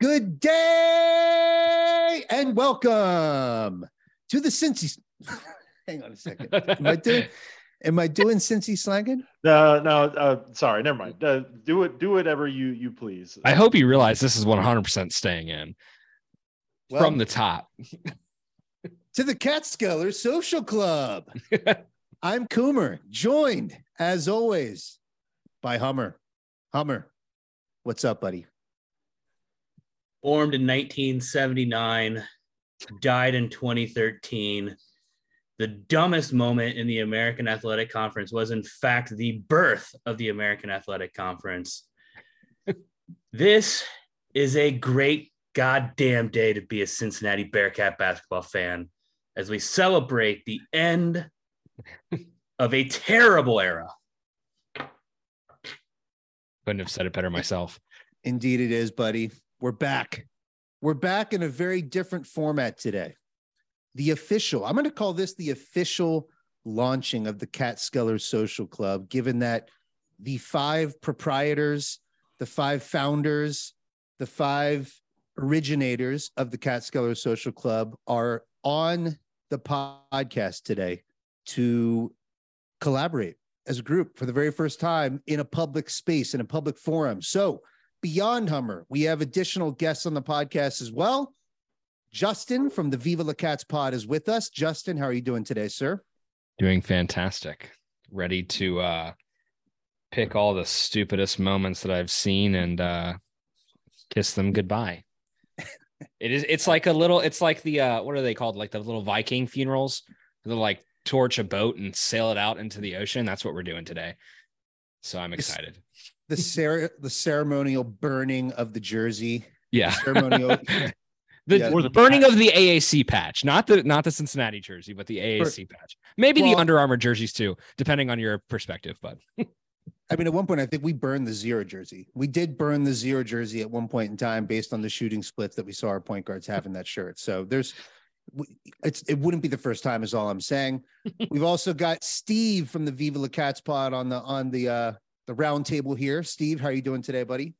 Good day and welcome to the Cincy. Hang on a second. Am I doing? Am I doing Cincy slanging? No, no. Uh, sorry, never mind. Uh, do it. Do whatever you you please. I hope you realize this is 100% staying in Well, from the top. to the Catskeller Social Club. I'm Coomer, joined as always by Hummer. Hummer, what's up, buddy? Formed in 1979, died in 2013. The dumbest moment in the American Athletic Conference was, in fact, the birth of the American Athletic Conference. this is a great goddamn day to be a Cincinnati Bearcat basketball fan as we celebrate the end of a terrible era. Couldn't have said it better myself. Indeed, it is, buddy. We're back. We're back in a very different format today. The official, I'm going to call this the official launching of the Catskeller Social Club, given that the five proprietors, the five founders, the five originators of the Catskeller Social Club are on the podcast today to collaborate as a group for the very first time in a public space, in a public forum. So, beyond Hummer, we have additional guests on the podcast as well. Justin from the Viva La Cats pod is with us. Justin, how are you doing today, sir? Doing fantastic. Ready to uh pick all the stupidest moments that I've seen and uh kiss them goodbye. it is it's like a little it's like the uh what are they called? Like the little Viking funerals. They'll like torch a boat and sail it out into the ocean. That's what we're doing today. So I'm excited. The cer- the ceremonial burning of the jersey. Yeah. Ceremonial. The, Yeah. or the burning of the AAC patch, not the not the Cincinnati jersey, but the AAC patch. Maybe Well- the Under Armour jerseys too, depending on your perspective. But I mean, at one point, I think we burned the zero jersey. We did burn the zero jersey at one point in time based on the shooting splits that we saw our point guards having that shirt. So there's, it's it wouldn't be the first time, is all I'm saying. We've also got Steve from the Viva La Cats pod on the on the uh the round table here. Steve, how are you doing today, buddy?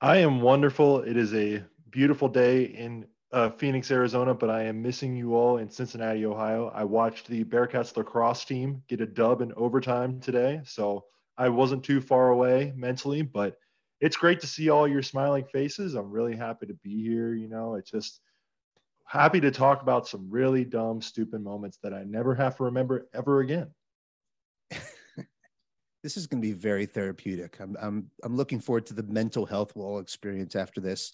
I am wonderful. It is a beautiful day in uh, Phoenix, Arizona, but I am missing you all in Cincinnati, Ohio. I watched the Bearcats lacrosse team get a dub in overtime today, so I wasn't too far away mentally, but it's great to see all your smiling faces. I'm really happy to be here. You know, it's just happy to talk about some really dumb, stupid moments that I never have to remember ever again. This is going to be very therapeutic. I'm I'm I'm looking forward to the mental health we'll all experience after this.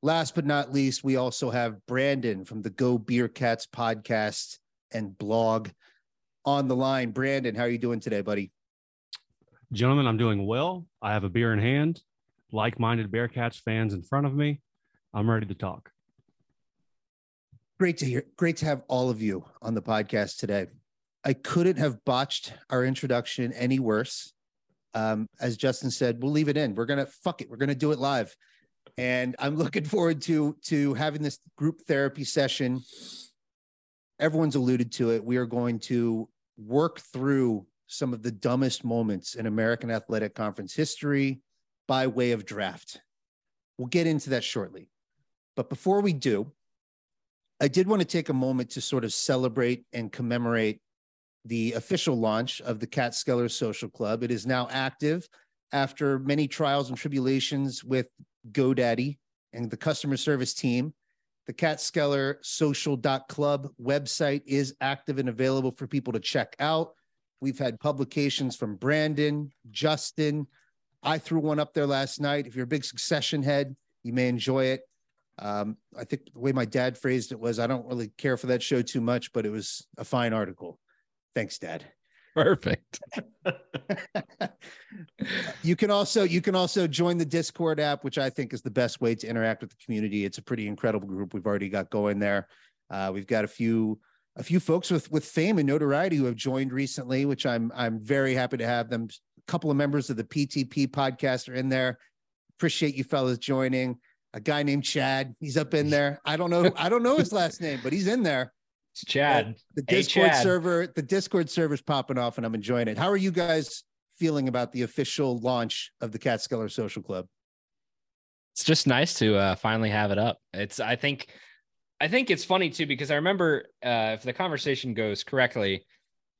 Last but not least, we also have Brandon from the Go Beer Cats podcast and blog on the line. Brandon, how are you doing today, buddy? Gentlemen, I'm doing well. I have a beer in hand, like minded Bearcats fans in front of me. I'm ready to talk. Great to hear. Great to have all of you on the podcast today. I couldn't have botched our introduction any worse. Um, as Justin said, we'll leave it in. We're gonna fuck it. We're gonna do it live, and I'm looking forward to to having this group therapy session. Everyone's alluded to it. We are going to work through some of the dumbest moments in American Athletic Conference history by way of draft. We'll get into that shortly, but before we do, I did want to take a moment to sort of celebrate and commemorate the official launch of the Catskeller Social Club. It is now active after many trials and tribulations with GoDaddy and the customer service team. The Catskeller Social.club website is active and available for people to check out. We've had publications from Brandon, Justin. I threw one up there last night. If you're a big succession head, you may enjoy it. Um, I think the way my dad phrased it was, I don't really care for that show too much, but it was a fine article. Thanks, Dad. perfect. you can also you can also join the Discord app, which I think is the best way to interact with the community. It's a pretty incredible group we've already got going there. Uh, we've got a few a few folks with with fame and notoriety who have joined recently, which I'm I'm very happy to have them. A couple of members of the PTP podcast are in there. Appreciate you fellas joining. A guy named Chad, he's up in there. I don't know I don't know his last name, but he's in there. It's Chad. The Hey, Discord Chad. server, the Discord server's popping off, and I'm enjoying it. How are you guys feeling about the official launch of the Catskeller Social Club? it's just nice to uh, finally have it up. It's I think I think it's funny too because I remember uh, if the conversation goes correctly,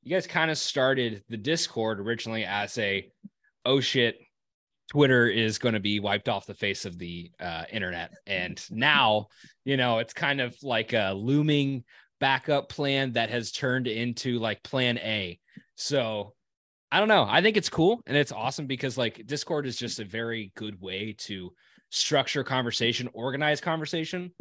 you guys kind of started the Discord originally as a oh shit, Twitter is going to be wiped off the face of the uh, internet, and now you know it's kind of like a looming backup plan that has turned into like Plan A. So I don't know. I think it's cool and it's awesome because like Discord is just a very good way to structure conversation, organize conversation,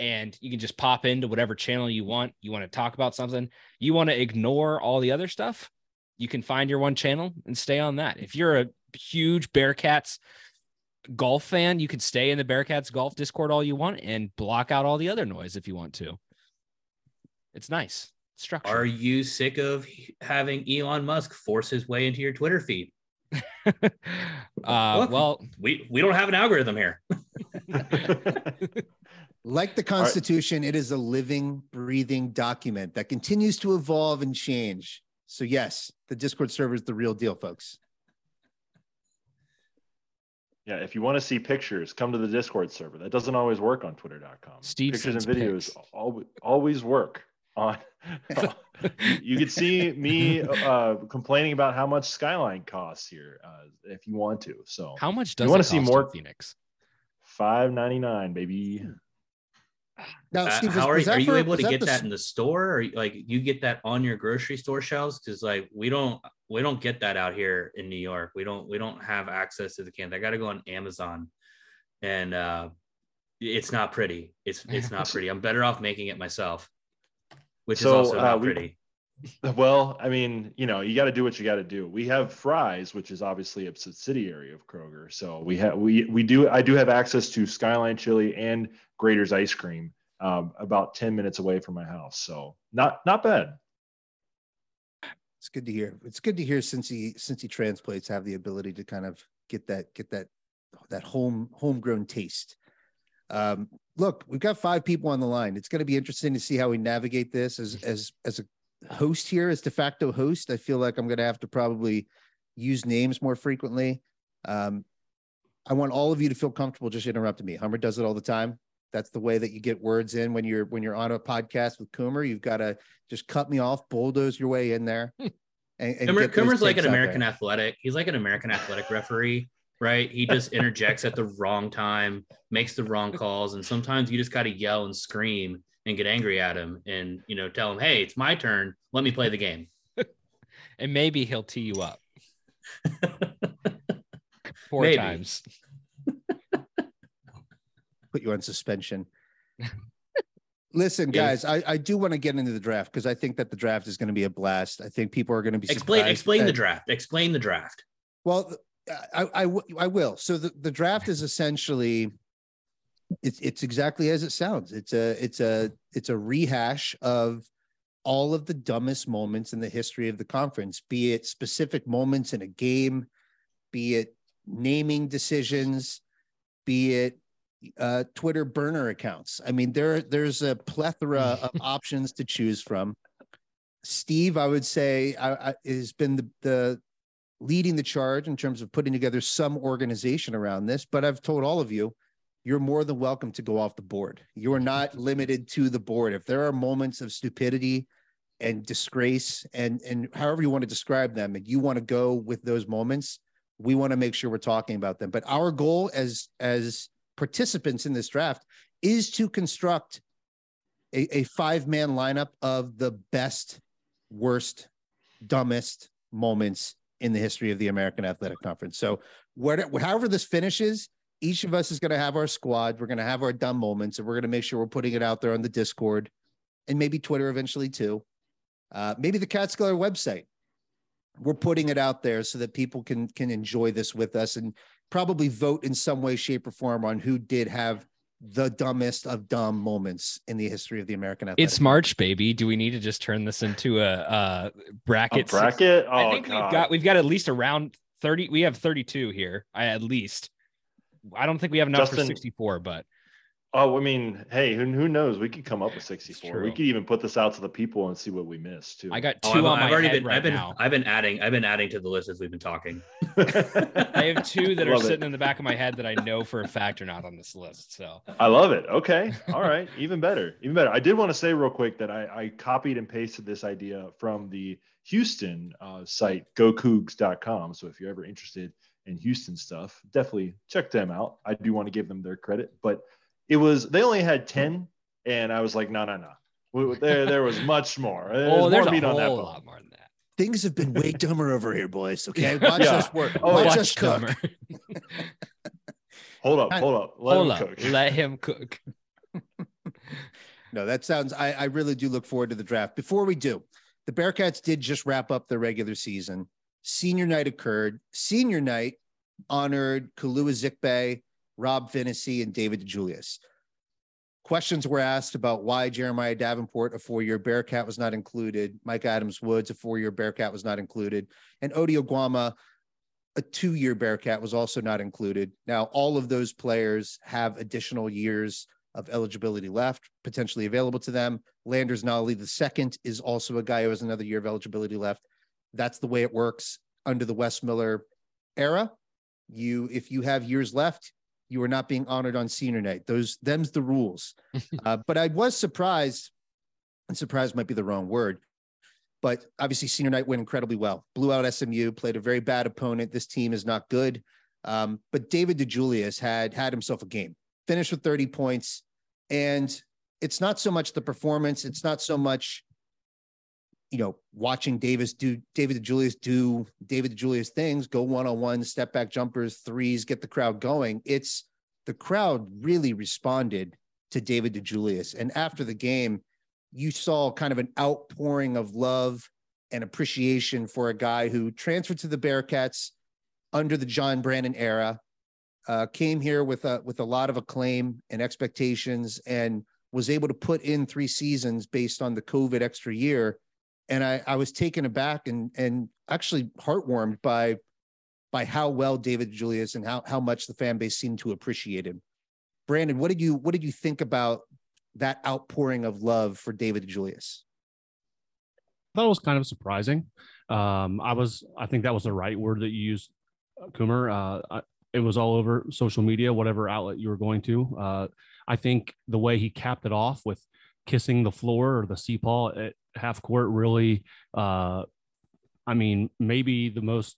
and you can just pop into whatever channel you want. You want to talk about something, you want to ignore all the other stuff. You can find your one channel and stay on that. If you're a huge Bearcats golf fan, you can stay in the Bearcats golf Discord all you want and block out all the other noise if you want to. It's nice structure. Are you sick of having Elon Musk force his way into your Twitter feed? uh, Look, well, We we don't have an algorithm here. Like the Constitution, it is a living, breathing document that continues to evolve and change. So, yes, the Discord server is the real deal, folks. Yeah, if you want to see pictures, come to the Discord server. That doesn't always work on twitter.com. Steve pictures and videos pics. always, always work on you could see me uh, complaining about how much Skyline costs here uh, if you want to. So. How much does You wanna see more- Phoenix? five ninety nine, baby. Now, Uh, Steve, how are, are you for- able was to that get the that in the store? Or like you get that on your grocery store shelves? Because like we don't we don't get that out here in new york. We don't we don't have access to the cans i gotta go on amazon and uh it's not pretty. It's it's not pretty. I'm better off making it myself which So, is also uh, we- pretty Well, I mean, you know, you got to do what you got to do. We have Fry's, which is obviously a subsidiary of Kroger. So we have we we do I do have access to Skyline Chili and Graeter's ice cream um, about ten minutes away from my house. So not not bad. It's good to hear. It's good to hear since he since he transplates have the ability to kind of get that get that that home homegrown taste. Um, look, we've got five people on the line. It's going to be interesting to see how we navigate this as as as a host here, as de facto host. I feel like I'm going to have to probably use names more frequently. Um, I want all of you to feel comfortable just interrupting me. Hummer does it all the time. That's the way that you get words in when you're when you're on a podcast with Coomer. You've got to just cut me off, bulldoze your way in there. And, and Coomer, Coomer's like an there. American athletic. He's like an American athletic referee, right? He just interjects at the wrong time, makes the wrong calls, and sometimes you just got to yell and scream and get angry at him, and you know, tell him, "Hey, it's my turn. Let me play the game." And maybe he'll tee you up four Maybe. times. put you on suspension. Listen, guys, I, I do want to get into the draft because I think that the draft is going to be a blast. I think people are going to be explain surprised explain the draft. Explain the draft. Well, I, I, I will. So the, the draft is essentially it's it's exactly as it sounds. It's a it's a it's a rehash of all of the dumbest moments in the history of the conference, be it specific moments in a game, be it naming decisions, be it uh, Twitter burner accounts. I mean, there there's a plethora of options to choose from. Steve, I would say, I, I, has been the, the leading the charge in terms of putting together some organization around this. But I've told all of you, you're more than welcome to go off the board. You are not limited to the board. If there are moments of stupidity and disgrace and and however you want to describe them, and you want to go with those moments, we want to make sure we're talking about them. But our goal as as participants in this draft is to construct a, a five man lineup of the best, worst, dumbest moments in the history of the American Athletic Conference. So, whatever, however this finishes, each of us is going to have our squad. We're going to have our dumb moments, and we're going to make sure we're putting it out there on the Discord and maybe Twitter eventually too. Uh, maybe the Catskeller website. We're putting it out there so that people can can enjoy this with us and probably vote in some way, shape, or form on who did have the dumbest of dumb moments in the history of the American Athletic. It's March, baby. Do we need to just turn this into a, a A bracket? bracket? Oh, I think God. we've got we've got at least around 30. We have 32 here, I- at least. I don't think we have enough for 64, but Oh, I mean, hey, who, who knows? We could come up with 64. We could even put this out to the people and see what we missed too. I got two Oh, I've, on my already head been. right I've been. now. I've been adding. I've been adding to the list as we've been talking. I have two that are Love it. sitting in the back of my head that I know for a fact are not on this list. So I love it. Okay. All right. Even better. Even better. I did want to say real quick that I, I copied and pasted this idea from the Houston uh, site, gocougs.com. So if you're ever interested in Houston stuff, definitely check them out. I do want to give them their credit, but it was, they only had hmm. 10. And I was like, no, no, no. There, there was much more. There's oh, there's more a meat on that whole bone. lot more than that. Things have been way dumber over here, boys. Okay, watch Yeah. us work. Oh, watch yeah. us cook. Hold up. Hold up. Let Hold him up. cook. Let him cook. No, that sounds. I, I really do look forward to the draft. Before we do, the Bearcats did just wrap up their regular season. Senior night occurred. Senior night honored Kalu Ezikpe, Rob Phinisee, and David DeJulius. Questions were asked about why Jeremiah Davenport, a four-year Bearcat, was not included. Mika Adams-Woods, a four-year Bearcat, was not included, and Ody Oguama, a two-year Bearcat, was also not included. Now, all of those players have additional years of eligibility left, potentially available to them. Landers Nolley the second is also a guy who has another year of eligibility left. That's the way it works under the Wes Miller era. You, if you have years left, you are not being honored on senior night. Those, them's the rules. uh, but I was surprised, and surprised might be the wrong word. But obviously, senior night went incredibly well. Blew out SMU, played a very bad opponent. This team is not good. Um, but David DeJulius had had himself a game. Finished with 30 points, and it's not so much the performance. It's not so much, you know, watching Davis do David DeJulius do David DeJulius things, go one on one, step back jumpers, threes, get the crowd going. It's the crowd really responded to David DeJulius, and after the game, you saw kind of an outpouring of love and appreciation for a guy who transferred to the Bearcats under the John Brannen era, uh, came here with a with a lot of acclaim and expectations, and was able to put in three seasons based on the COVID extra year. And I, I was taken aback and and actually heartwarmed by by how well David Julius and how how much the fan base seemed to appreciate him. Brandon, what did you what did you think about that outpouring of love for David Julius? I thought it was kind of surprising. Um, I was, I think that was the right word that you used, uh, Coomer. Uh, it was all over social media, whatever outlet you were going to. Uh, I think the way he capped it off with kissing the floor or the C-Paw at half court really, uh, I mean, maybe the most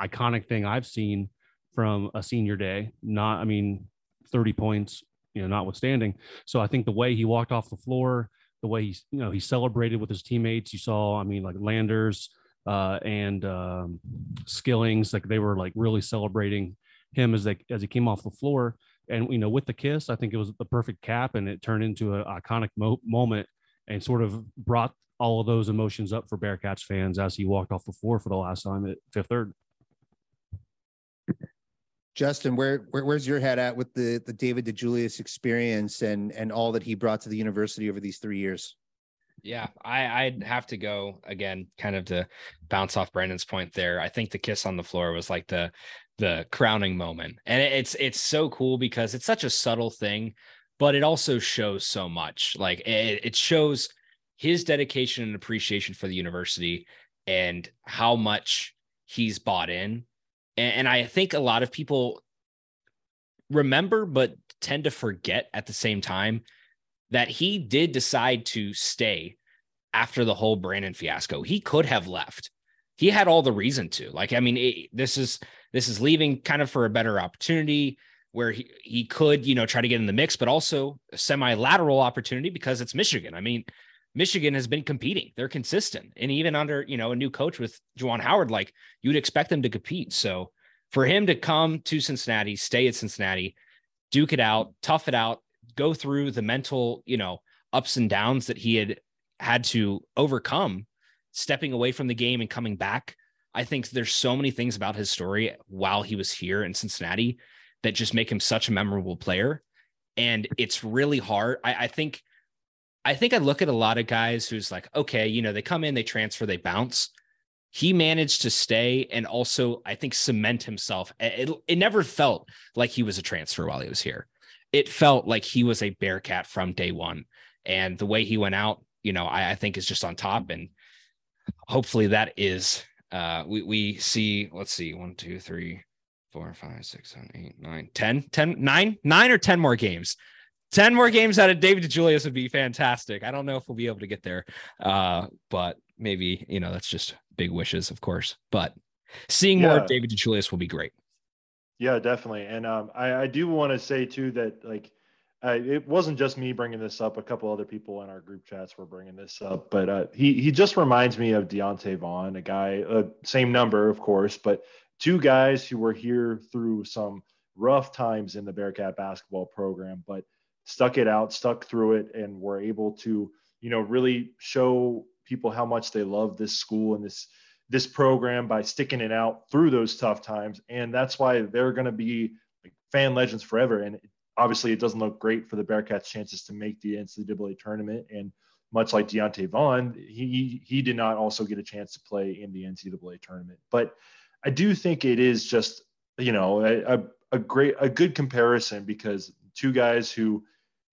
iconic thing I've seen from a senior day. Not, I mean, 30 points, you know, notwithstanding. So I think the way he walked off the floor, the way he, you know, he celebrated with his teammates. You saw, I mean, like Landers uh, and um, Skillings, like they were like really celebrating him as they as he came off the floor. And you know, with the kiss, I think it was the perfect cap, and it turned into an iconic mo- moment, and sort of brought all of those emotions up for Bearcats fans as he walked off the floor for the last time at Fifth Third. Justin, where, where where's your head at with the the David DeJulius experience and and all that he brought to the university over these three years? Yeah, I, I'd have to go again, kind of to bounce off Brandon's point there. I think the kiss on the floor was like the the crowning moment, and it's it's so cool because it's such a subtle thing, but it also shows so much. Like it, it shows his dedication and appreciation for the university and how much he's bought in. And, and I think a lot of people remember, but tend to forget at the same time that he did decide to stay after the whole Brannen fiasco. He could have left. He had all the reason to. Like, I mean, it, this is this is leaving kind of for a better opportunity where he, he could, you know, try to get in the mix, but also a semi-lateral opportunity because it's Michigan. I mean, Michigan has been competing. They're consistent. And even under, you know, a new coach with Juwan Howard, like you'd expect them to compete. So for him to come to Cincinnati, stay at Cincinnati, duke it out, tough it out, go through the mental, you know, ups and downs that he had had to overcome stepping away from the game and coming back. I think there's so many things about his story while he was here in Cincinnati that just make him such a memorable player. And it's really hard. I, I think, I think I look at a lot of guys who's like, okay, you know, they come in, they transfer, they bounce. He managed to stay and also, I think, cement himself. It, it never felt like he was a transfer while he was here. it felt like he was a Bearcat from day one. And the way he went out, you know, I, I think is just on top. And hopefully that is uh we, we see let's see one, two, three, four, five, six, seven, eight, nine, 10, 10, nine, nine or 10 more games. 10 more games out of David DeJulius would be fantastic. I don't know if we'll be able to get there. Uh, but maybe, you know, that's just big wishes, of course. But seeing more Yeah. of David DeJulius will be great. Yeah, definitely. And um, I, I do want to say too that like uh, it wasn't just me bringing this up. A couple other people in our group chats were bringing this up, but uh, he he just reminds me of Deontay Vaughn, a guy, uh, same number, of course, but two guys who were here through some rough times in the Bearcat basketball program, but stuck it out, stuck through it, and were able to you know really show people how much they love this school and this this program by sticking it out through those tough times. And that's why they're going to be fan legends forever. And obviously, it doesn't look great for the Bearcats' chances to make the NCAA tournament. And much like Deontay Vaughn, he he did not also get a chance to play in the NCAA tournament. But I do think it is just you know a, a, great a good comparison because two guys who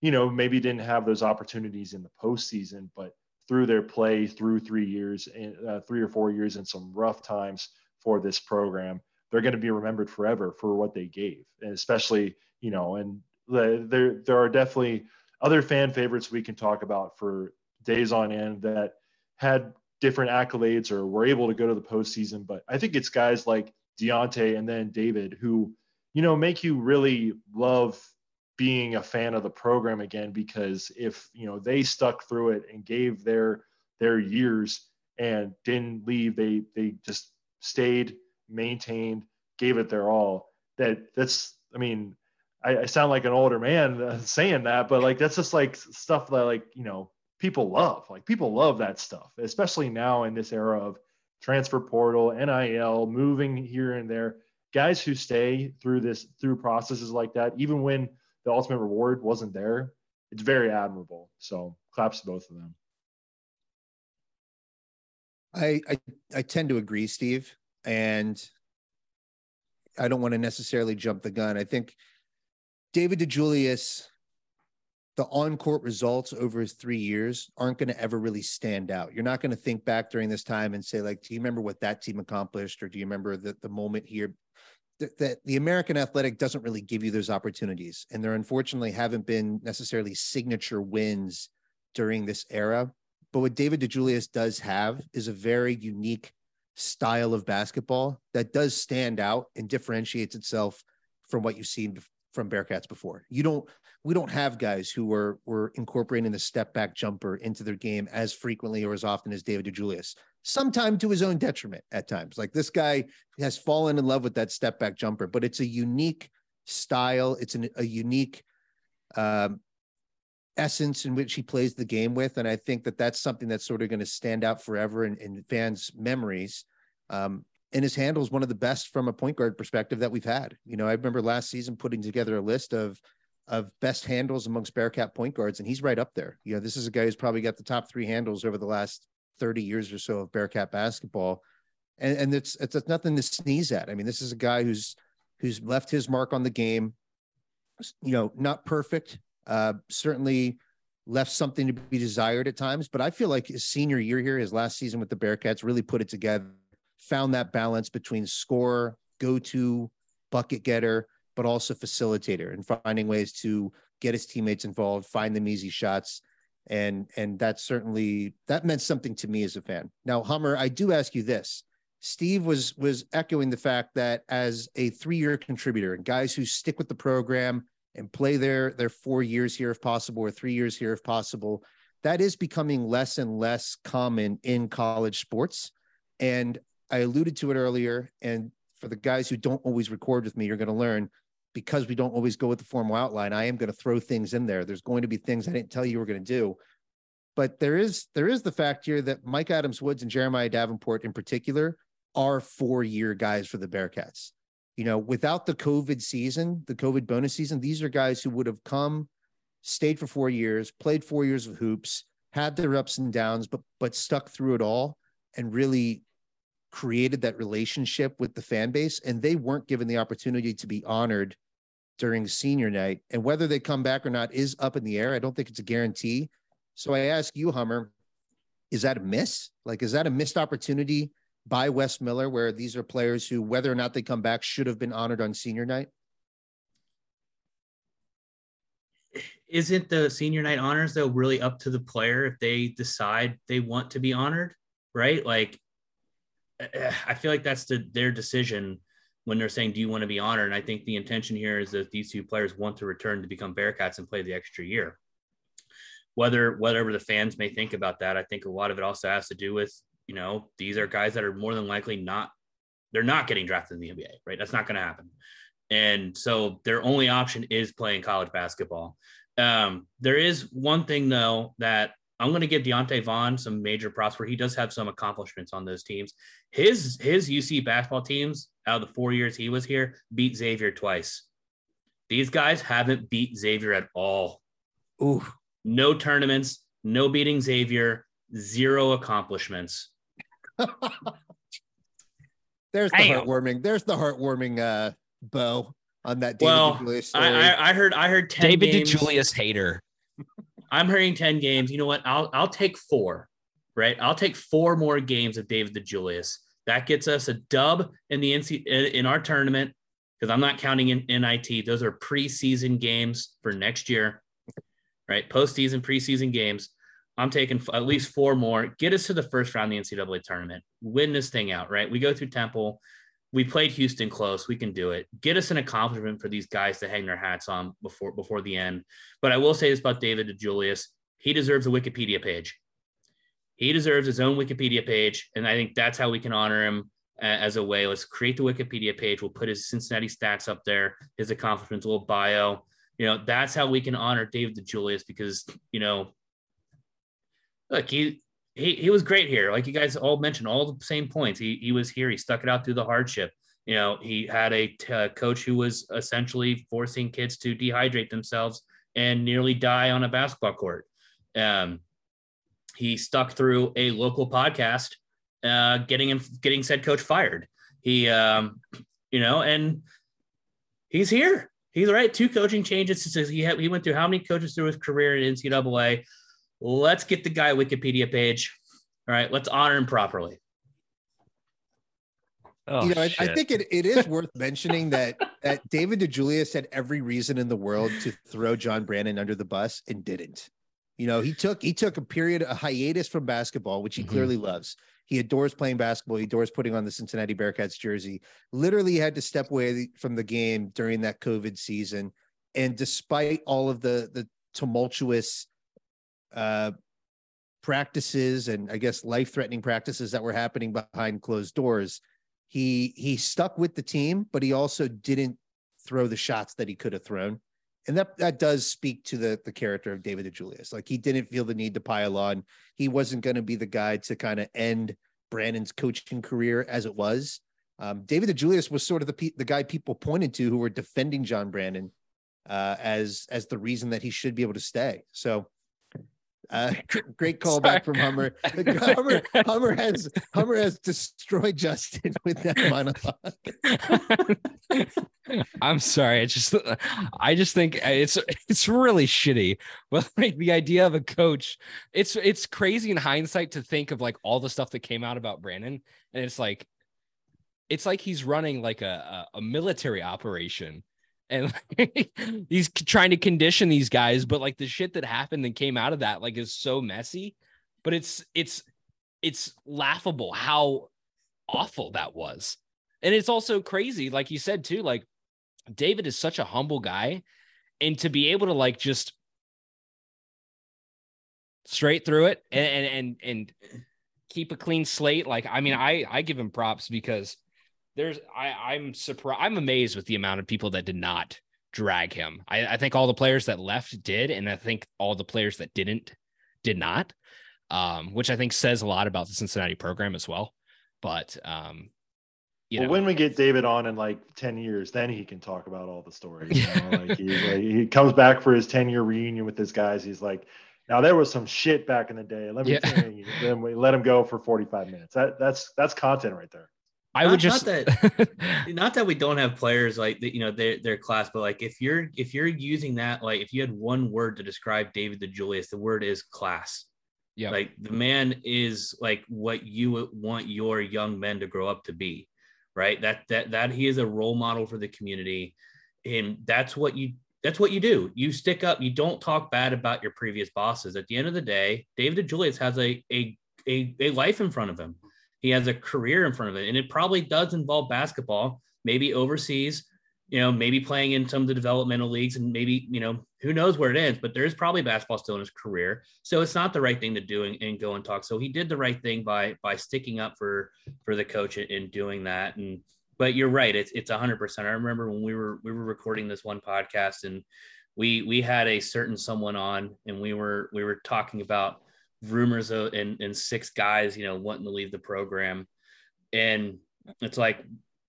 you know maybe didn't have those opportunities in the postseason, but through their play through three years and uh, three or four years and some rough times for this program they're going to be remembered forever for what they gave and especially you know and there there are definitely other fan favorites we can talk about for days on end that had different accolades or were able to go to the postseason but i think it's guys like Deontay and then David who you know make you really love being a fan of the program again because if you know they stuck through it and gave their their years and didn't leave they they just stayed maintained gave it their all that that's i mean i, I sound like an older man uh, saying that but like that's just like stuff that like you know people love like people love that stuff especially now in this era of transfer portal nil moving here and there guys who stay through this through processes like that even when the ultimate reward wasn't there. It's very admirable. So claps to both of them. I, I I tend to agree, Steve, and I don't want to necessarily jump the gun. I think David DeJulius, the on-court results over his three years aren't going to ever really stand out. You're not going to think back during this time and say, like, do you remember what that team accomplished, or do you remember the the moment here? That, the American Athletic doesn't really give you those opportunities, and there unfortunately haven't been necessarily signature wins during this era. But what David DeJulius does have is a very unique style of basketball that does stand out and differentiates itself from what you've seen from Bearcats before. You don't we don't have guys who were were incorporating the step back jumper into their game as frequently or as often as David DeJulius. Sometime to his own detriment at times. Like this guy has fallen in love with that step back jumper, but it's a unique style. It's an, a unique um, essence in which he plays the game with. And I think that that's something that's sort of going to stand out forever in, in fans' memories. Um, and his handle is one of the best from a point guard perspective that we've had. You know, I remember last season putting together a list of of best handles amongst Bearcat point guards, and he's right up there. You know, this is a guy who's probably got the top three handles over the last 30 years or so of Bearcat basketball. And, and it's, it's it's nothing to sneeze at. I mean, this is a guy who's who's left his mark on the game. You know, not perfect, uh, certainly left something to be desired at times. But I feel like his senior year here, his last season with the Bearcats, really put it together, found that balance between scorer, go to, bucket getter, but also facilitator and finding ways to get his teammates involved, find them easy shots. And and that certainly that meant something to me as a fan. Now, Hummer, I do ask you this. Steve was was echoing the fact that as a three-year contributor and guys who stick with the program and play their their four years here if possible or three years here if possible, that is becoming less and less common in college sports. And I alluded to it earlier. And for the guys who don't always record with me, you're going to learn because we don't always go with the formal outline. I am going to throw things in there. There's going to be things I didn't tell you we're going to do. But there is there is the fact here that Mika Adams-Woods and Jeremiah Davenport in particular are four year guys for the Bearcats. You know, without the COVID season, the COVID bonus season, these are guys who would have come, stayed for four years, played four years of hoops, had their ups and downs, but but stuck through it all and really created that relationship with the fan base. And they weren't given the opportunity to be honored during senior night. And whether they come back or not is up in the air. I don't think it's a guarantee. So I ask you, Hummer, is that a miss? Like, is that a missed opportunity by Wes Miller where these are players who, whether or not they come back, should have been honored on senior night? Isn't the senior night honors though really up to the player if they decide they want to be honored, right? Like, I feel like that's the, their decision when they're saying, "Do you want to be honored?" And I think the intention here is that these two players want to return to become Bearcats and play the extra year. Whether whatever the fans may think about that, I think a lot of it also has to do with you know these are guys that are more than likely not they're not getting drafted in the NBA, right? That's not going to happen, and so their only option is playing college basketball. Um, there is one thing though that I'm going to give Deonte Vaughn some major props where he does have some accomplishments on those teams. His his UC basketball teams out of the four years he was here beat Xavier twice. These guys haven't beat Xavier at all. Ooh, no tournaments, no beating Xavier, zero accomplishments. there's the Damn. heartwarming. There's the heartwarming uh, bow on that. David well, I, I, I, heard I heard ten David games. DeJulius hater. I'm hearing 10 games. You know what? I'll I'll take four, right? I'll take four more games of David DeJulius. That gets us a dub in the NC in our tournament because I'm not counting in NIT. Those are preseason games for next year, right? Postseason, preseason games. I'm taking at least four more. Get us to the first round of the NCAA tournament. Win this thing out, right? We go through Temple we played Houston close. We can do it. Get us an accomplishment for these guys to hang their hats on before before the end. But I will say this about David DeJulius: he deserves a Wikipedia page. He deserves his own Wikipedia page, and I think that's how we can honor him as a way. Let's create the Wikipedia page. We'll put his Cincinnati stats up there, his accomplishments, a little bio. You know, that's how we can honor David DeJulius because you know, look, he he, he was great here. Like you guys all mentioned, all the same points. He, he was here. He stuck it out through the hardship. You know, he had a t- uh, coach who was essentially forcing kids to dehydrate themselves and nearly die on a basketball court. Um, he stuck through a local podcast, uh, getting him, getting said coach fired. He, um, you know, and he's here. He's right. Two coaching changes. He had, he went through how many coaches through his career in NCAA let's get the guy Wikipedia page. All right, let's honor him properly. Oh, you know, I, I, think it, it is worth mentioning that that David DeJulius had every reason in the world to throw John Brannen under the bus and didn't. You know, he took he took a period, a hiatus from basketball, which he mm-hmm. clearly loves. He adores playing basketball. He adores putting on the Cincinnati Bearcats jersey. Literally had to step away from the game during that COVID season. And despite all of the the tumultuous uh, practices and I guess life threatening practices that were happening behind closed doors. He he stuck with the team, but he also didn't throw the shots that he could have thrown. And that that does speak to the the character of David DeJulius. Like he didn't feel the need to pile on. He wasn't going to be the guy to kind of end Brannen's coaching career as it was. Um, David DeJulius was sort of the the guy people pointed to who were defending John Brannen uh, as as the reason that he should be able to stay. So uh, great callback from Hummer. Hummer. Hummer has Hummer has destroyed Justin with that monologue. I'm sorry. I just I just think it's it's really shitty. But like the idea of a coach, it's it's crazy in hindsight to think of like all the stuff that came out about Brannen, and it's like it's like he's running like a, a, a military operation and like, he's trying to condition these guys but like the shit that happened and came out of that like is so messy but it's it's it's laughable how awful that was. And it's also crazy like you said too like david is such a humble guy and to be able to like just straight through it and and and, and keep a clean slate like i mean i i give him props because there's I, I'm surprised. I'm amazed with the amount of people that did not drag him. I, I, think all the players that left did, and I think all the players that didn't did not. Um, which I think says a lot about the Cincinnati program as well. But um, you well, know. when we get David on in like 10 years, then he can talk about all the stories. You know? like, he, like, he comes back for his 10 year reunion with his guys. He's like, now there was some shit back in the day. Let me yeah. you, then we let him go for 45 minutes. That that's that's content right there. I Not- would just not not that we don't have players like that, you know, their their class, but like if you're if you're using that, like if you had one word to describe David DeJulius, the word is class. yeah. Like the man is like what you want your young men to grow up to be, right? That that that he is a role model for the community, and that's what you that's what you do. You stick up. You don't talk bad about your previous bosses. At the end of the day, David DeJulius has a a a, a life in front of him. He has a career in front of it, and it probably does involve basketball, maybe overseas. You know, maybe playing in some of the developmental leagues, and maybe you know who knows where it ends. But there's probably basketball still in his career, so it's not the right thing to do and, and go and talk. So he did the right thing by by sticking up for for the coach and, and doing that. And but you're right, it's it's hundred percent. I remember when we were we were recording this one podcast and we we had a certain someone on and we were we were talking about rumors of and, and six guys, you know, wanting to leave the program. And it's like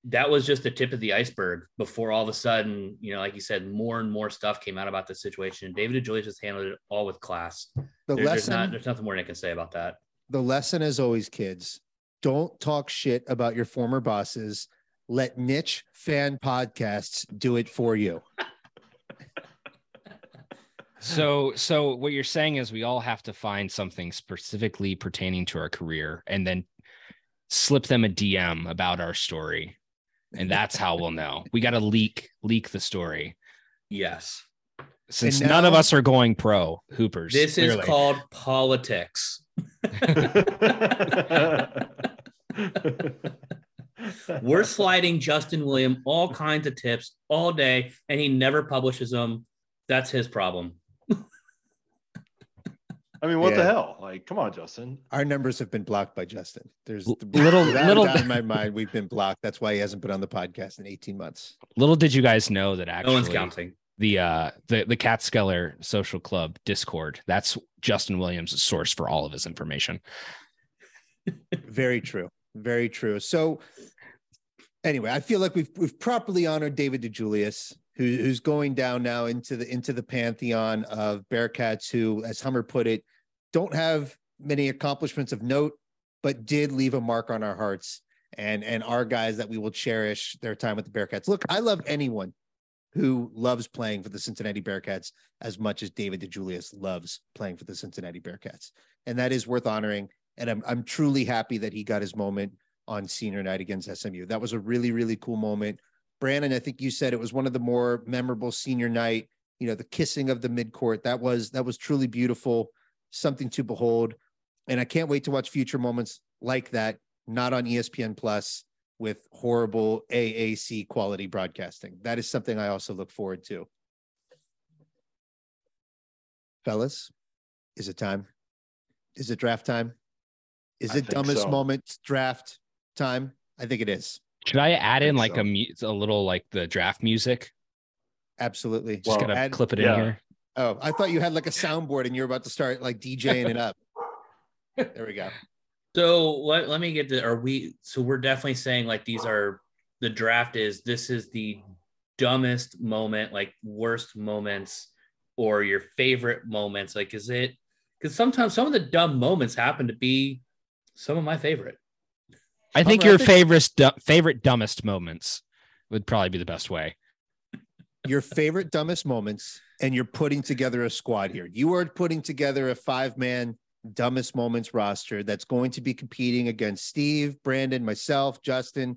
that was just the tip of the iceberg before all of a sudden, you know, like you said, more and more stuff came out about the situation. David DeJulius just handled it all with class. The there's lesson, not there's nothing more I can say about that. the lesson is always, kids, don't talk shit about your former bosses. Let niche fan podcasts do it for you. So, so what you're saying is we all have to find something specifically pertaining to our career and then slip them a DM about our story. And that's how we'll know. We got to leak leak the story. Yes. Since And none of us are going pro hoopers. This clearly. is called politics. We're sliding Justin William all kinds of tips all day, and he never publishes them. That's his problem. I mean, what the hell? Like, come on, Justin. Our numbers have been blocked by Justin. There's L- little- little- in my mind, we've been blocked. That's why he hasn't been on the podcast in 18 months. Little did you guys know that actually no one's counting. the uh the the Catskeller Social Club Discord. That's Justin Williams' source for all of his information. Very true. Very true. So anyway, I feel like we've we've properly honored David DeJulius, who, who's going down now into the into the pantheon of Bearcats who, as Hummer put it, don't have many accomplishments of note, but did leave a mark on our hearts and and our guys that we will cherish their time with the Bearcats. Look, I love anyone who loves playing for the Cincinnati Bearcats as much as David DeJulius loves playing for the Cincinnati Bearcats. And that is worth honoring. And I'm, I'm truly happy that he got his moment on senior night against SMU. That was a really, really cool moment. Brandon, I think you said it was one of the more memorable senior night, you know, the kissing of the midcourt. That was, that was truly beautiful, something to behold. And I can't wait to watch future moments like that, not on ESPN plus with horrible AAC quality broadcasting. That is something I also look forward to. Fellas, is it time? Is it draft time? Is I it dumbest so. moment draft time? I think it is. Should I add in think like so. a mu- a little like the draft music? Absolutely. Just Well, gonna add- clip it yeah. in here. Oh, I thought you had like a soundboard and you're about to start like DJing it up. There we go. So let, let me get to are we so we're definitely saying like these are the draft is this is the dumbest moment, like worst moments or your favorite moments. Like is it because sometimes some of the dumb moments happen to be some of my favorite. I think Hummer, I your think- favorite du- favorite dumbest moments would probably be the best way. Your favorite dumbest moments, and you're putting together a squad here. You are putting together a five man dumbest moments roster that's going to be competing against Steve, Brandon, myself, Justin.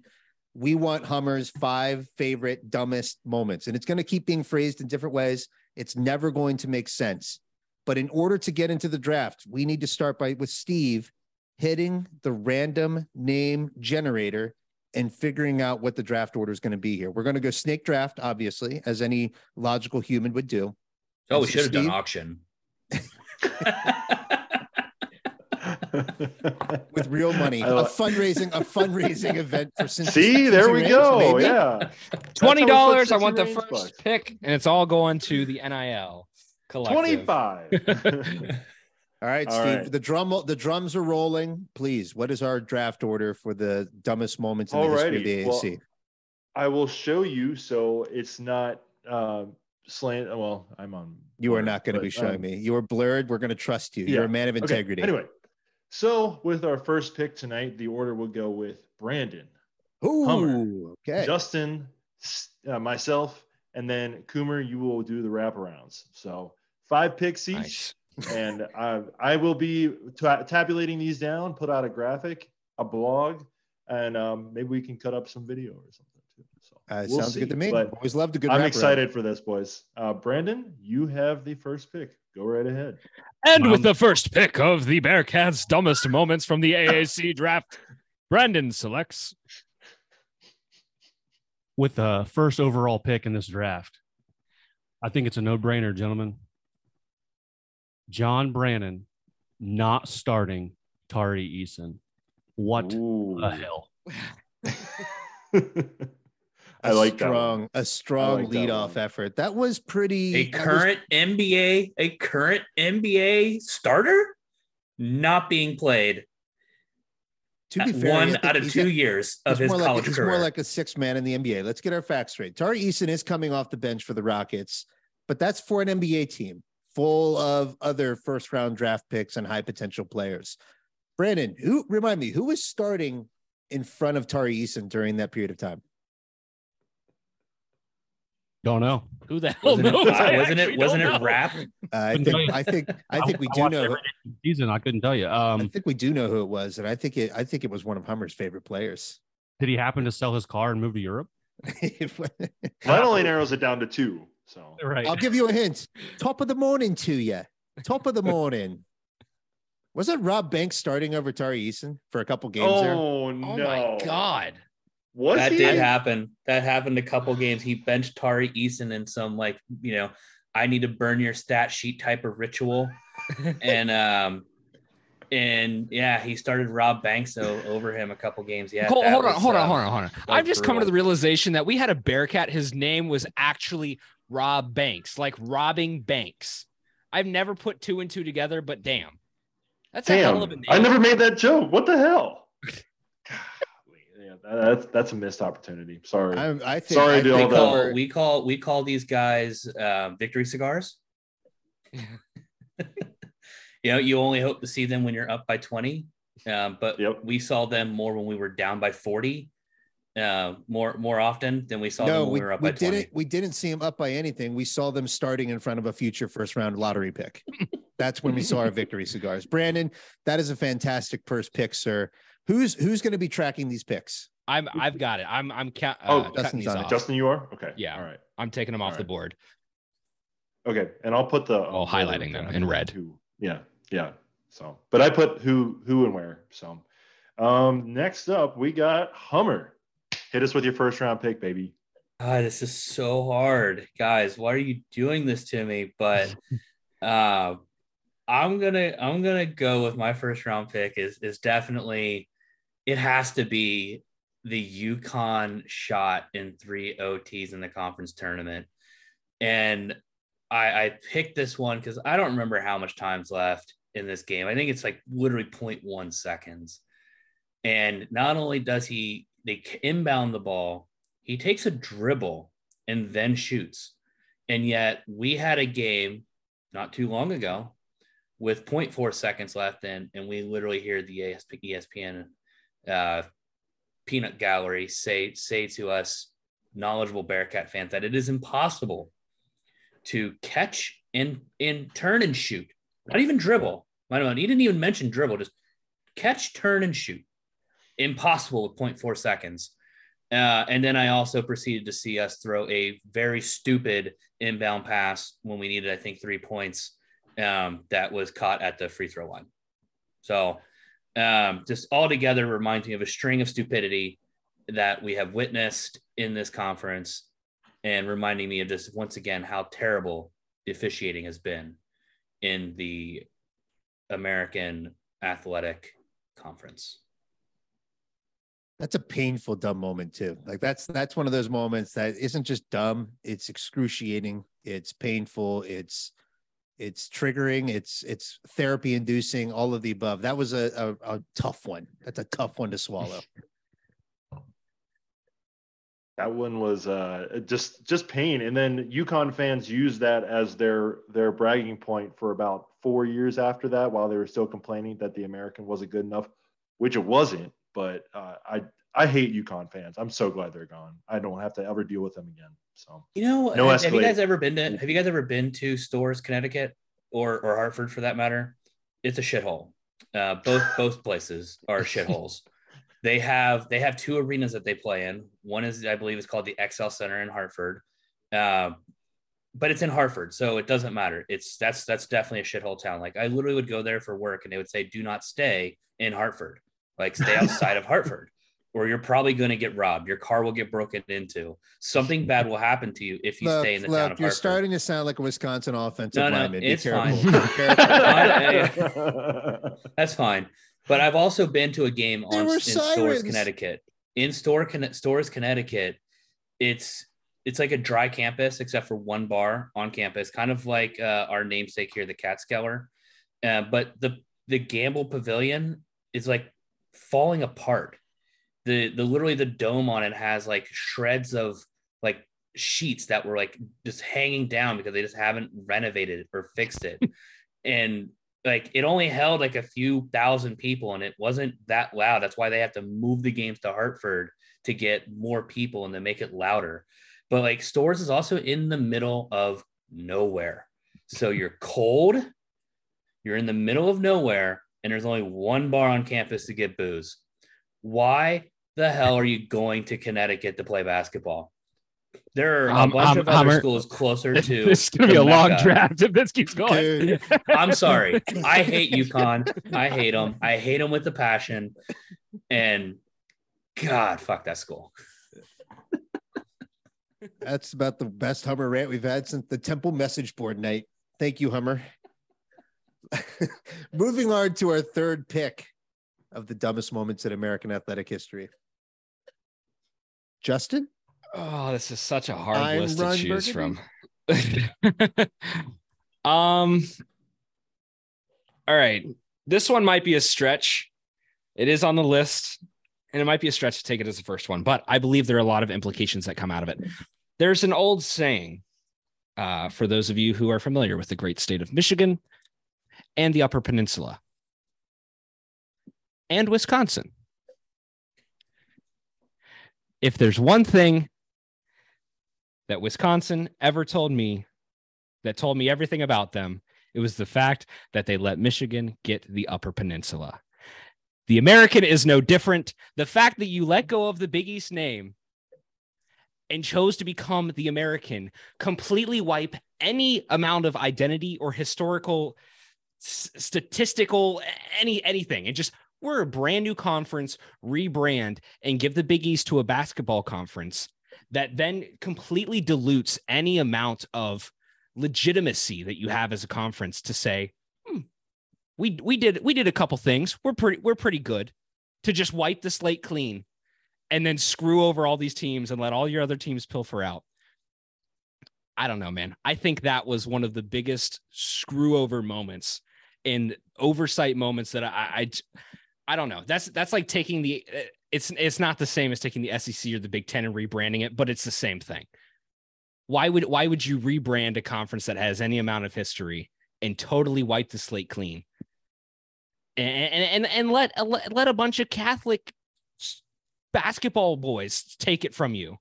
We want Hummer's five favorite dumbest moments, and it's going to keep being phrased in different ways. It's never going to make sense. But in order to get into the draft, we need to start by with Steve hitting the random name generator and figuring out what the draft order is going to be here. We're going to go snake draft, obviously, as any logical human would do. Oh, we So should have done auction. with real money, a fundraising, a fundraising event for Cincinnati. See, there we Ranch, go. maybe. Yeah. Twenty That's how we dollars. I want the first bucks. pick, and it's all going to the NIL collective. 25. All right, All Steve. right. The drum, the drums are rolling. Please, what is our draft order for the dumbest moments in the history of the Alrighty, well, AAC? I will show you so it's not um slant. Well, I'm on. you are not going to be showing um, me. You are blurred. We're going to trust you. You're a man of okay, integrity. Anyway, so with our first pick tonight, the order will go with Brandon, Ooh, Hummer. okay. Justin, uh, myself, and then Coomer, you will do the wraparounds. So five picks each. Nice. And I, I will be ta- tabulating these down, put out a graphic, a blog, and um, maybe we can cut up some video or something too. So Uh, we'll sounds good to me. But Always loved a good. I'm wraparound. excited for this, boys. Uh, Brandon, you have the first pick. Go right ahead. And with Um, the first pick of the Bearcats' dumbest moments from the AAC draft, Brandon selects. with the first overall pick in this draft. I think it's a no-brainer, gentlemen. John Brannen not starting Tari Eason. What Ooh. the hell? I like that. strong, one. a strong like that leadoff one. effort. That was pretty. A that was- current NBA, a current NBA starter not being played to be fair, one out of two got- years of his more college like, he's more like a six man in the NBA. Let's get our facts straight. Tari Eason is coming off the bench for the Rockets, but that's for an NBA team full of other first round draft picks and high potential players. Brandon, who remind me who was starting in front of Tari Eason during that period of time? Don't know. Who the hell wasn't it, knows? I wasn't it, wasn't it rap? Uh, I Couldn't think. I think I think we I do watched know. every season. I couldn't tell you. I Um, think we do know who it was, and I think it I think it was one of Hummer's favorite players. did he happen to sell his car and move to Europe? That only narrows it down to two. So Right. I'll give you a hint. Top of the morning to you. Top of the morning. Wasn't Rob Banks starting over Tari Eason for a couple games there? oh Oh my god. Was that he? did happen. That happened a couple games. He benched Tari Eason in some like, you know, I need to burn your stat sheet type of ritual. and um and yeah, he started Rob Banks over him a couple games. Yeah. hold, that hold on, was, hold on, uh, hold on, hold on. I'm just coming to the realization that we had a Bearcat. His name was actually Rob Banks, like robbing banks. I've never put two and two together, but damn, that's a hell of a Damn! name. I never made that joke. What the hell? Yeah, that's that's a missed opportunity. Sorry. I, I think Sorry I to We all call, Hummer- we call we call these guys uh, victory cigars. you know, you only hope to see them when you're up by 20. Um, but Yep. we saw them more when we were down by 40, uh, more more often than we saw them no, when we, we were up we by didn't we didn't see him up by anything. We saw them starting in front of a future first round lottery pick. That's when we saw our victory cigars. Brandon, that is a fantastic first pick, sir. Who's who's going to be tracking these picks? I'm, I've got it. I'm, I'm, ca- Oh, uh, Justin's these on it. Justin, you are okay. Yeah. All right. I'm taking them off the board. Okay, and I'll put the Oh, highlighting them in red. Who? Yeah, yeah. So, but I put who, who, and where. So, um, next up we got Hummer. Hit us with your first round pick, baby. God, this is so hard, guys. Why are you doing this to me? But uh, I'm gonna I'm gonna go with my first round pick. is is definitely it has to be the UConn shot in three OTs in the conference tournament, and I, I picked this one because I don't remember how much time's left in this game. I think it's like literally 0.1 seconds. And not only does he they inbound the ball, he takes a dribble and then shoots. And yet we had a game not too long ago with 0.4 seconds left in, and we literally hear the ESPN uh, peanut gallery say say to us knowledgeable Bearcat fans that it is impossible to catch and and turn and shoot, not even dribble. I don't know. He didn't even mention dribble, just catch, turn, and shoot. Impossible with 0.4 seconds. Uh, and then I also proceeded to see us throw a very stupid inbound pass when we needed, I think, three points. Um, that was caught at the free throw line. So, um, just altogether reminds me of a string of stupidity that we have witnessed in this conference, and reminding me of just once again how terrible the officiating has been in the American Athletic Conference. That's a painful dumb moment too. Like that's that's one of those moments that isn't just dumb, it's excruciating, it's painful, it's it's triggering, it's it's therapy inducing, all of the above. That was a, a, a tough one. That's a tough one to swallow. That one was uh, just just pain, and then UConn fans used that as their their bragging point for about four years after that, while they were still complaining that the American wasn't good enough, which it wasn't. But uh, I I hate UConn fans. I'm so glad they're gone. I don't have to ever deal with them again. So You know, No have, have you guys ever been to have you guys ever been to Storrs, Connecticut or or Hartford for that matter? It's a shithole. Uh, both both places are shitholes. They have they have two arenas that they play in. One is I believe is called the XL Center in Hartford. Uh, but it's in Hartford, so it doesn't matter. It's that's that's definitely a shithole town. Like I literally would go there for work and they would say, do not stay in Hartford. Like stay outside of Hartford. Or you're probably going to get robbed. Your car will get broken into. Something bad will happen to you if you Look, stay in the look, town of you're Hartford. starting to sound like a Wisconsin offensive No, no, lineman. Be it's careful. fine. Be careful. That's fine. But I've also been to a game on in sirens. Storrs, Connecticut. In store Conne- Storrs, Connecticut, it's it's like a dry campus except for one bar on campus, kind of like uh, our namesake here, the Catskeller. Uh, but the the Gampel Pavilion is like falling apart. The the literally the dome on it has like shreds of like sheets that were like just hanging down because they just haven't renovated or fixed it. and like it only held like a few thousand people and it wasn't that loud. That's why they have to move the games to Hartford to get more people and to make it louder. But like Storrs is also in the middle of nowhere. So you're cold, you're in the middle of nowhere, and there's only one bar on campus to get booze. Why the hell are you going to Connecticut to play basketball? There are a Um, bunch um, of other Hummer- schools closer to. this is gonna be the a long draft if this keeps going. Dude. I'm sorry. I hate UConn. I hate them. I hate them with a passion. And God, fuck that school. That's about the best Hummer rant we've had since the Temple message board night. Thank you, Hummer. Moving on to our third pick of the dumbest moments in American athletic history. Justin? Oh, this is such a hard I'm list to choose Burgundy. from. um all right. This one might be a stretch. It is on the list, and it might be a stretch to take it as the first one, but I believe there are a lot of implications that come out of it. There's an old saying, uh, for those of you who are familiar with the great state of Michigan and the Upper Peninsula and Wisconsin. If there's one thing that Wisconsin ever told me that told me everything about them, it was the fact that they let Michigan get the Upper Peninsula. The American is no different. The fact that you let go of the Big East name and chose to become the American completely wipe any amount of identity or historical statistical any anything. And just we're a brand new conference rebrand and give the big east to a basketball conference that then completely dilutes any amount of legitimacy that you have as a conference to say hmm, we we did we did a couple things. We're pretty we're pretty good. To just wipe the slate clean and then screw over all these teams and let all your other teams pilfer out. I don't know man. I think that was one of the biggest screw over moments and oversight moments that I, I I don't know. That's that's like taking the it's it's not the same as taking the SEC or the Big 10 and rebranding it, but it's the same thing. Why would why would you rebrand a conference that has any amount of history and totally wipe the slate clean? And and and uh, let let a bunch of Catholic basketball boys take it from you.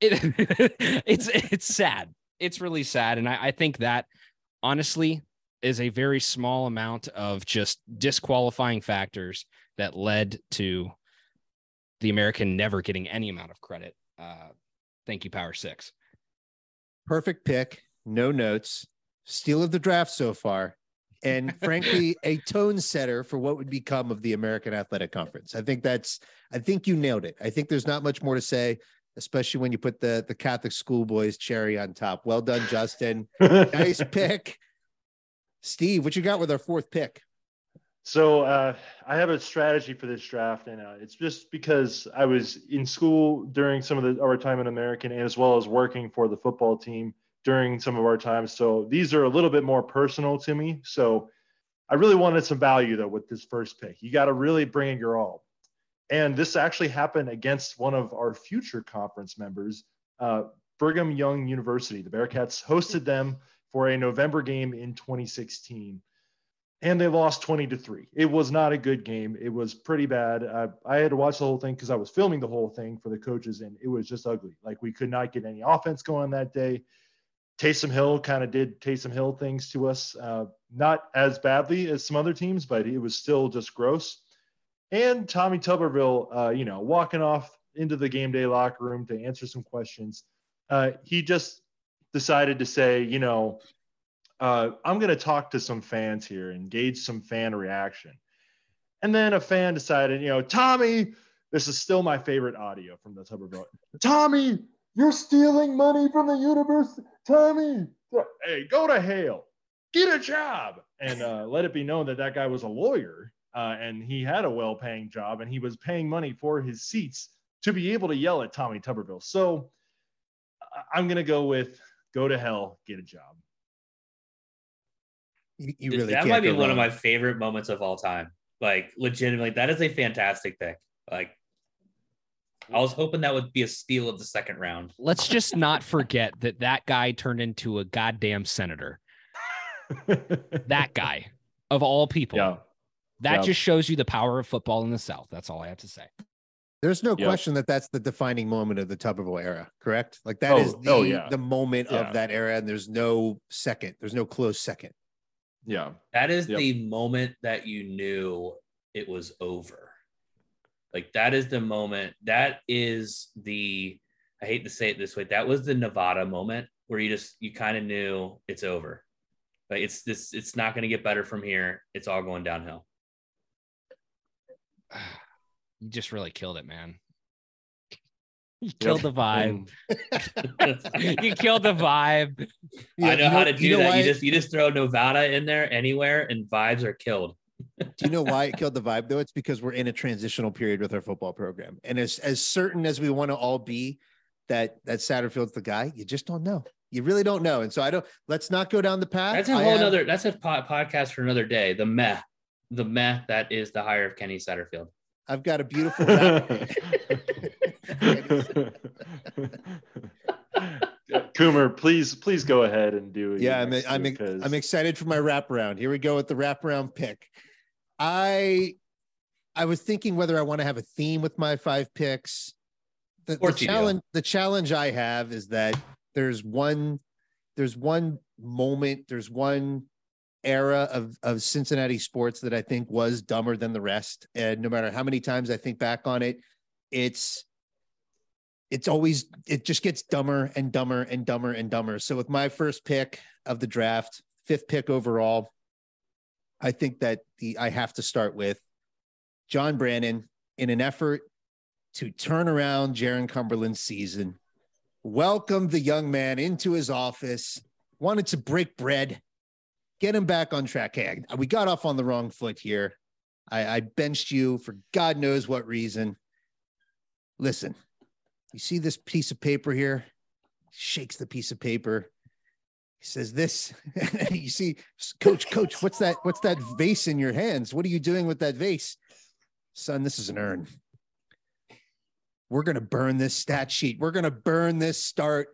It, it's it's sad. It's really sad and I, I think that honestly is a very small amount of just disqualifying factors that led to the American never getting any amount of credit. Uh, thank you, Power Six. Perfect pick, no notes, steal of the draft so far, and frankly, a tone setter for what would become of the American Athletic Conference. I think that's, I think you nailed it. I think there's not much more to say, especially when you put the the Catholic schoolboys cherry on top. Well done, Justin. Nice pick. Steve, what you got with our fourth pick? So uh, I have a strategy for this draft, and uh, it's just because I was in school during some of the, our time in American, and as well as working for the football team during some of our times. So these are a little bit more personal to me. So I really wanted some value though with this first pick. You got to really bring it your all. And this actually happened against one of our future conference members, uh, Brigham Young University. The Bearcats hosted them for a November game in 2016. and they lost 20 to 3. It was not a good game. It was pretty bad. I, I had to watch the whole thing because I was filming the whole thing for the coaches, and it was just ugly. Like we could not get any offense going that day. Taysom Hill kind of did Taysom Hill things to us, uh, not as badly as some other teams, but it was still just gross. And Tommy Tuberville, uh, you know, walking off into the game day locker room to answer some questions, uh, he just decided to say, you know, uh, I'm going to talk to some fans here engage some fan reaction. And then a fan decided, you know, Tommy, this is still my favorite audio from the Tuberville. Tommy, you're stealing money from the universe. Tommy, hey, go to hell, get a job. And uh, let it be known that that guy was a lawyer uh, and he had a well paying job and he was paying money for his seats to be able to yell at Tommy Tuberville. So I'm going to go with go to hell, get a job. You, you really that can't might be go one of my favorite moments of all time. Like legitimately, that is a fantastic pick. Like I was hoping that would be a steal of the second round. Let's just not forget that that guy turned into a goddamn senator. That guy, of all people, yeah. that yeah. just shows you the power of football in the South. That's all I have to say. There's no Yep. question that that's the defining moment of the Tuberville era, correct? Like that oh, is Oh, the, oh, yeah. the moment Yeah. of that era, and there's no second. There's no close second. Yeah. That is Yep. the moment that you knew it was over. Like that is the moment. That is the I hate to say it this way. That was the Nevada moment where you just you kind of knew it's over. Like it's this it's not going to get better from here. It's all going downhill. You just really killed it, man. You killed the vibe. You killed the vibe. I know, how to do you know that. why You just you just throw Nevada in there anywhere and vibes are killed. Do you know why it killed the vibe though? It's because we're in a transitional period with our football program. And as as certain as we want to all be that that Satterfield's the guy, you just don't know. You really don't know. And so I don't let's not go down the path. That's a I whole have- nother that's a po- podcast for another day. The meh. The meh that is the hire of Kenny Satterfield. I've got a beautiful wrap- Coomer, please, please go ahead and do it. yeah, I'm I'm I'm excited for my wraparound. Here we go with the wraparound pick. I I was thinking whether I want to have a theme with my five picks. The, the course do. challenge the challenge I have is that there's one there's one moment, there's one era of of Cincinnati sports that I think was dumber than the rest. And no matter how many times I think back on it, it's it's always it just gets dumber and dumber and dumber and dumber. So with my first pick of the draft, fifth pick overall, I think that the I have to start with John Brannen in an effort to turn around Jarron Cumberland's season, welcome the young man into his office, wanted to break bread, get him back on track. Hey, I- we got off on the wrong foot here. I, I benched you for God knows what reason. Listen, you see this piece of paper here? Shakes the piece of paper. He says this. you see, coach, coach, what's that? What's that vase in your hands? What are you doing with that vase? Son, this is an urn. We're to burn this stat sheet. We're to burn this start.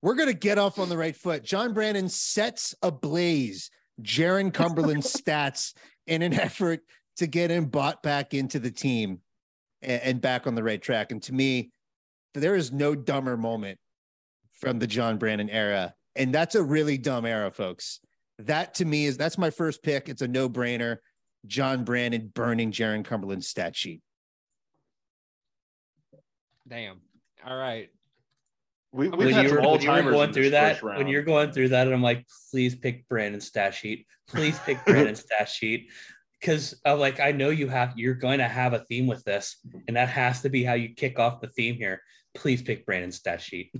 We're to get off on the right foot. John Brannen sets ablaze Jarron Cumberland's stats in an effort to get him bought back into the team and, and back on the right track. And to me, there is no dumber moment from the John Brannen era. And that's a really dumb era, folks. That to me is that's my first pick. It's a no brainer. John Brannen burning Jarron Cumberland's stat sheet. Damn. All right. We, we've When had you, some were, when you were going through that, when you're going through that, and I'm like, please pick Brannen stat sheet. Please pick Brannen stat sheet. Because I'm like, I know you have you're going to have a theme with this, and that has to be how you kick off the theme here. Please pick Brannen stat sheet.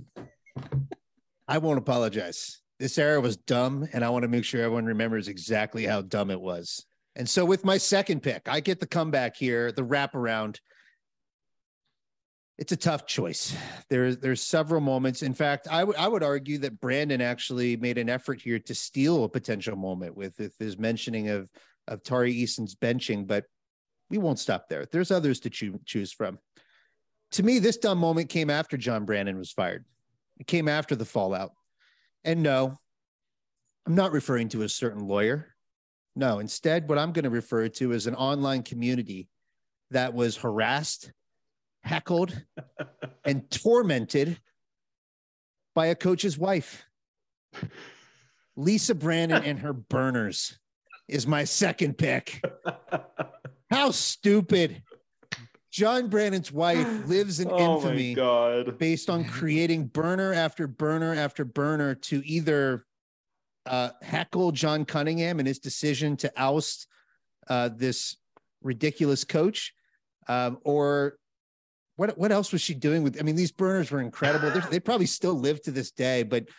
I won't apologize. This era was dumb, and I want to make sure everyone remembers exactly how dumb it was. And so, with my second pick, I get the comeback here, the wraparound. It's a tough choice. There's there's several moments. In fact, I would I would argue that Brandon actually made an effort here to steal a potential moment with, with his mentioning of of Tari Eason's benching, but we won't stop there. There's others to choo- choose from. To me, this dumb moment came after John Brannen was fired. It came after the fallout. And no, I'm not referring to a certain lawyer. No, instead, what I'm going to refer to is an online community that was harassed, heckled, and tormented by a coach's wife. Lisa Brannen and her burners is my second pick. How stupid. John Brannen's wife lives in oh infamy based on creating burner after burner after burner to either uh, heckle John Cunningham and his decision to oust uh, this ridiculous coach, um, or what? What else was she doing with? I mean, these burners were incredible. They're, they probably still live to this day, but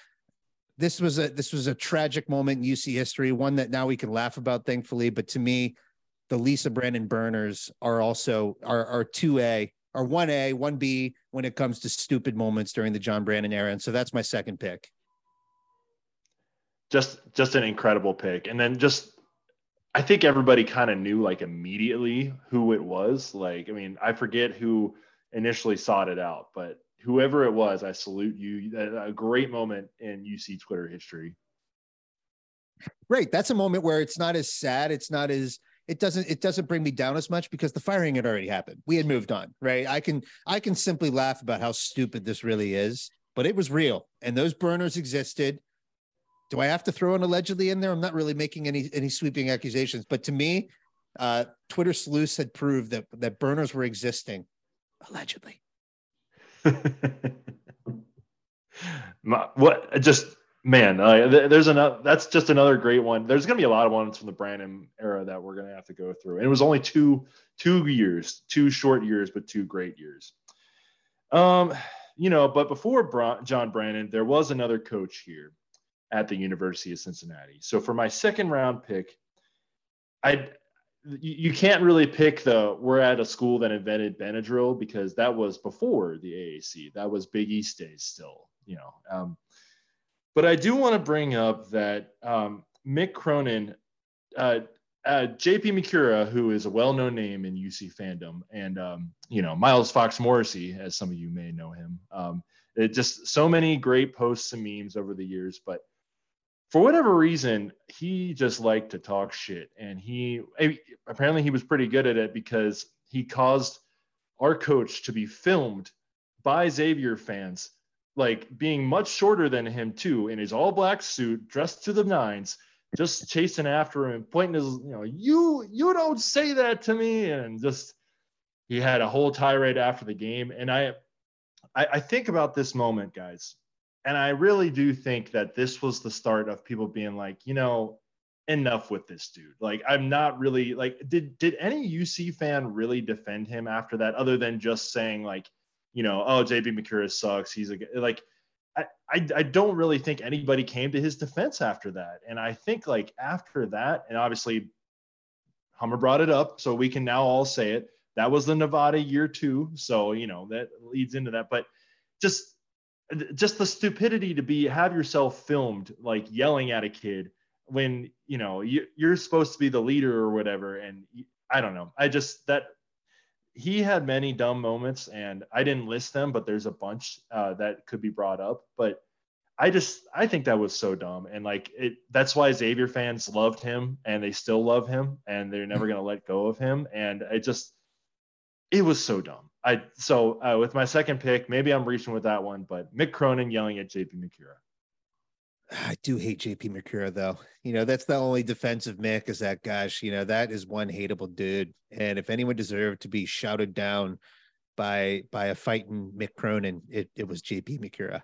this was a this was a tragic moment in UC history, one that now we can laugh about, thankfully. But to me, the Lisa Brannen burners are also are are two A or one A, one B when it comes to stupid moments during the John Brannen era, and so that's my second pick. Just just an incredible pick. And then just I think everybody kind of knew like immediately who it was. Like, I mean, I forget who initially sought it out, but whoever it was, I salute you. A great moment in UC Twitter history. Great. That's a moment where it's not as sad. It's not as it doesn't it doesn't bring me down as much because the firing had already happened. We had moved on, right? I can I can simply laugh about how stupid this really is, but it was real and those burners existed. Do I have to throw an allegedly in there? I'm not really making any any sweeping accusations, but to me, uh, Twitter sleuths had proved that that burners were existing allegedly. What just man uh, there's another that's just another great one. There's going to be a lot of ones from the Brannen era that we're going to have to go through. And it was only two two years two short years but two great years. Um you know but before john Brannen there was another coach here at the university of cincinnati. So for my second round pick i you can't really pick the we're at a school that invented benadryl because that was before the aac that was big east days still you know um, but I do want to bring up that um, Mick Cronin, uh, uh, JP Macura, who is a well-known name in UC fandom, and um, you know Miles Fox Morrissey, as some of you may know him. Um, it just so many great posts and memes over the years, but for whatever reason, he just liked to talk shit, and he eh, apparently he was pretty good at it because he caused our coach to be filmed by Xavier fans like being much shorter than him too in his all black suit dressed to the nines just chasing after him and pointing his you know you you don't say that to me. And just he had a whole tirade after the game. And i i, I think about this moment guys and i really do think that this was the start of people being like you know enough with this dude like i'm not really like did did any uc fan really defend him after that other than just saying like you know, oh, JP Macura sucks. He's a like, I, I, I don't really think anybody came to his defense after that. And I think like after that, and obviously Hummer brought it up, so we can now all say it. That was the Nevada year two. So, you know, that leads into that. But just just the stupidity to be have yourself filmed like yelling at a kid when you know you, you're supposed to be the leader or whatever and i don't know i just that he had many dumb moments and I didn't list them, but there's a bunch uh, that could be brought up. But I just I think that was so dumb. And like it that's why Xavier fans loved him and they still love him and they're never gonna let go of him. And it just it was so dumb. I so uh, with my second pick, maybe I'm reaching with that one, but Mick Cronin yelling at JP Macura. I do hate JP Macura though. You know, that's the only defensive Mick is that gosh, you know, that is one hateable dude. And if anyone deserved to be shouted down by by a fighting Mick Cronin, it, it was JP Macura.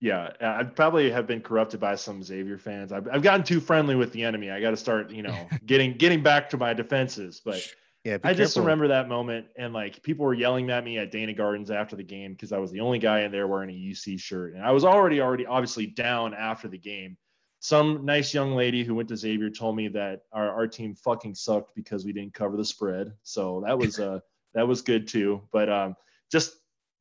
Yeah, I'd probably have been corrupted by some Xavier fans. I've, I've gotten too friendly with the enemy. I got to start, you know, getting getting back to my defenses. But yeah, I just remember that moment, and like people were yelling at me at Dana Gardens after the game because I was the only guy in there wearing a UC shirt, and I was already already obviously down after the game. Some nice young lady who went to Xavier told me that our, our team fucking sucked because we didn't cover the spread, so that was uh that was good too. But um, just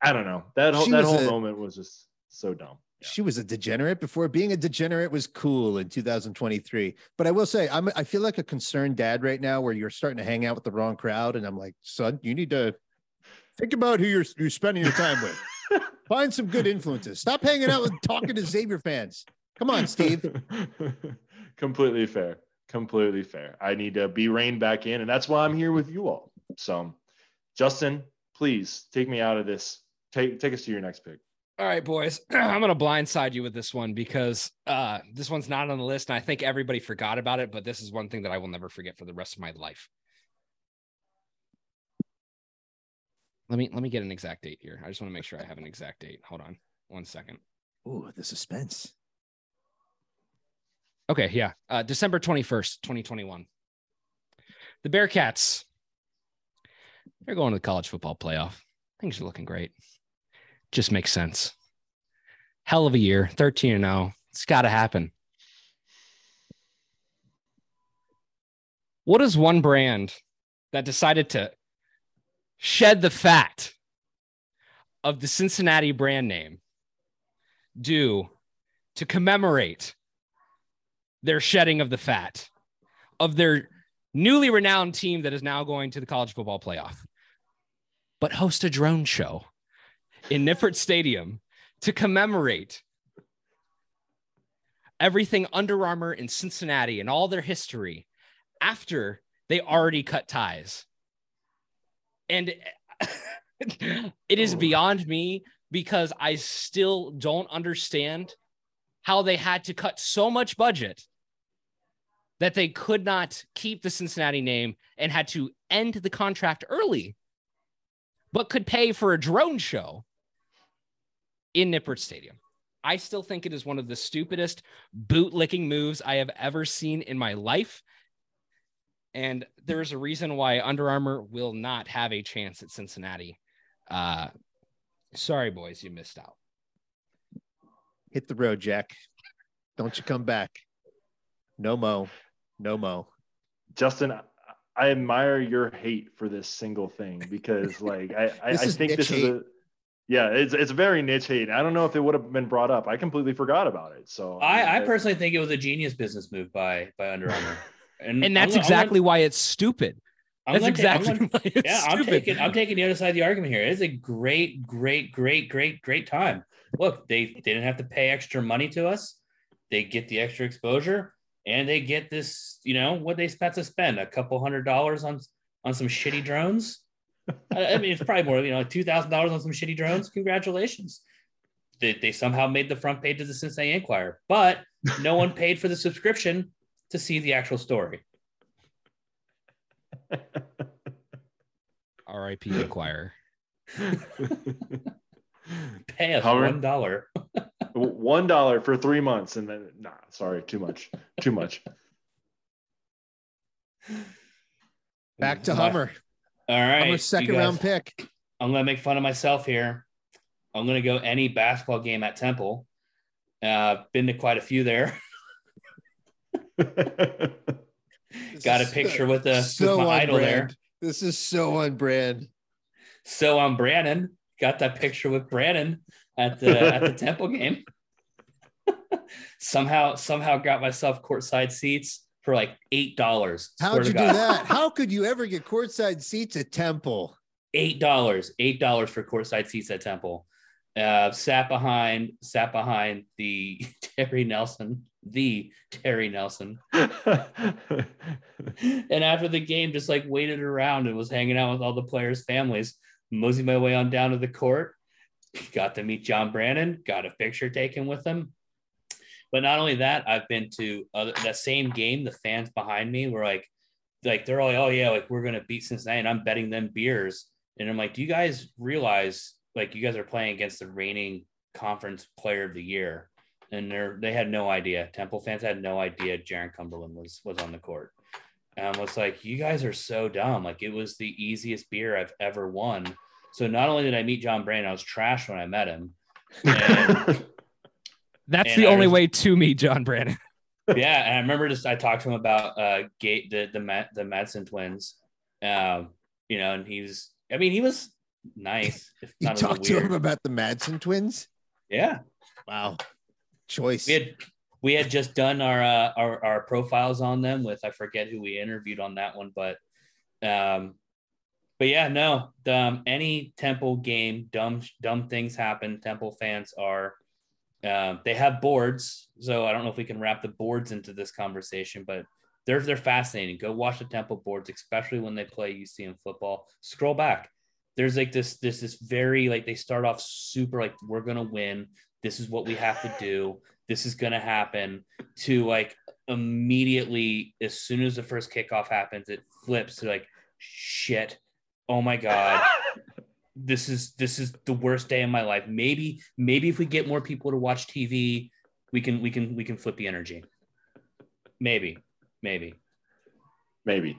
I don't know that whole, that whole a, moment was just so dumb she was a degenerate before being a degenerate was cool in 2023 but i will say i'm i feel like a concerned dad right now where you're starting to hang out with the wrong crowd and i'm like son you need to think about who you're, you're spending your time with find some good influences stop hanging out with talking to xavier fans come on steve completely fair. Completely fair. I need to be reined back in, and that's why I'm here with you all. So, Justin, please take me out of this. Take take us to your next pick. All right, boys. I'm gonna blindside you with this one because uh, this one's not on the list, and I think everybody forgot about it. But this is one thing that I will never forget for the rest of my life. Let me let me get an exact date here. I just want to make sure I have an exact date. Hold on, one second. Ooh, the suspense. Okay, yeah, uh, December 21st, 2021. The Bearcats. They're going to the college football playoff. Things are looking great. Just makes sense. Hell of a year, 13 and 0. It's got to happen. What is one brand that decided to shed the fat of the Cincinnati brand name do to commemorate their shedding of the fat of their newly renowned team that is now going to the college football playoff, but host a drone show in Nippert Stadium to commemorate everything Under Armour in Cincinnati and all their history after they already cut ties. And it is beyond me because I still don't understand how they had to cut so much budget that they could not keep the Cincinnati name and had to end the contract early, but could pay for a drone show in Nippert Stadium. I still think it is one of the stupidest bootlicking moves I have ever seen in my life. And there's a reason why Under Armour will not have a chance at Cincinnati. Uh, sorry, boys, you missed out. Hit the road, Jack. Don't you come back. No mo. No mo. Justin, I admire your hate for this single thing because, like, I, I, I think this hate. is a yeah, it's it's very niche hate. I don't know if it would have been brought up. I completely forgot about it. So I, I personally think it was a genius business move by by Under Armour, and, and that's I'm, exactly I'm, why it's stupid. I'm that's exactly gonna, why it's yeah. Stupid. I'm taking I'm taking the other side of the argument here. It's a great, great, great, great, great time. Look, they, they didn't have to pay extra money to us. They get the extra exposure and they get this, you know, what they spent to spend a couple hundred dollars on on some shitty drones. I mean, it's probably more, you know, two thousand dollars on some shitty drones. Congratulations. They, they somehow made the front page of the Cincinnati Enquirer, but no one paid for the subscription to see the actual story. R.I.P. Enquirer. Pay us one dollar. one dollar for three months, and then nah, sorry, too much, too much. Back to Hummer. All right, Hummer second guys, round pick. I'm gonna make fun of myself here. I'm gonna go any basketball game at Temple. Uh, been to quite a few there. Got a picture with the so with my idol there. This is so on brand. So I'm Brandon. Got that picture with Brannen at the at the Temple game. somehow, somehow got myself courtside seats for like eight dollars. How'd you do that? How could you ever get courtside seats at Temple? Eight dollars, eight dollars for courtside seats at Temple. Uh, sat behind, sat behind the Terry Nelson, the Terry Nelson. and after the game, just like waited around and was hanging out with all the players' families. Mosey my way on down to the court. Got to meet John Brannen. Got a picture taken with him. But not only that, I've been to other, that same game. The fans behind me were like, like they're all like, oh yeah, like we're gonna beat Cincinnati, and I'm betting them beers. And I'm like, do you guys realize like you guys are playing against the reigning conference player of the year? And they're they had no idea. Temple fans had no idea Jarron Cumberland was was on the court. And I was like, you guys are so dumb. Like it was the easiest beer I've ever won. So not only did I meet John Brannen, I was trash when I met him. And That's and the I only was, way to meet John Brannen. yeah, and I remember just I talked to him about uh Gate the the the Madsen twins. Um, you know, and he was I mean, he was nice. you talked to him about the Madsen twins? Yeah. Wow. Choice. We had we had just done our uh, our our profiles on them with I forget who we interviewed on that one, but um but yeah, no, um, any Temple game, dumb dumb things happen. Temple fans are Um, they have boards, so I don't know if we can wrap the boards into this conversation, but they're they're fascinating. Go watch the Temple boards, especially when they play UC in football. Scroll back. There's like this this this very like they start off super like we're gonna win. This is what we have to do. This is gonna happen. To like immediately as soon as the first kickoff happens, it flips to like shit. Oh my god. this is this is the worst day of my life. Maybe maybe if we get more people to watch TV, we can we can we can flip the energy. Maybe, maybe, maybe.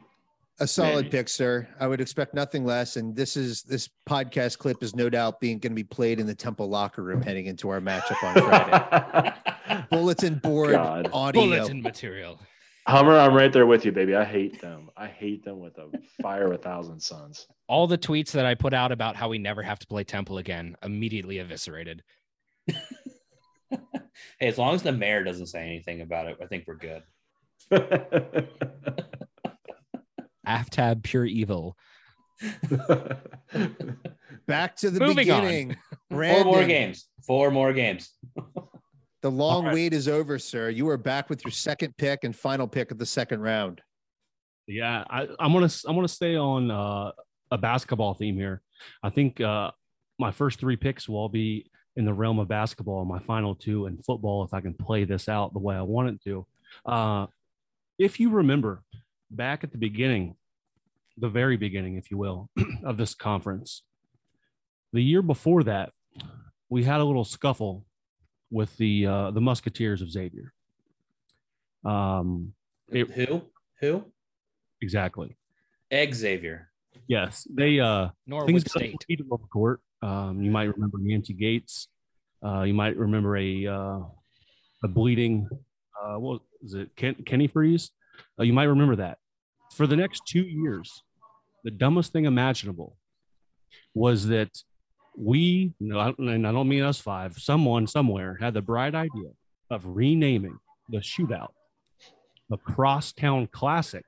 A solid Maybe. pick, sir. I would expect nothing less. And this is this podcast clip is no doubt being going to be played in the Temple locker room heading into our matchup on Friday. Bulletin board God. audio. Bulletin material. Hummer, I'm right there with you, baby. I hate them. I hate them with a fire of a thousand suns. All the tweets that I put out about how we never have to play Temple again immediately eviscerated. Hey, as long as the mayor doesn't say anything about it, I think we're good. Aftab Pureval. Back to the Moving on. beginning. Four more games. Four more games. The long right. wait is over, sir. You are back with your second pick and final pick of the second round. Yeah, I, I'm gonna I'm gonna stay on uh, a basketball theme here. I think uh, my first three picks will all be in the realm of basketball. My final two in football, if I can play this out the way I want it to. Uh, if you remember back at the beginning, the very beginning, if you will, of this conference, the year before that, we had a little scuffle with the uh, the Musketeers of Xavier. Um, It- Who? Who? exactly. Egg Xavier. Yes, they uh Norwood things State. heated on the court. Um, you might remember Yancy Gates. Uh, you might remember a uh, a bleeding. Uh, what is it? Ken, Kenny Frease. Uh, you might remember that. For the next two years, the dumbest thing imaginable was that we, no, and I don't mean us five, someone somewhere had the bright idea of renaming the shootout the Crosstown Classic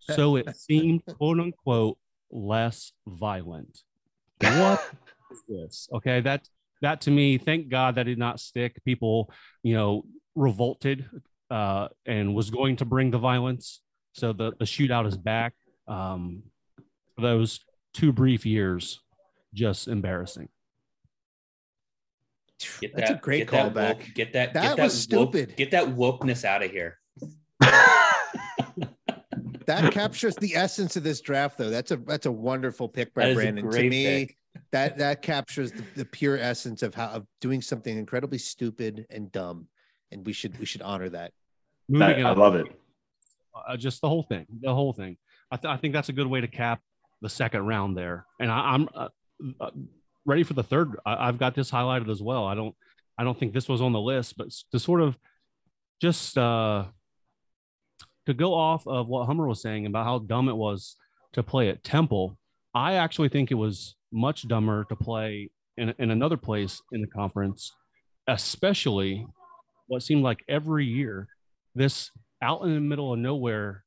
so it seemed quote unquote less violent. What is this? Okay, that that to me, thank God that did not stick. People, you know, revolted uh, and was going to bring the violence. So the the shootout is back. Um, those two brief years, just embarrassing. Get That's a great get that callback. woke- get that. That get that was woke- stupid. get that wokeness out of here. That captures the essence of this draft, though. That's a that's a wonderful pick by That is a Brandon. To me, pick. that that captures the, the pure essence of how of doing something incredibly stupid and dumb, and we should we should honor that. Moving That- I on. love it. uh, just the whole thing, the whole thing. I, th- I think that's a good way to cap the second round there. And I, I'm uh, uh, ready for the third. I, I've got this highlighted as well. I don't, I don't think this was on the list, but to sort of just uh, to go off of what Hummer was saying about how dumb it was to play at Temple. I actually think it was much dumber to play in, in another place in the conference, especially what seemed like every year this out in the middle of nowhere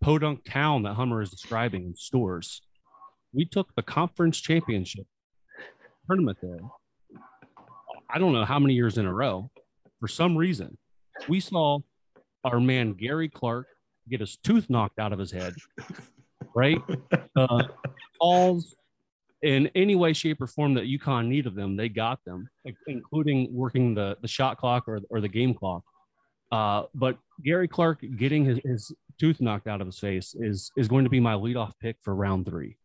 podunk town that Hummer is describing in Storrs. We took the conference championship tournament there. I don't know how many years in a row. For some reason, we saw our man Gary Clark get his tooth knocked out of his head, right? Uh, calls in any way, shape, or form that UConn needed them, they got them, including working the, the shot clock or, or the game clock. Uh, but Gary Clark getting his, his tooth knocked out of his face is is going to be my leadoff pick for round three.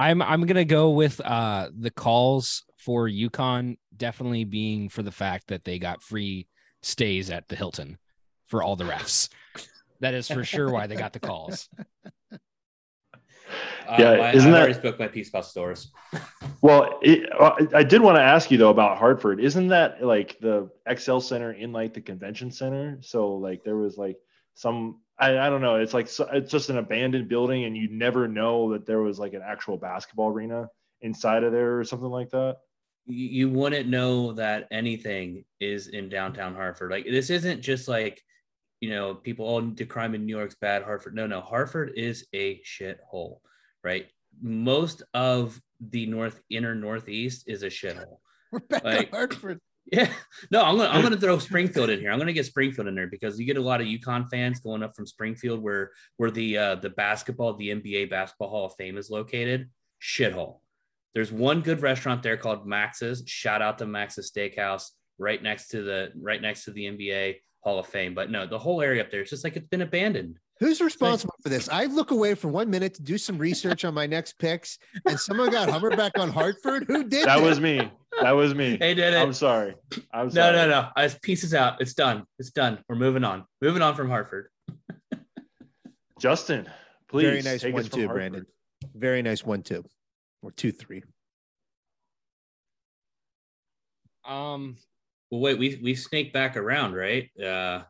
I'm I'm gonna go with uh the calls for UConn definitely being for the fact that they got free stays at the Hilton for all the refs. That is for sure why they got the calls. Yeah, Um, I, isn't I've that- already spoke my piece about Storrs. Well, it, uh, I did want to ask you though about Hartford. Isn't that like the XL Center in like the convention center? So like there was like some I, I don't know. It's like so- it's just an abandoned building, and you never know that there was like an actual basketball arena inside of there or something like that. You, you wouldn't know that anything is in downtown Hartford. Like this isn't just like you know people all the crime in New York's bad. Hartford, no, no. Hartford is a shithole, right? Most of the north inner northeast is a shithole. We're back Like- Hartford. Yeah. No, I'm gonna I'm gonna throw Springfield in here. I'm gonna get Springfield in there because you get a lot of UConn fans going up from Springfield where where the uh the basketball, the NBA basketball Hall of Fame is located. Shithole. There's one good restaurant there called Max's. Shout out to Max's Steakhouse right next to the right next to the NBA Hall of Fame. But no, the whole area up there, it's just like it's been abandoned. Who's responsible for this? I look away for one minute to do some research on my next picks, and someone got Hummer back on Hartford. Who did That that? was me. That was me. They did it. I'm sorry. I'm no, sorry. no, no. I pieces out. It's done. It's done. We're moving on. Moving on from Hartford. Justin, please. Very nice take one us from too, Hartford. Brandon. Very nice one two, or two three. Um, Well, wait, we we snake back around, right? Uh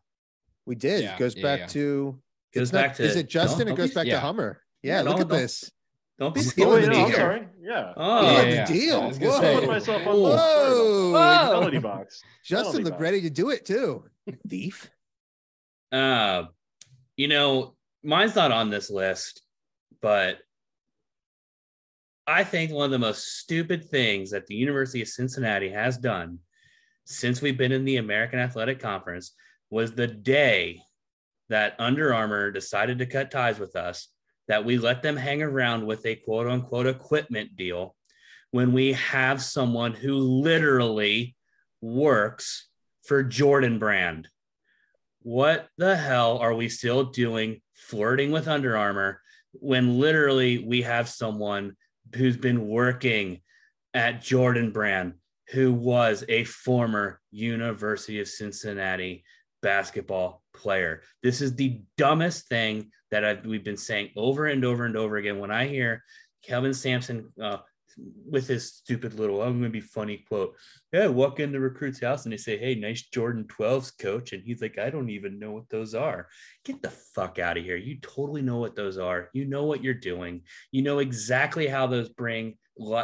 We did. Yeah, it goes yeah, back yeah. to. Goes it's not- back to- Is it Justin? no, it goes don't back be- to. Hummer. Yeah, Yeah, look don't- at this. don't be He's Oh, stealing wait, the no, deal I'm here. sorry. Yeah. Oh, Yeah, yeah, the yeah. deal. I was gonna Whoa. say. Myself on Whoa. the Whoa. Sorry, Melody box. Justin Penalty looked box. ready to do it too. Thief. Uh, you know, mine's not on this list, but I think one of the most stupid things that the University of Cincinnati has done since we've been in the American Athletic Conference was the day that Under Armour decided to cut ties with us, that we let them hang around with a quote unquote equipment deal when we have someone who literally works for Jordan Brand. What the hell are we still doing flirting with Under Armour when literally we have someone who's been working at Jordan Brand, who was a former University of Cincinnati basketball player? This is the dumbest thing that I've, we've been saying over and over and over again. When I hear Kelvin Sampson uh, with his stupid little, I'm to be funny quote, yeah, I walk into recruit's house and they say, Hey, nice Jordan 12s, coach. And he's like, I don't even know what those are. Get the fuck out of here. You totally know what those are. You know what you're doing. You know exactly how those bring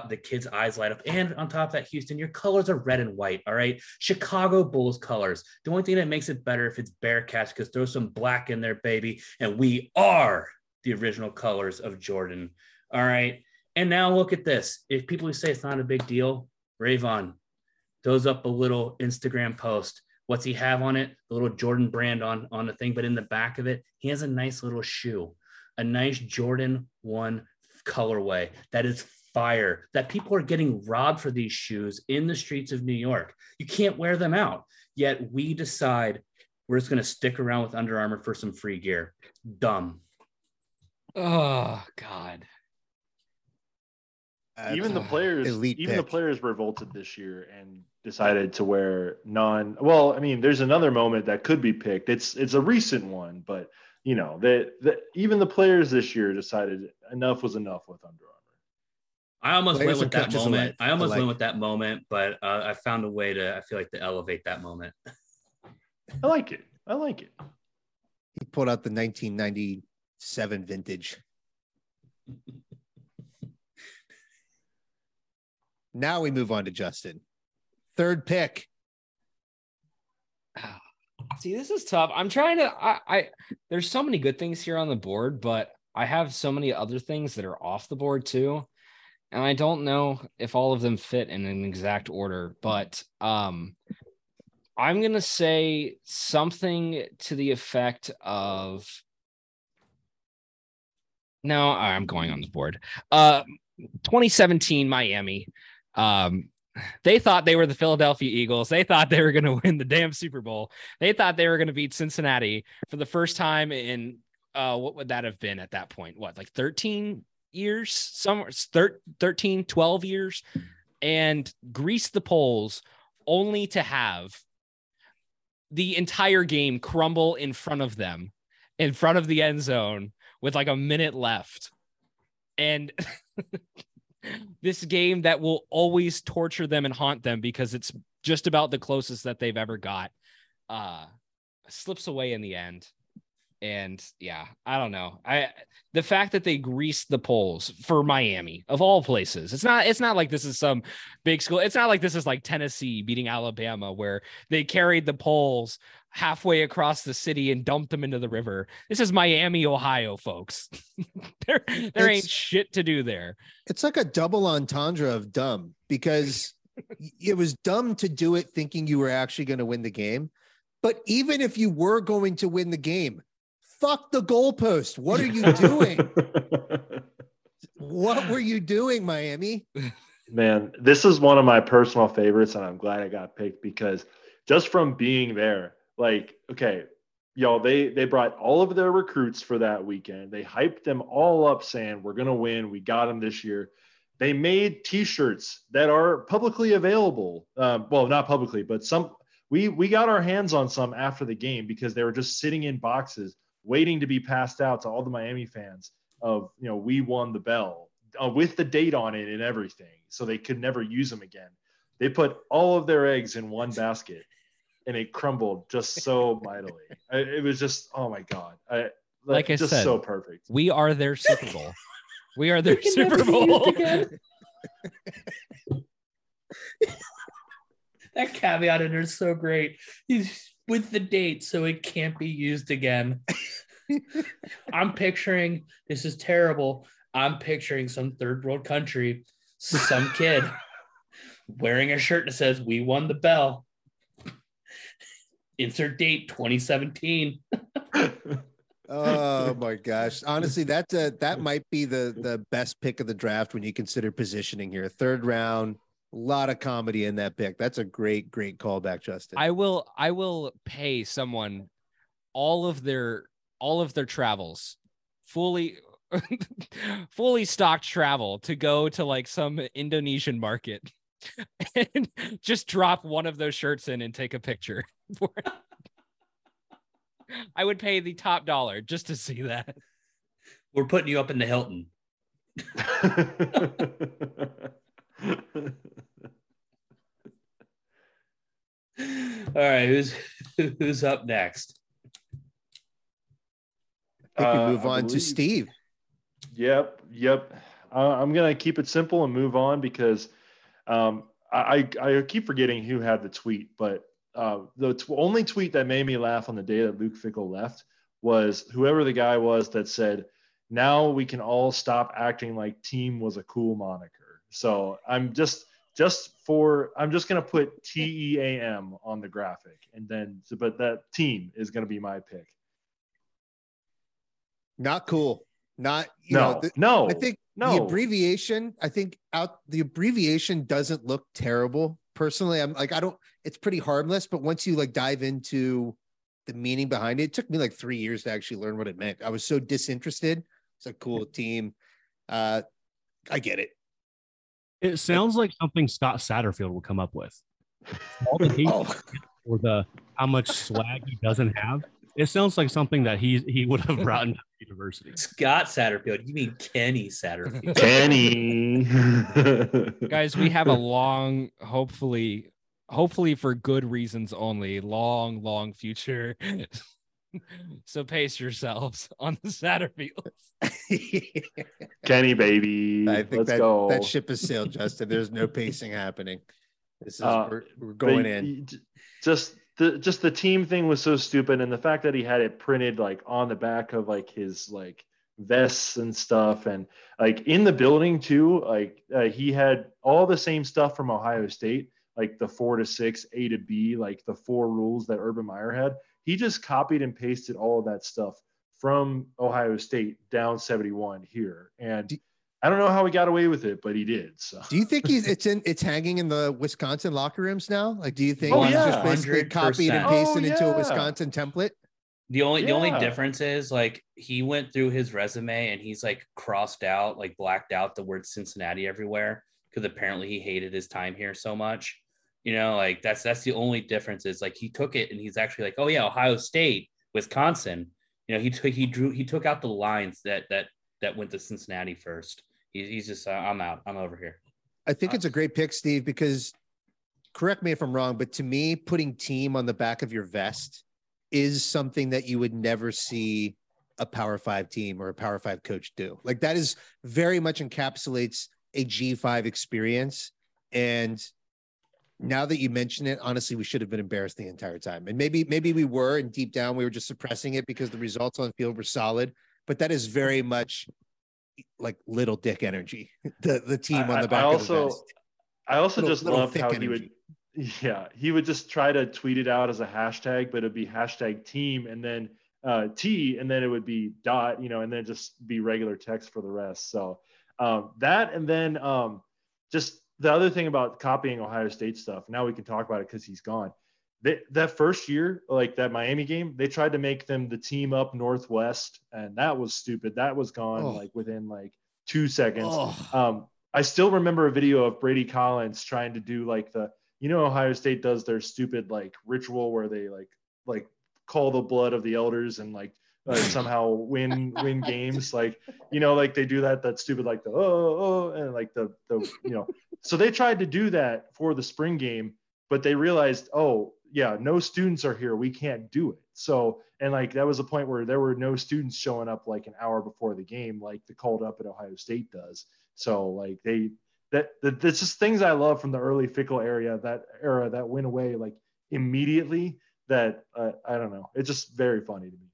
the kids' eyes light up. And on top of that, Houston, your colors are red and white. All right. Chicago Bulls colors. The only thing that makes it better if it's Bearcats, because throw some black in there, baby. And we are the original colors of Jordan. All right. And now look at this. If people who say it's not a big deal, Rayvon, throws up a little Instagram post. What's he have on it? The little Jordan brand on on the thing, but in the back of it, he has a nice little shoe, a nice Jordan one colorway that is fire. That people are getting robbed for these shoes in the streets of New York. You can't wear them out. Yet we decide we're just going to stick around with Under Armour for some free gear. Dumb. oh God. Even the players elite even the players revolted this year and decided to wear non well i mean there's another moment that could be picked it's it's a recent one but you know that that even the players this year decided enough was enough with under armour I almost Players went with that moment. alike- I almost alike. went with that moment, but uh, I found a way to. I feel like to elevate that moment. i like it i like it He pulled out the 1997 vintage. now we move on to Justin. Third pick. See, this is tough. I'm trying to. I, I there's so many good things here on the board, but I have so many other things that are off the board too, and I don't know if all of them fit in an exact order. But um, I'm gonna say something to the effect of. No, I'm going on the board. Uh, 2017 Miami. Um, they thought they were the Philadelphia Eagles. They thought they were going to win the damn Super Bowl. They thought they were going to beat Cincinnati for the first time in uh what would that have been at that point? What, like 13 years? Somewhere thir- 13, 12 years and grease the poles only to have the entire game crumble in front of them in front of the end zone with like a minute left. And this game that will always torture them and haunt them because it's just about the closest that they've ever got. Uh slips away in the end. And yeah i don't know. I the fact that they greased the polls for miami of all places. It's not it's not like this is some big school. It's not like this is like tennessee beating alabama where they carried the polls halfway across the city and dumped them into the river this is miami ohio folks there there ain't shit to do there It's like a double entendre of dumb because it was dumb to do it thinking you were actually going to win the game. But even if you were going to win the game, fuck the goalpost. What are you doing? what were you doing, Miami? Man, this is one of my personal favorites, and I'm glad I got picked because just from being there, like, okay, y'all, they they brought all of their recruits for that weekend. They hyped them all up, saying, "We're gonna win. We got them this year." They made T-shirts that are publicly available. Um, well, not publicly, but some we we got our hands on some after the game because they were just sitting in boxes waiting to be passed out to all the Miami fans of you know we won the bell uh, with the date on it and everything, so they could never use them again. They put all of their eggs in one basket, and it crumbled just so mightily. I, it was just oh my god, I, like, Like I just said, so perfect. We are their Super Bowl. We are their can Super never be used Bowl. again. that caveat in there is so great. He's with the date, so it can't be used again. I'm picturing this is terrible. I'm picturing some third world country, some kid wearing a shirt that says "We won the bell." Insert date 2017. Oh my gosh. Honestly, that's a uh, that might be the the best pick of the draft when you consider positioning here. Third round, a lot of comedy in that pick. That's a great, great callback, Justin. I will I will pay someone all of their all of their travels fully fully stocked travel to go to like some Indonesian market and just drop one of those shirts in and take a picture. I would pay the top dollar just to see that. We're putting you up in the Hilton. All right, who's who's up next? I think we Uh, move I on to Steve. Yep, yep. Uh, I'm gonna keep it simple and move on because um, I I keep forgetting who had the tweet, but uh, the t- only tweet that made me laugh on the day that Luke Fickell left was whoever the guy was that said, "Now we can all stop acting like team was a cool moniker." So I'm just just for I'm just gonna put T E A M on the graphic, and then but that team is gonna be my pick. Not cool. Not you No, know. The, no, I think the abbreviation. I think out the abbreviation doesn't look terrible. Personally, I'm like I don't. It's pretty harmless, but once you like dive into the meaning behind it, it took me like three years to actually learn what it meant. I was so disinterested. It's a cool team. Uh, I get it. It sounds like something Scott Satterfield will come up with. All the hate Oh, or the how much swag he doesn't have. It sounds like something that he he would have brought into the university. Scott Satterfield. You mean Kenny Satterfield? Kenny. Guys, we have a long, hopefully, hopefully for good reasons only, long, long future. so pace yourselves on the Satterfields. Kenny, baby. I think Let's that go. that ship has sailed, Justin. There's no pacing happening. This is Uh, we're, we're going y- in. Just the just the team thing was so stupid, and the fact that he had it printed like on the back of like his like vests and stuff, and like in the building too. Like uh, he had all the same stuff from Ohio State, like the four to six, A to B, like the four rules that Urban Meyer had. He just copied and pasted all of that stuff from Ohio State down 71 here, and I don't know how he got away with it, but he did. So Do you think he's it's in it's hanging in the Wisconsin locker rooms now? Like, do you think Oh, he's yeah. just basically copied and pasted Oh, into a. Wisconsin template? The only the only difference is like he went through his resume and he's like crossed out, like blacked out the word Cincinnati everywhere because apparently he hated his time here so much. You know, like that's that's the only difference is like he took it and he's actually like, oh yeah, Ohio State, Wisconsin. You know, he took he drew he took out the lines that that that went to Cincinnati first. He, he's just uh, I'm out. I'm over here. I think it's a great pick, Steve, because correct me if I'm wrong, but to me, putting team on the back of your vest is something that you would never see a power five team or a power five coach do. Like that is very much encapsulates a G5 experience. And now that you mention it, honestly, we should have been embarrassed the entire time. And maybe, maybe we were, and deep down we were just suppressing it because the results on the field were solid. But that is very much like little dick energy. The the team on I- the I back of the also- I also Little- just loved how he would. Yeah, he would just try to tweet it out as a hashtag, but it'd be hashtag team and then uh, T, and then it would be dot, you know, and then just be regular text for the rest. So um, that, and then um, just the other thing about copying Ohio State stuff. Now we can talk about it because he's gone. They, that first year, like that Miami game, they tried to make them the team up Northwest, and that was stupid. That was gone Oh. like within like two seconds. Oh, Um, I still remember a video of Brady Collins trying to do like the, you know, Ohio State does their stupid like ritual where they like like call the blood of the elders and like uh, somehow win win games. Like you know, like they do that that stupid like the oh oh and like the the you know. So they tried to do that for the spring game, but they realized oh yeah, no students are here, we can't do it. So and like that was a point where there were no students showing up like an hour before the game, like the called up at Ohio State does. So like they that, that that's just things I love from the early Fickell area that era that went away like immediately. That uh, I don't know. It's just very funny to me.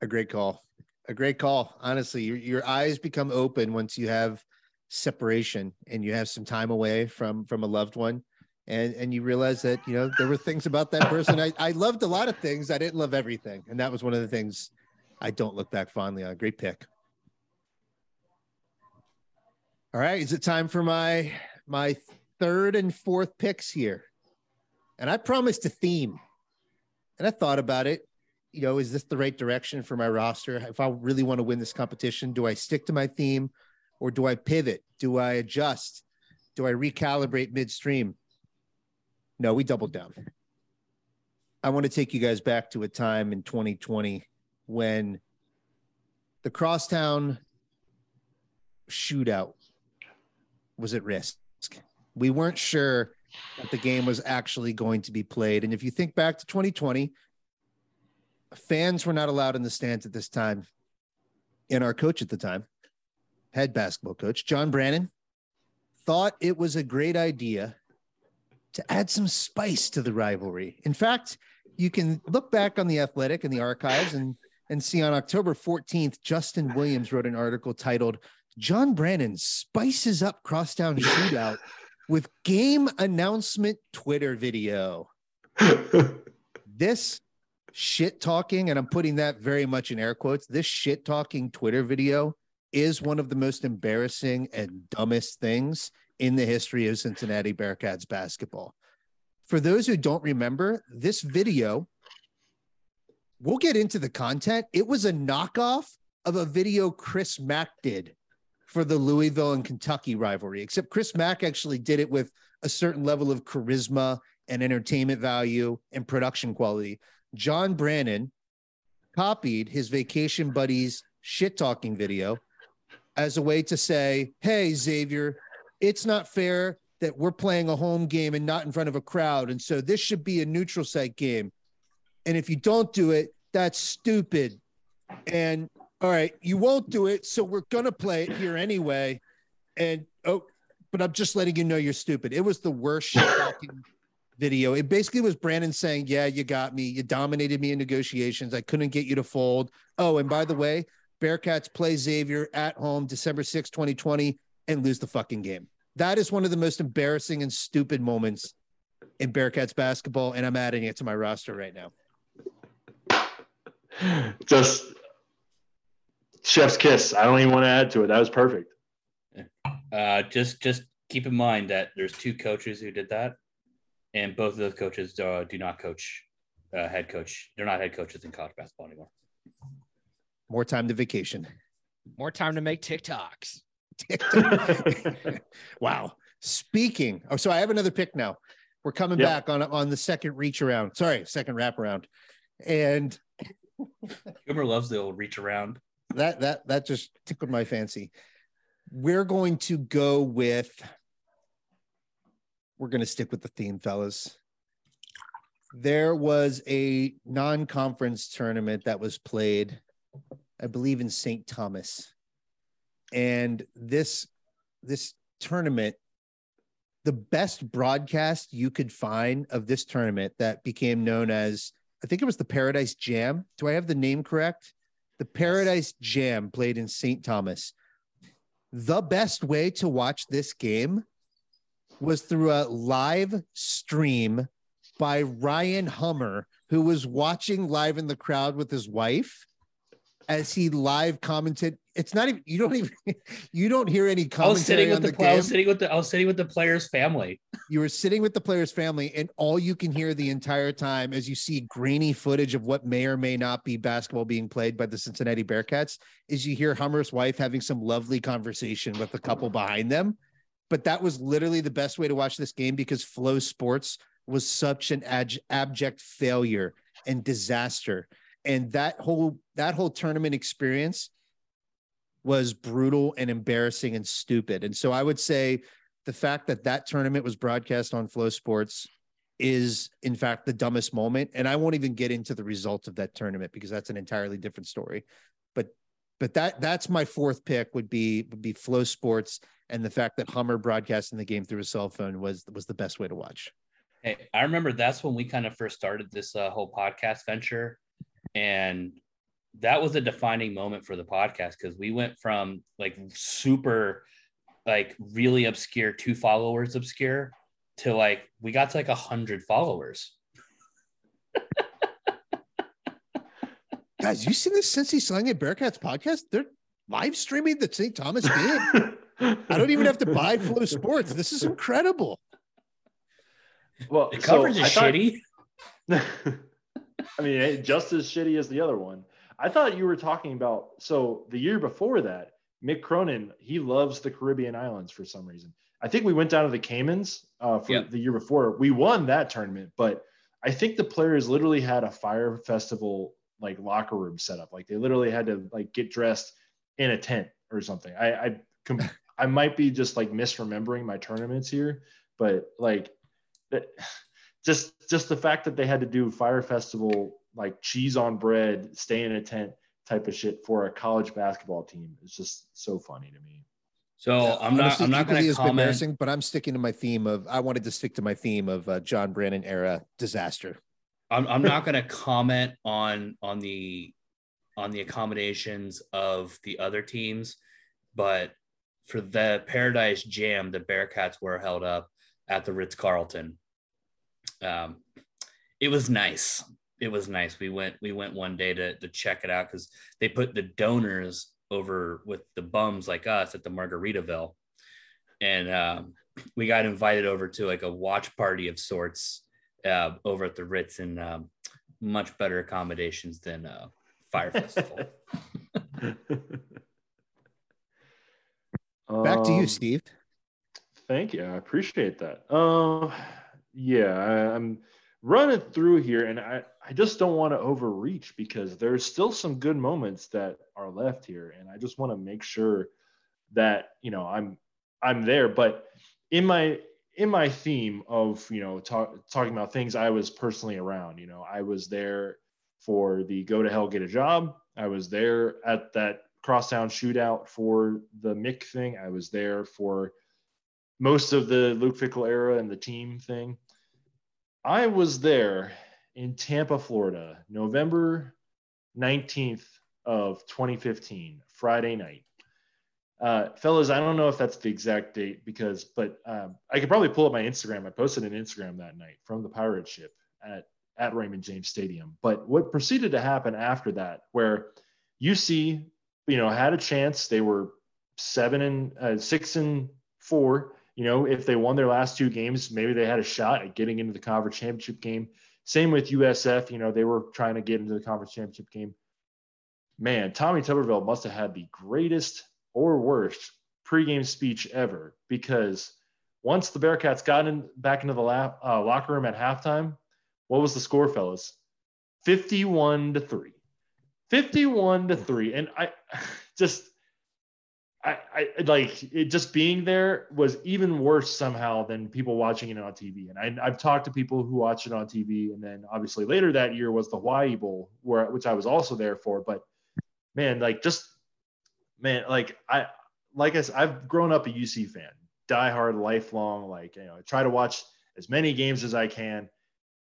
a great call. A great call. Honestly, your your eyes become open once you have separation and you have some time away from from a loved one. And and you realize that, you know, there were things about that person. I, I loved a lot of things. I didn't love everything. And that was one of the things I don't look back fondly on. Great pick. All right. Is it time for my my third and fourth picks here? And I promised a theme. And I thought about it you know, is this the right direction for my roster? If I really want to win this competition, do I stick to my theme or do I pivot? Do I adjust? Do I recalibrate midstream? No, we doubled down. I want to take you guys back to a time in 2020 when the crosstown shootout was at risk. We weren't sure that the game was actually going to be played. And if you think back to 2020, fans were not allowed in the stands at this time. And our coach at the time, head basketball coach, John Brannen, thought it was a great idea to add some spice to the rivalry. In fact, you can look back on the athletic and the archives and, and see on October 14th, Justin Williams wrote an article titled John Brannen Spices Up Crosstown Shootout with Game Announcement Twitter Video this shit talking, and I'm putting that very much in air quotes, this shit talking Twitter video is one of the most embarrassing and dumbest things in the history of Cincinnati Bearcats basketball. For those who don't remember, this video, we'll get into the content. It was a knockoff of a video Chris Mack did for the Louisville and Kentucky rivalry, except Chris Mack actually did it with a certain level of charisma and entertainment value and production quality. John Brannen copied his vacation buddies shit talking video as a way to say, Hey, Xavier, it's not fair that we're playing a home game and not in front of a crowd. And so this should be a neutral site game. And if you don't do it, that's stupid. And all right, you won't do it. So we're going to play it here anyway. And oh, but I'm just letting you know you're stupid. It was the worst shit video. It basically was Brannen saying, Yeah, you got me. You dominated me in negotiations. I couldn't get you to fold. Oh, and by the way, Bearcats play Xavier at home December 6, 2020, and lose the fucking game. That is one of the most embarrassing and stupid moments in Bearcats basketball, and I'm adding it to my roster right now. Just chef's kiss. I don't even want to add to it. That was perfect. Uh, just just keep in mind that there's two coaches who did that, and both of those coaches uh, do not coach, uh, head coach. They're not head coaches in college basketball anymore. More time to vacation. More time to make TikToks. wow. Speaking, oh, so I have another pick now. We're coming Yep. back on on the second reach around. Sorry, second wrap around, and Coomer loves the old reach around. that that that just tickled my fancy. We're going to go with. We're going to stick with the theme, fellas. There was a non-conference tournament that was played, I believe, in St. Thomas, and this this tournament, the best broadcast you could find of this tournament that became known as, I think it was the Paradise Jam. Do I have the name correct? The Paradise Jam played in St. Thomas. the best way to watch this game was through a live stream by Ryan Hummer, who was watching live in the crowd with his wife as he live commented. It's not even you don't even you don't hear any I was sitting commentary with the, the, I was sitting with the I was sitting with the player's family. you were sitting with the player's family, and all you can hear the entire time as you see grainy footage of what may or may not be basketball being played by the Cincinnati Bearcats is you hear Hummer's wife having some lovely conversation with the couple behind them. But that was literally the best way to watch this game because FloSports was such an ab- abject failure and disaster. And that whole that whole tournament experience was brutal and embarrassing and stupid. And so I would say the fact that that tournament was broadcast on FloSports is in fact the dumbest moment and I won't even get into the results of that tournament because that's an entirely different story. But but that that's my fourth pick would be would be FloSports and the fact that Hummer broadcasting the game through a cell phone was was the best way to watch. Hey, I remember that's when we kind of first started this uh, whole podcast venture, and that was a defining moment for the podcast because we went from like super, like really obscure, two followers obscure, to like we got to like a hundred followers. Guys, you see this Cincy Slang and Bearcats podcast? They're live streaming the St. Thomas game. I don't even have to buy FloSports. This is incredible. Well, The so coverage is I thought- shitty. I mean, just as shitty as the other one. I thought you were talking about. So the year before that, Mick Cronin, he loves the Caribbean islands for some reason. I think we went down to the Caymans uh, for Yep. the year before. We won that tournament, but I think the players literally had a fire festival like locker room set up. Like they literally had to like get dressed in a tent or something. I I, com- I might be just like misremembering my tournaments here, but like that just just the fact that they had to do fire festival like cheese on bread stay in a tent type of shit for a college basketball team is just so funny to me So I'm not. Honestly, I'm not going to as comment. embarrassing, but I'm sticking to my theme of I wanted to stick to my theme of uh, John Brannen era disaster. I'm, I'm not going to comment on on the on the accommodations of the other teams, but for the Paradise Jam, the Bearcats were held up at the Ritz Carlton. Um, it was nice. It was nice. We went we went one day to to check it out because they put the donors over with the bums like us at the Margaritaville, and um, we got invited over to like a watch party of sorts uh, over at the Ritz and um, much better accommodations than uh, Fire Festival. Back to you, Um, Steve. Thank you. I appreciate that. Uh, yeah, I, I'm running through here, and I, I just don't want to overreach because there's still some good moments that are left here, and I just want to make sure that you know I'm I'm there. But in my in my theme of you know talk, talking about things I was personally around, you know, I was there for the go to hell get a job. I was there at that crosstown shootout for the Mick thing. I was there for most of the Luke Fickell era and the team thing. I was there in Tampa, Florida, November 19th of 2015, Friday night. Uh, fellas, I don't know if that's the exact date because, but um, I could probably pull up my Instagram. I posted an Instagram that night from the pirate ship at, at Raymond James Stadium. But what proceeded to happen after that, where UC, you know, had a chance, they were seven and uh, six and four. You know, if they won their last two games, maybe they had a shot at getting into the conference championship game. Same with USF. You know, they were trying to get into the conference championship game. Man, Tommy Tuberville must have had the greatest or worst pregame speech ever because once the Bearcats got in back into the lap, uh, locker room at halftime, what was the score, fellas? 51 to 3. 51 to 3. And I just I, I like it just being there was even worse somehow than people watching it on TV. And I, I've talked to people who watch it on TV. And then obviously later that year was the Hawaii Bowl, where which I was also there for. But man, like just man, like I like I said, I've grown up a UC fan, diehard, lifelong. Like you know, I try to watch as many games as I can.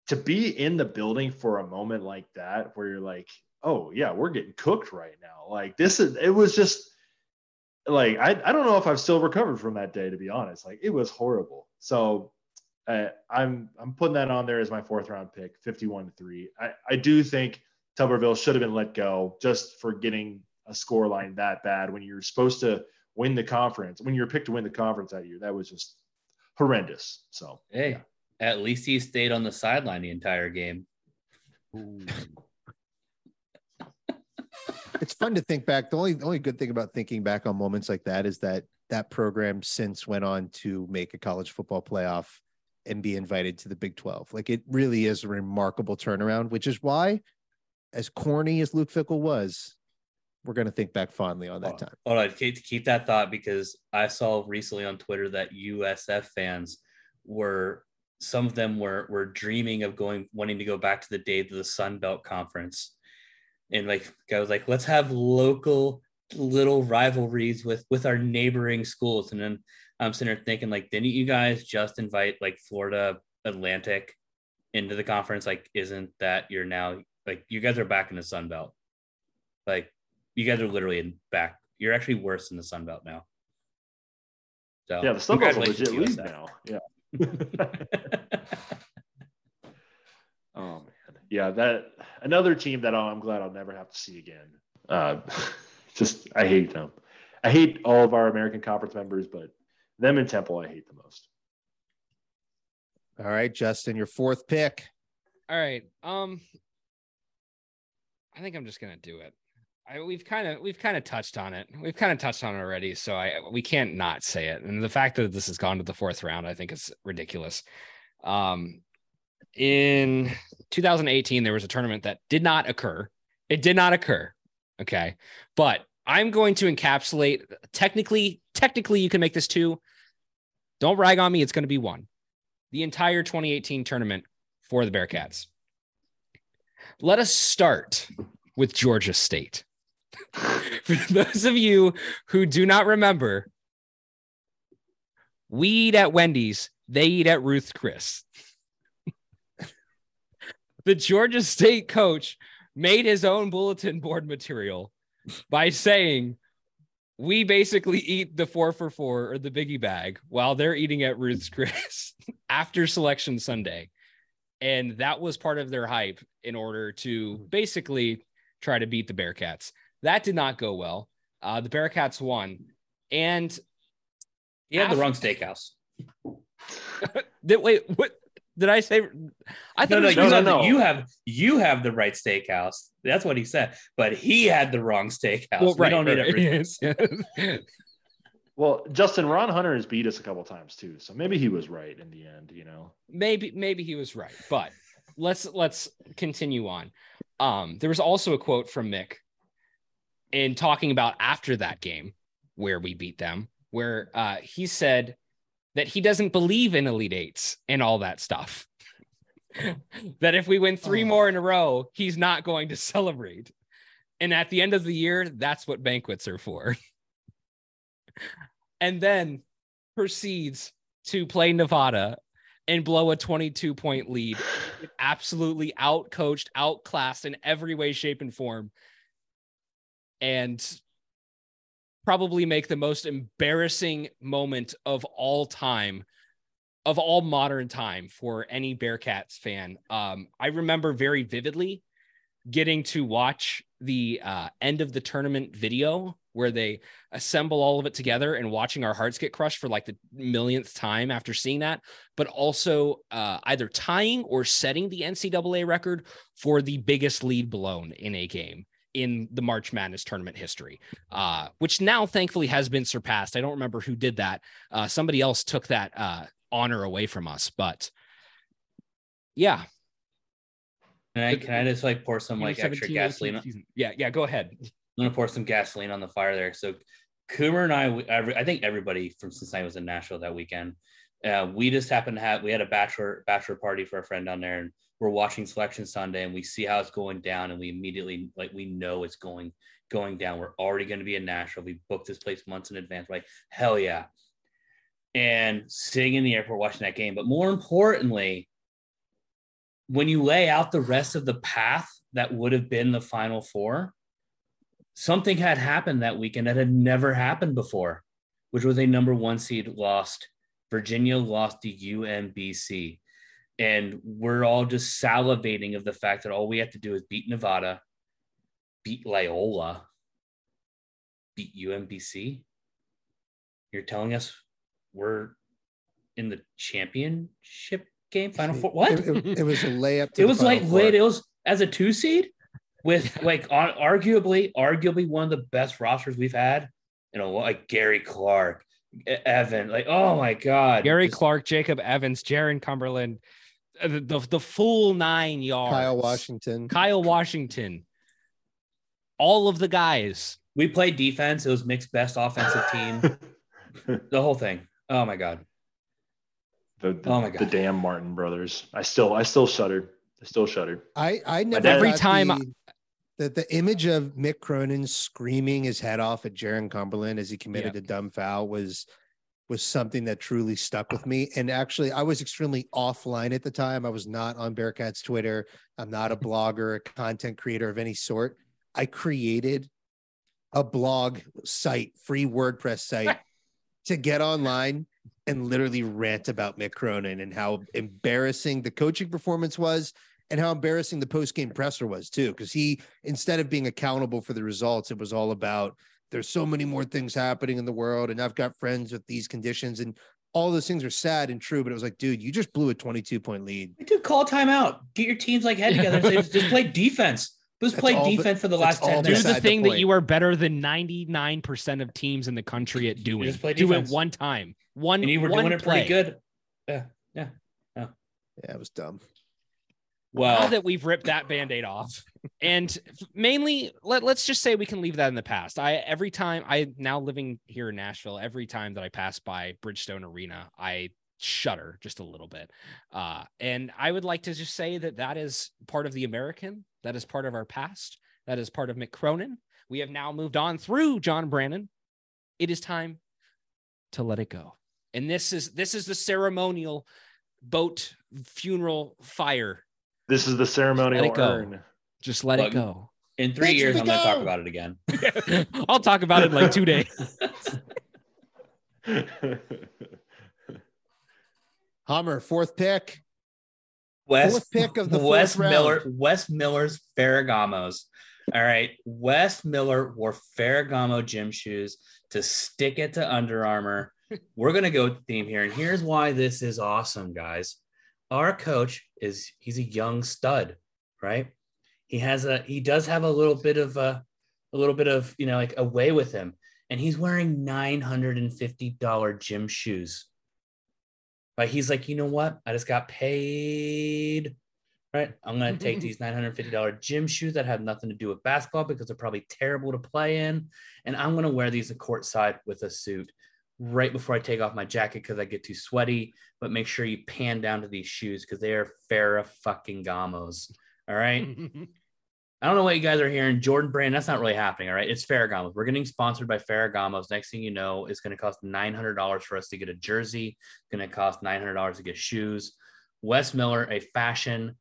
To be in the building for a moment like that, where you're like, oh yeah, we're getting cooked right now. Like this is it was just like I, I don't know if I've still recovered from that day to be honest. Like it was horrible. So uh, I'm I'm putting that on there as my fourth round pick, 51 to three. I, I do think Tuberville should have been let go just for getting a score line that bad when you're supposed to win the conference. When you're picked to win the conference that year, that was just horrendous. So Hey, yeah. at least he stayed on the sideline the entire game. It's fun to think back. The only the only good thing about thinking back on moments like that is that that program since went on to make a college football playoff and be invited to the Big 12. Like it really is a remarkable turnaround, which is why, as corny as Luke Fickell was, we're going to think back fondly on that Oh. time. Oh, Hold on, keep, keep that thought because I saw recently on Twitter that USF fans were some of them were were dreaming of going wanting to go back to the days of the Sun Belt Conference. And like I was like, let's have local little rivalries with with our neighboring schools. And then I'm sitting there thinking, like, didn't you guys just invite like Florida Atlantic into the conference? Like, isn't that you're now like you guys are back in the Sun Belt? Like you guys are literally in back. You're actually worse than the Sun Belt now. So yeah, the Sun Belt's legit league now. Yeah. oh man. Yeah, that another team that I'm glad I'll never have to see again. Uh, just I hate them. I hate all of our American Conference members, but them in Temple I hate the most. All right, Justin, your fourth pick. All right. Um I think I'm just gonna do it. I, we've kind of we've kind of touched on it. We've kind of touched on it already, so I we can't not say it. And the fact that this has gone to the fourth round, I think is ridiculous. Um, in 2018, there was a tournament that did not occur. It did not occur. Okay, but I'm going to encapsulate. Technically, technically, you can make this two. Don't rag on me. It's going to be one. The entire 2018 tournament for the Bearcats. Let us start with Georgia State. For those of you who do not remember, we eat at Wendy's, they eat at Ruth's Chris. The Georgia State coach made his own bulletin board material by saying, we basically eat the four for four or the biggie bag while they're eating at Ruth's Chris after selection Sunday. And that was part of their hype in order to basically try to beat the Bearcats. That did not go well. Uh, the Bearcats won. And You had the wrong steakhouse. wait, what did I say? I No, thought no, it you, no, have no. The, you have you have the right steakhouse. That's what he said. But he had the wrong steakhouse. well, we don't need right, it. yes. Well, Justin Ron Hunter has beat us a couple times too, so maybe he was right in the end. You know. maybe maybe he was right but let's let's continue on um there was also a quote from mick in talking about after that game where we beat them where uh he said that he doesn't believe in elite eights and all that stuff that if we win three Oh. more in a row he's not going to celebrate and at the end of the year that's what banquets are for and then proceeds to play nevada and blow a 22 point lead. Absolutely outcoached, outclassed in every way, shape, and form. And probably make the most embarrassing moment of all time, of all modern time for any Bearcats fan. Um, I remember very vividly getting to watch the uh, end of the tournament video where they assemble all of it together and watching our hearts get crushed for like the millionth time after seeing that but also uh, either tying or setting the NCAA record for the biggest lead blown in a game in the March Madness tournament history, uh, which now thankfully has been surpassed. I don't remember who did that. Uh, somebody else took that uh, honor away from us, but yeah. Can I, can I just like pour some like extra gasoline? on- Yeah, yeah, go ahead. I'm gonna pour some gasoline on the fire there. So Coomer and I, I think everybody from Cincinnati was in Nashville that weekend. Uh, we just happened to have we had a bachelor bachelor party for a friend down there, and we're watching Selection Sunday, and we see how it's going down, and we immediately like we know it's going going down. We're already going to be in Nashville. We booked this place months in advance. Like hell yeah, and sitting in the airport watching that game. But more importantly, when you lay out the rest of the path that would have been the Final Four something had happened that weekend that had never happened before, which was a number one seed lost. Virginia lost to UMBC. And we're all just salivating of the fact that all we have to do is beat Nevada, beat Loyola, beat UMBC. You're telling us we're in the championship game, Final Four? What? It, it- it was a layup. To it the was Final like Four. wait, it was as a two seed with like ar- arguably, arguably one of the best rosters we've had. You know, like Gary Clark, Evan, like oh my god, Gary Just- Clark, Jacob Evans, Jarron Cumberland, the, the the full nine yards. Kyle Washington. Kyle Washington. All of the guys. We played defense. It was mixed best offensive team. the whole thing. Oh my god. the, the, Oh my god. the damn Martin brothers. I still I still shudder. I still shudder. I I never Every got time I- the, the the image of Mick Cronin screaming his head off at Jarron Cumberland as he committed a dumb foul was was something that truly stuck with me. And actually, I was extremely offline at the time. I was not on Bearcats Twitter. I'm not a blogger, a content creator of any sort. I created a blog site, free WordPress site, to get online and literally rant about Mick Cronin and how embarrassing the coaching performance was and how embarrassing the post game presser was too. Because he, instead of being accountable for the results, it was all about there's so many more things happening in the world, and I've got friends with these conditions, and all those things are sad and true. But it was like, dude, you just blew a 22 point lead. Dude, call timeout. Get your team's like head together and say, just play defense. Just That's play the- defense for the last 10 all Do minutes. beside the the thing that you are better than 99% of teams in the country at doing. just play Do it defense. one time. One And you were one doing it play. pretty good. Yeah. Yeah. Yeah, it was dumb. Now Well, that we've ripped that band-aid off. And mainly let, let's just say we can leave that in the past. I every time i now living here in nashville every time that i pass by bridgestone arena i shudder just a little bit. Uh, and i would like to just say that that is part of the american. That is part of our past. That is part of mick cronin. We have now moved on through john brannen. It is time to let it go. And this is this is the ceremonial boat funeral fire This is the ceremonial Let it go. urn. just let it go. in three Thanks for years, I'm going to talk about it again. I'll talk about it in like two days. Hummer, fourth pick. Wes, Fourth pick of the West Miller, round. Wes Miller's Ferragamos. All right, Wes Miller wore Ferragamo gym shoes to stick it to Under Armour. We're gonna go with the theme here, and here's why this is awesome, guys. Our coach is he's a young stud, right? He has a he does have a little bit of a a little bit of you know like a way with him, and he's wearing nine hundred and fifty dollar gym shoes. But he's like, you know what? I just got paid. Right. I'm going to take these $950 gym shoes that have nothing to do with basketball because they're probably terrible to play in. And I'm going to wear these courtside with a suit right before I take off my jacket because I get too sweaty. But make sure you pan down to these shoes because they are Farrah fucking Gamos. All right. I don't know what you guys are hearing. Jordan Brand, that's not really happening. All right. It's Ferragamos. We're getting sponsored by Ferragamos. Next thing you know, it's going to cost $900 for us to get a jersey. It's going to cost $900 to get shoes. Wes Miller, a fashion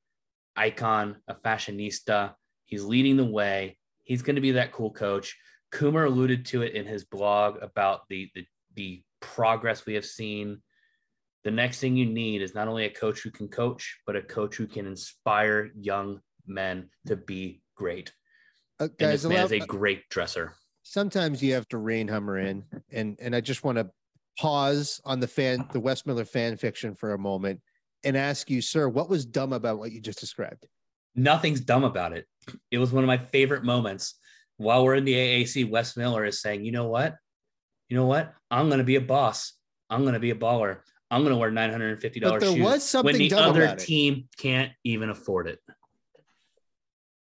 icon, a fashionista. He's leading the way. He's going to be that cool coach. Coomer alluded to it in his blog about the, the, the progress we have seen. The next thing you need is not only a coach who can coach, but a coach who can inspire young men to be great. Uh, And guys, this man is a great dresser. sometimes you have to rein Hummer in, and and I just want to pause on the fan, the Wes Miller fan fiction for a moment, and ask you, sir, what was dumb about what you just described? Nothing's dumb about it. It was one of my favorite moments. While we're in the AAC, Wes Miller is saying, you know what? You know what? I'm going to be a boss. I'm going to be a baller. I'm going to wear $950 But there shoes was something when the dumb other about it. team can't even afford it.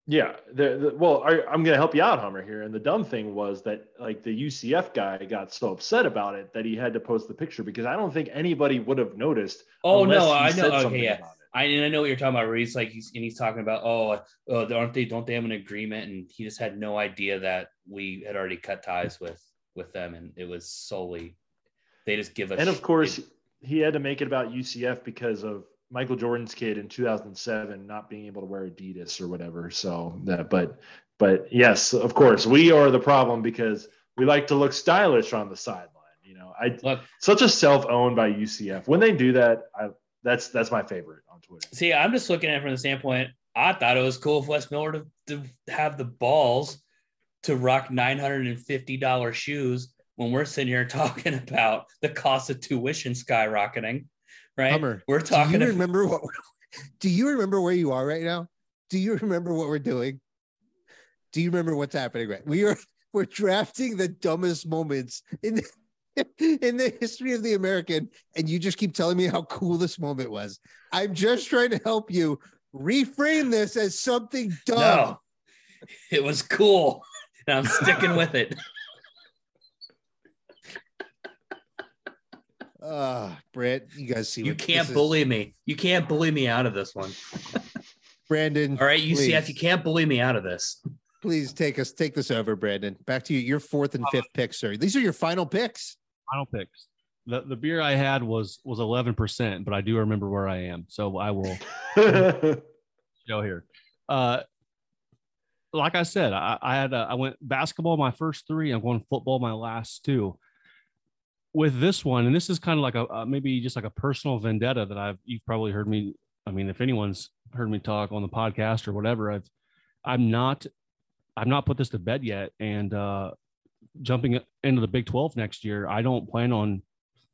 Yeah, the, the, well, I, I'm going to help you out, Hummer here. And the dumb thing was that like the UCF guy got so upset about it that he had to post the picture because I don't think anybody would have noticed. Oh no, I know. Okay, yeah. I, and I know what you're talking about. Where he's like, he's and he's talking about, oh, uh, oh, aren't they? Don't they have an agreement? And he just had no idea that we had already cut ties with with them, and it was solely they just give us. And of course, he had to make it about UCF because of Michael Jordan's kid in 2007 not being able to wear Adidas or whatever. So that, but But yes, of course, we are the problem because we like to look stylish on the sideline. You know, I Look, such a self-owned by UCF. When they do that, I, that's that's my favorite on Twitter. see, I'm just looking at it from the standpoint. I thought it was cool if Wes Miller to, to have the balls to rock $950 shoes when we're sitting here talking about the cost of tuition skyrocketing. Right? Hummer, we're talking. Do you about remember what? Do you remember where you are right now? Do you remember what we're doing? Do you remember what's happening? Right, we are we're drafting the dumbest moments in the, in the history of the American, and you just keep telling me how cool this moment was. I'm just trying to help you reframe this as something dumb. no. It was cool. And I'm sticking with it. Ah, Brett, you guys see You can't this is- bully me. You can't bully me out of this one. Brandon. All right, UCF, please. you can't bully me out of this. Please take us take this over, Brandon. Back to you. Your fourth and fifth picks, sir. These are your final picks. Final picks. The the beer I had was was eleven percent, but I do remember where I am, so I will show here. Uh, like I said, I, I had uh, I went basketball my first three. I'm going football my last two. With this one, and this is kind of like a uh, maybe just like a personal vendetta that I've you've probably heard me. I mean, if anyone's heard me talk on the podcast or whatever, I've I'm not I've not put this to bed yet, and uh, jumping into the Big 12 next year, I don't plan on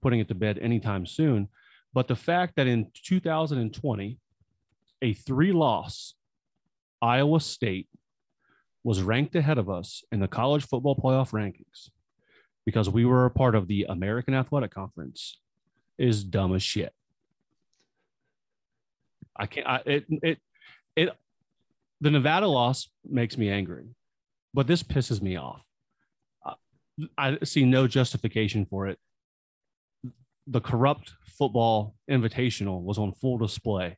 putting it to bed anytime soon. But the fact that in 2020, a three loss Iowa State was ranked ahead of us in the college football playoff rankings because we were a part of the American Athletic Conference is dumb as shit. I can't, I, it, it, it, the Nevada loss makes me angry, but this pisses me off. Uh, I see no justification for it. The corrupt football invitational was on full display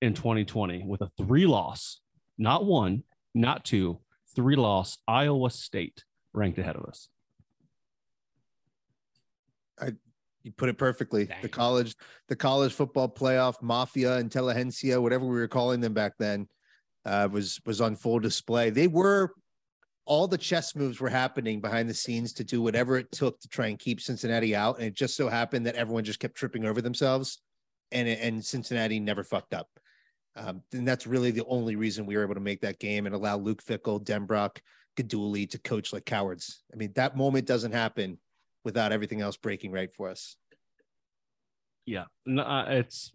in 2020 with a three loss, not one, not two, three loss Iowa State ranked ahead of us. You put it perfectly. The college, the college football playoff mafia, intelligentsia, whatever we were calling them back then, uh, was was on full display. They were all the chess moves were happening behind the scenes to do whatever it took to try and keep Cincinnati out. And it just so happened that everyone just kept tripping over themselves, and and Cincinnati never fucked up. Um, and that's really the only reason we were able to make that game and allow Luke Fickell, Denbrock, Gaduli to coach like cowards. I mean, that moment doesn't happen without everything else breaking right for us. Yeah, no, uh, it's.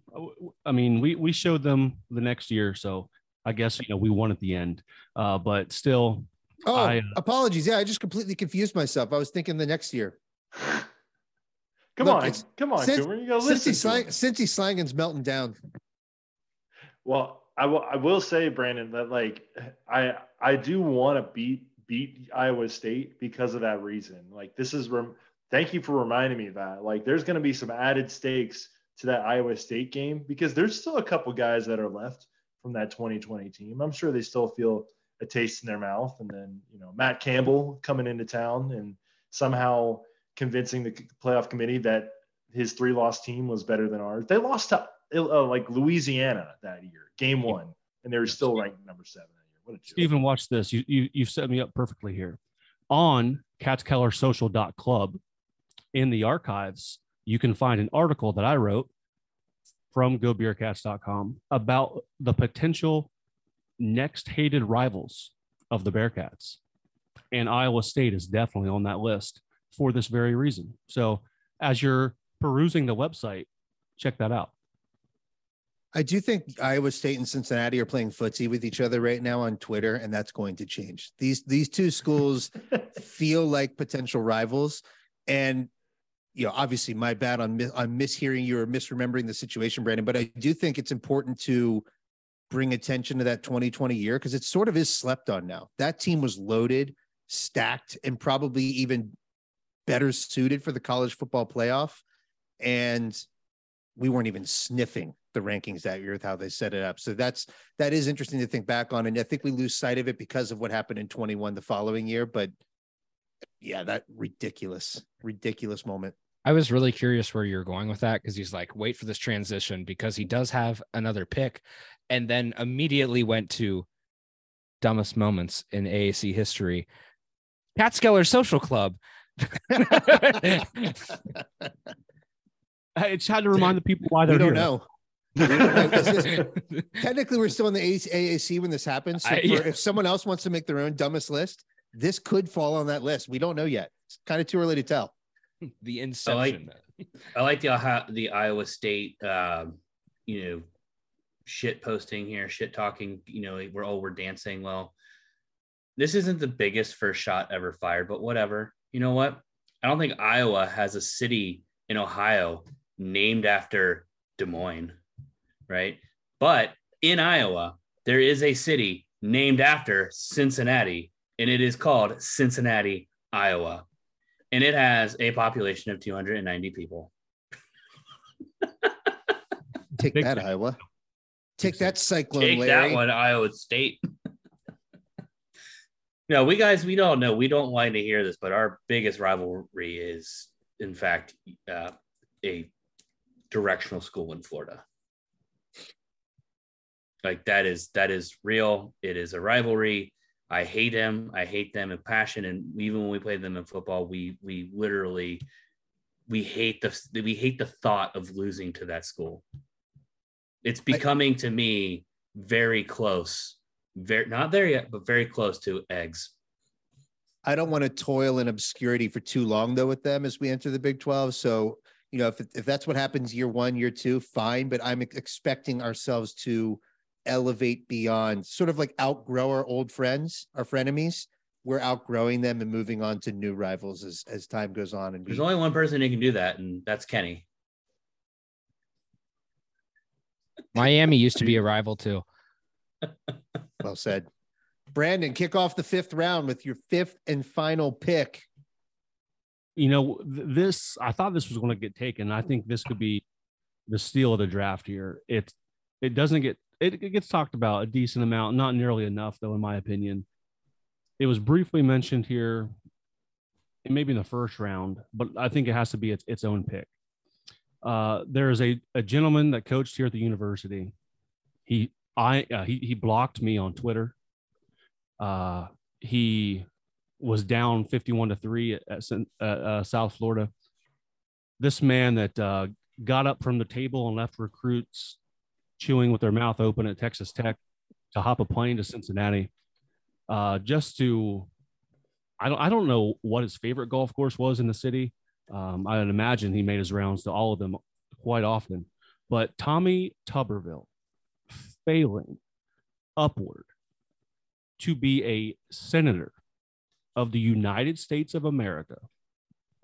I mean, we we showed them the next year, so I guess you know we won at the end. Uh, but still, Oh, I, uh, apologies. Yeah, I just completely confused myself. I was thinking the next year. come Look, on, come on, since- Cooper. You gotta Cincy, listen. Slang, to him. Cincy Slangen's melting down. Well, I will. I will say, Brandon, that like I I do want to beat beat Iowa State because of that reason. Like this is. Rem- thank you for reminding me of that. Like there's going to be some added stakes to that Iowa State game because there's still a couple guys that are left from that 2020 team. I'm sure they still feel a taste in their mouth. And then you know Matt Campbell coming into town and somehow convincing the playoff committee that his three loss team was better than ours. They lost to uh, like Louisiana that year, game one, and they were still ranked number seven that year. What a joke. Stephen, watch this. You, you you've set me up perfectly here. On catskellersocial.club in the archives, you can find an article that I wrote from gobearcats.com about the potential next hated rivals of the Bearcats. And Iowa State is definitely on that list for this very reason. So as you're perusing the website, check that out. I do think Iowa State and Cincinnati are playing footsie with each other right now on Twitter, and that's going to change. These these two schools feel like potential rivals, and you know, obviously, my bad on on mishearing you or misremembering the situation, Brandon. But I do think it's important to bring attention to that 2020 year because it sort of is slept on now. That team was loaded, stacked, and probably even better suited for the college football playoff, and we weren't even sniffing the rankings that year with how they set it up. So that's that is interesting to think back on. And I think we lose sight of it because of what happened in 21 the following year. But yeah, that ridiculous, ridiculous moment. I was really curious where you're going with that because he's like, wait for this transition because he does have another pick, and then immediately went to dumbest moments in AAC history. Catskeller Social Club. Hey, It's had to remind the people why they're don't here. know. We don't know. This is- Technically, we're still in the AAC when this happens. So I- for- yeah. if someone else wants to make their own dumbest list, this could fall on that list. We don't know yet. It's kind of too early to tell. the inception. I like the Ohio- the Iowa State, um, you know, shit posting here, shit talking. You know, we're oh we're dancing. Well, this isn't the biggest first shot ever fired, but whatever. You know what? I don't think Iowa has a city in Ohio named after Des Moines, right? But in Iowa, there is a city named after Cincinnati, and it is called Cincinnati, Iowa and it has a population of 290 people. Take that. Iowa. Take that, Cyclone Take Larry. that one, Iowa State. no, we guys, we don't know. We don't like to hear this, but our biggest rivalry is, in fact, uh, a directional school in Florida. Like that is that is real. It is a rivalry. I hate him. I hate them in passion, and even when we played them in football, we we literally we hate the we hate the thought of losing to that school. It's becoming to me very close, very not there yet, but very close to eggs. I don't want to toil in obscurity for too long though with them as we enter the Big 12. So, you know, if if that's what happens year 1, year 2, fine, but I'm expecting ourselves to elevate beyond sort of like outgrow our old friends, our frenemies. We're outgrowing them and moving on to new rivals as as time goes on and we, There's only one person who can do that, and that's Kenny. Miami used to be a rival too. well said. Brandon, kick off the fifth round with your fifth and final pick. you know this i thought this was going to get taken i think this could be the steal of the draft here it it doesn't get it, gets talked about a decent amount not nearly enough though in my opinion. It was briefly mentioned here maybe in the first round but i think it has to be its, its own pick. Uh, there is a, a gentleman that coached here at the university. He i uh, he, he blocked me on twitter. Uh, he was down 51 to 3 at, at uh, uh, South Florida. This man that uh, got up from the table and left recruits chewing with their mouth open at Texas Tech to hop a plane to Cincinnati uh, just to, I don't, I don't know what his favorite golf course was in the city. Um, I'd imagine he made his rounds to all of them quite often. But Tommy Tuberville failing upward to be a senator of the United States of America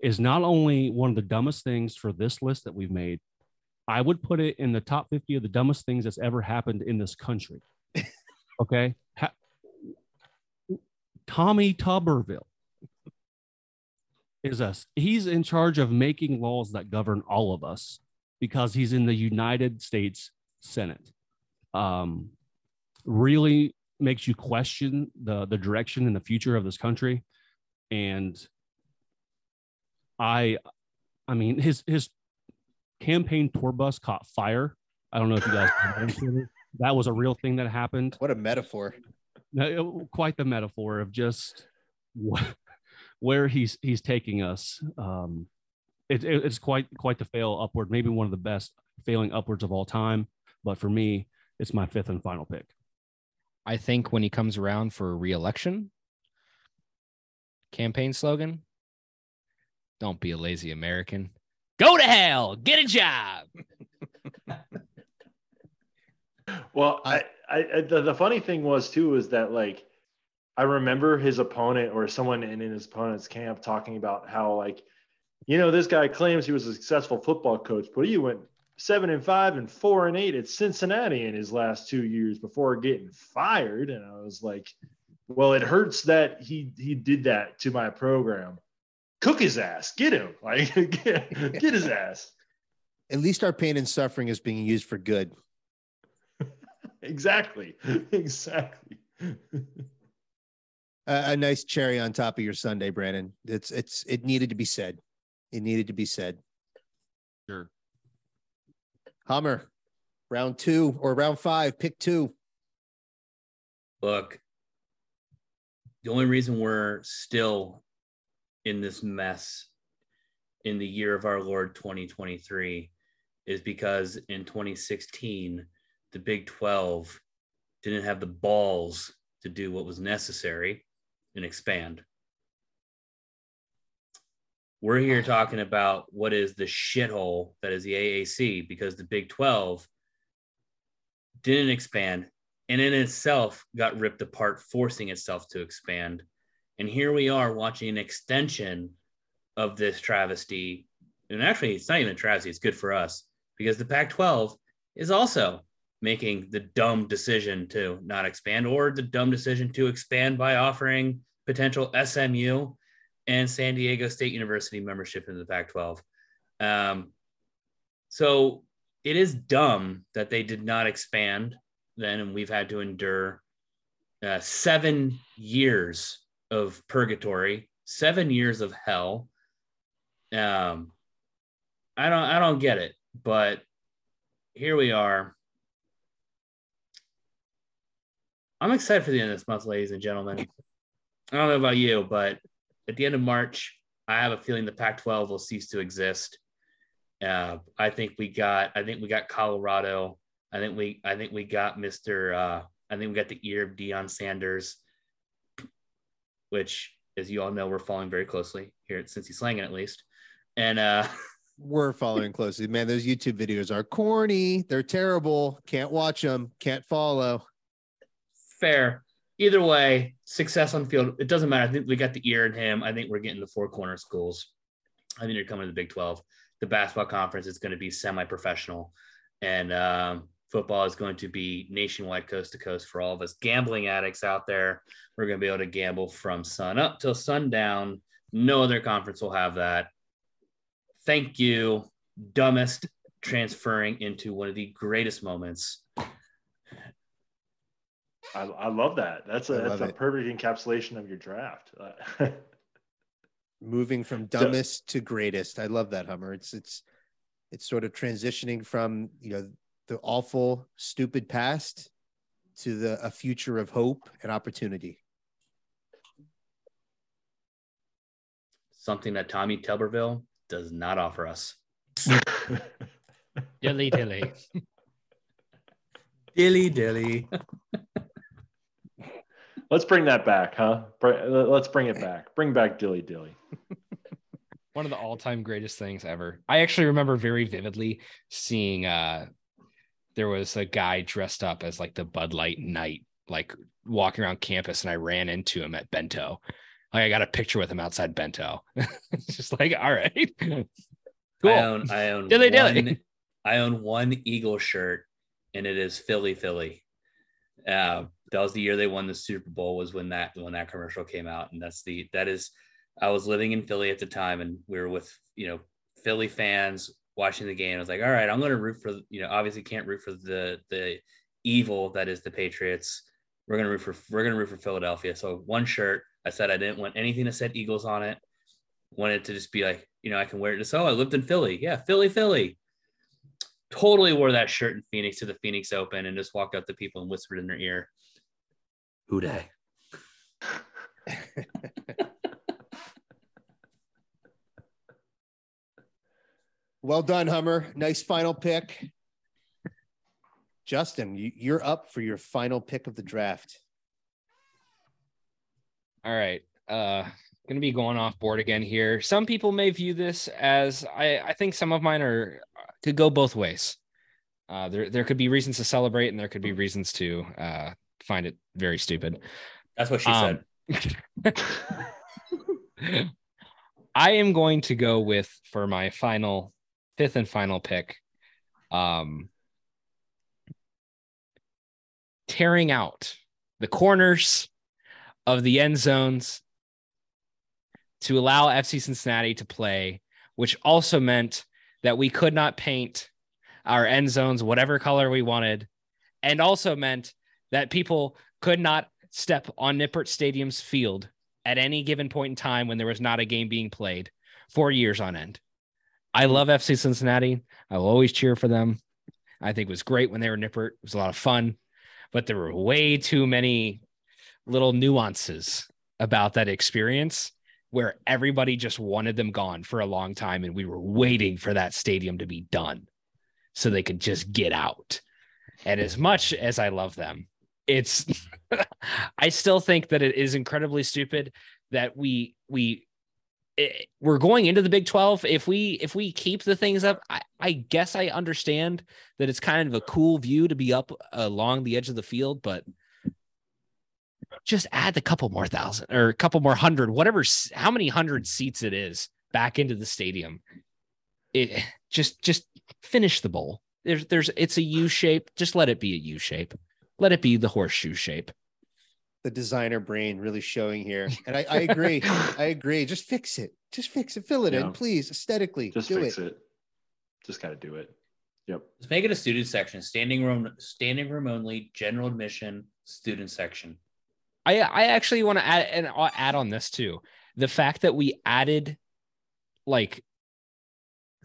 is not only one of the dumbest things for this list that we've made, I would put it in the top 50 of the dumbest things that's ever happened in this country. Okay. Ha- Tommy Tuberville is us. He's in charge of making laws that govern all of us because he's in the United States Senate. Um, really makes you question the the direction and the future of this country and i i mean his his campaign tour bus caught fire. I don't know if you guys know that that was a real thing that happened. What a metaphor. No, quite the metaphor of just wh- where he's he's taking us. Um it, it- it's quite quite the fail upward maybe one of the best failing upwards of all time. But for me it's my fifth and final pick. I think when he comes around for a reelection, campaign slogan, don't be a lazy American. Go to hell, get a job. Well, I- I, I, the, the funny thing was too is that like I remember his opponent or someone in, in his opponent's camp talking about how like you know this guy claims he was a successful football coach, but he went seven and five and four and eight at Cincinnati in his last two years before getting fired, and I was like, well, it hurts that he he did that to my program. Cook his ass, get him, like get, get his ass. At least our pain and suffering is being used for good. Exactly, exactly. a, a nice cherry on top of your Sunday, Brandon. It's it's it needed to be said. It needed to be said. Sure. Hummer, round two or round five, pick two. Look, the only reason we're still in this mess in the year of our Lord 2023 is because in 2016, the Big 12 didn't have the balls to do what was necessary and expand. We're here talking about what is the shithole that is the AAC because the Big 12 didn't expand and in itself got ripped apart, forcing itself to expand. And here we are watching an extension of this travesty. And actually, it's not even a travesty, it's good for us because the Pac 12 is also making the dumb decision to not expand or the dumb decision to expand by offering potential SMU and San Diego State University membership in the Pac 12. Um, so it is dumb that they did not expand then, and we've had to endure uh, seven years of purgatory, seven years of hell. Um, I don't, I don't get it, but here we are. I'm excited for the end of this month, ladies and gentlemen. I don't know about you, but at the end of March, I have a feeling the Pac-12 will cease to exist. Uh, I think we got, I think we got Colorado. I think we, I think we got Mr. Uh, I think we got the ear of Deion Sanders, which, as you all know, we're following very closely here at Cincy Slanging at least. And uh, We're following closely. Man, those YouTube videos are corny. They're terrible. Can't watch them. Can't follow. fair. Either way, success on field. It doesn't matter. I think we got the ear in him. I think we're getting the four corner schools. I think you're coming to the Big 12. The basketball conference is going to be semi professional, and um, football is going to be nationwide, coast to coast for all of us gambling addicts out there. We're going to be able to gamble from sun up till sundown. No other conference will have that. Thank you, dumbest transferring into one of the greatest moments I, I love that. That's a I that's a it. perfect encapsulation of your draft. Moving from dumbest to greatest. I love that Hummer. It's it's it's sort of transitioning from you know the awful, stupid past to the a future of hope and opportunity. something that Tommy Tuberville does not offer us. Dilly dilly. Dilly dilly. Let's bring that back, huh? Let's bring it back. Bring back Dilly Dilly. One of the all-time greatest things ever. I actually remember very vividly seeing uh there was a guy dressed up as like the Bud Light Knight, like walking around campus, and I ran into him at Bento. Like I got a picture with him outside Bento. it's just like, all right. Cool. I own I own Dilly one, dilly. I own one Eagle shirt and it is Philly Philly. Uh, that was the year they won the Super Bowl was when that when that commercial came out and that's the that is I was living in Philly at the time and we were with you know Philly fans watching the game. I was like, all right, I'm going to root for you know obviously can't root for the the evil that is the Patriots. We're gonna root for we're gonna root for Philadelphia. So one shirt. I said I didn't want anything that said Eagles on it. Wanted to just be like, you know, I can wear it. Just oh, I lived in Philly. Yeah, Philly, Philly. Totally wore that shirt in Phoenix to the Phoenix Open and just walked up to people and whispered in their ear, "Who Dey?" Well done, Hummer. Nice final pick. Justin, you, you're up for your final pick of the draft. All right. Uh gonna be going off board again here. Some people may view this as I, I think some of mine are could go both ways. Uh there there could be reasons to celebrate and there could be reasons to uh find it very stupid. That's what she Um, said. I am going to go with for my final fifth and final pick. Um tearing out the corners of the end zones to allow FC Cincinnati to play, which also meant that we could not paint our end zones whatever color we wanted, and also meant that people could not step on Nippert Stadium's field at any given point in time when there was not a game being played for years on end. I love FC Cincinnati. I will always cheer for them. I think it was great when they were Nippert. It was a lot of fun, but there were way too many little nuances about that experience where everybody just wanted them gone for a long time and we were waiting for that stadium to be done so they could just get out. And as much as I love them, it's I still think that it is incredibly stupid that we we eh, we're going into the Big 12. If we if we keep the things up, I, I guess I understand that it's kind of a cool view to be up along the edge of the field, but just add a couple more thousand or a couple more hundred, whatever, how many hundred seats it is back into the stadium. It just, just finish the bowl. There's, there's, it's a U shape. Just let it be a U shape. Let it be the horseshoe shape. The designer brain really showing here. And I, I agree. I agree. Just fix it. Just fix it. Fill it yeah. in, please. Aesthetically. Just do fix it. it. Just got to do it. Yep. Just make it a student section, standing room, standing room only, general admission, student section. I I actually want to add and I'll add on this too. The fact that we added like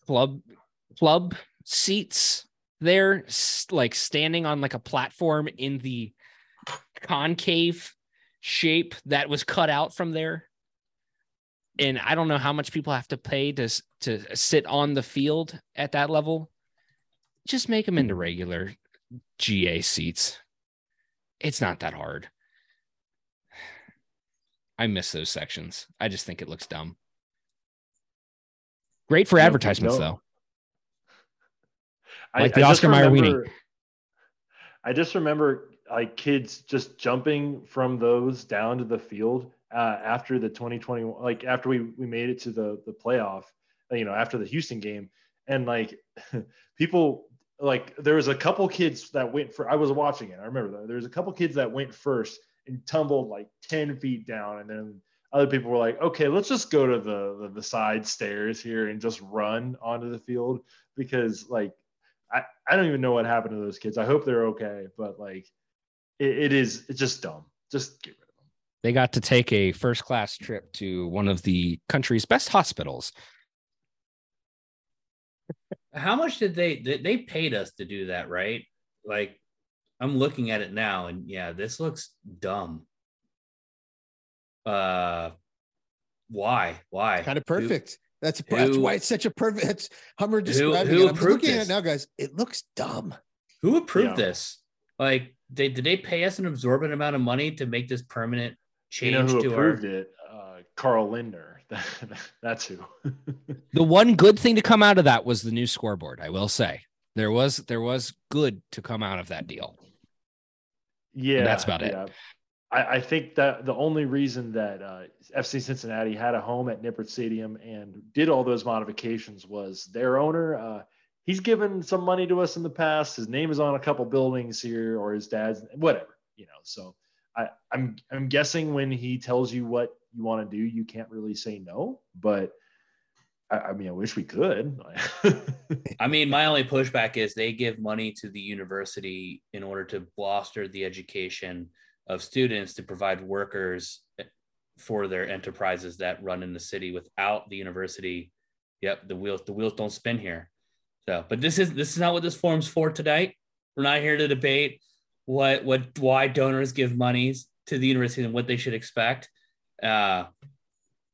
club club seats there like standing on like a platform in the concave shape that was cut out from there and i don't know how much people have to pay to to sit on the field at that level just make them into regular ga seats it's not that hard I miss those sections. I just think it looks dumb. Great for advertisements, though. Like I, the I Oscar Mayer weenie. I just remember like kids just jumping from those down to the field uh, after the 2021 like after we we made it to the the playoff, you know, after the Houston game, and like people like there was a couple kids that went for. I was watching it. I remember that there was a couple kids that went first and tumbled like 10 feet down. And then other people were like, okay, let's just go to the, the, the side stairs here and just run onto the field because like, I, I don't even know what happened to those kids. I hope they're okay, but like it, it is, it's just dumb. Just get rid of them. They got to take a first class trip to one of the country's best hospitals. How much did they, they paid us to do that, right? Like I'm looking at it now, and yeah, this looks dumb. Uh, why? Why? Kind of perfect. Who, that's, who, that's why it's such a perfect. That's Hummer describing who, who it. I'm looking this? at it now, guys. It looks dumb. Who approved yeah. this? Like, they did they pay us an absorbent amount of money to make this permanent change you know who to approved our... it? Uh, Carl Lindner. That's who. the one good thing to come out of that was the new scoreboard. I will say there was there was good to come out of that deal. Yeah, and that's about it. I, I, think that the only reason that uh, FC Cincinnati had a home at Nippert Stadium and did all those modifications was their owner. Uh, he's given some money to us in the past. His name is on a couple buildings here, or his dad's, whatever, you know. So I, I'm I'm guessing when he tells you what you want to do, you can't really say no. But I, I mean, I wish we could. I mean, my only pushback is they give money to the university in order to bolster the education of students to provide workers for their enterprises that run in the city. Without the university, yep, the wheels the wheels don't spin here. So, but this is this is not what this forum's for tonight. We're not here to debate what what why donors give monies to the university and what they should expect. Uh,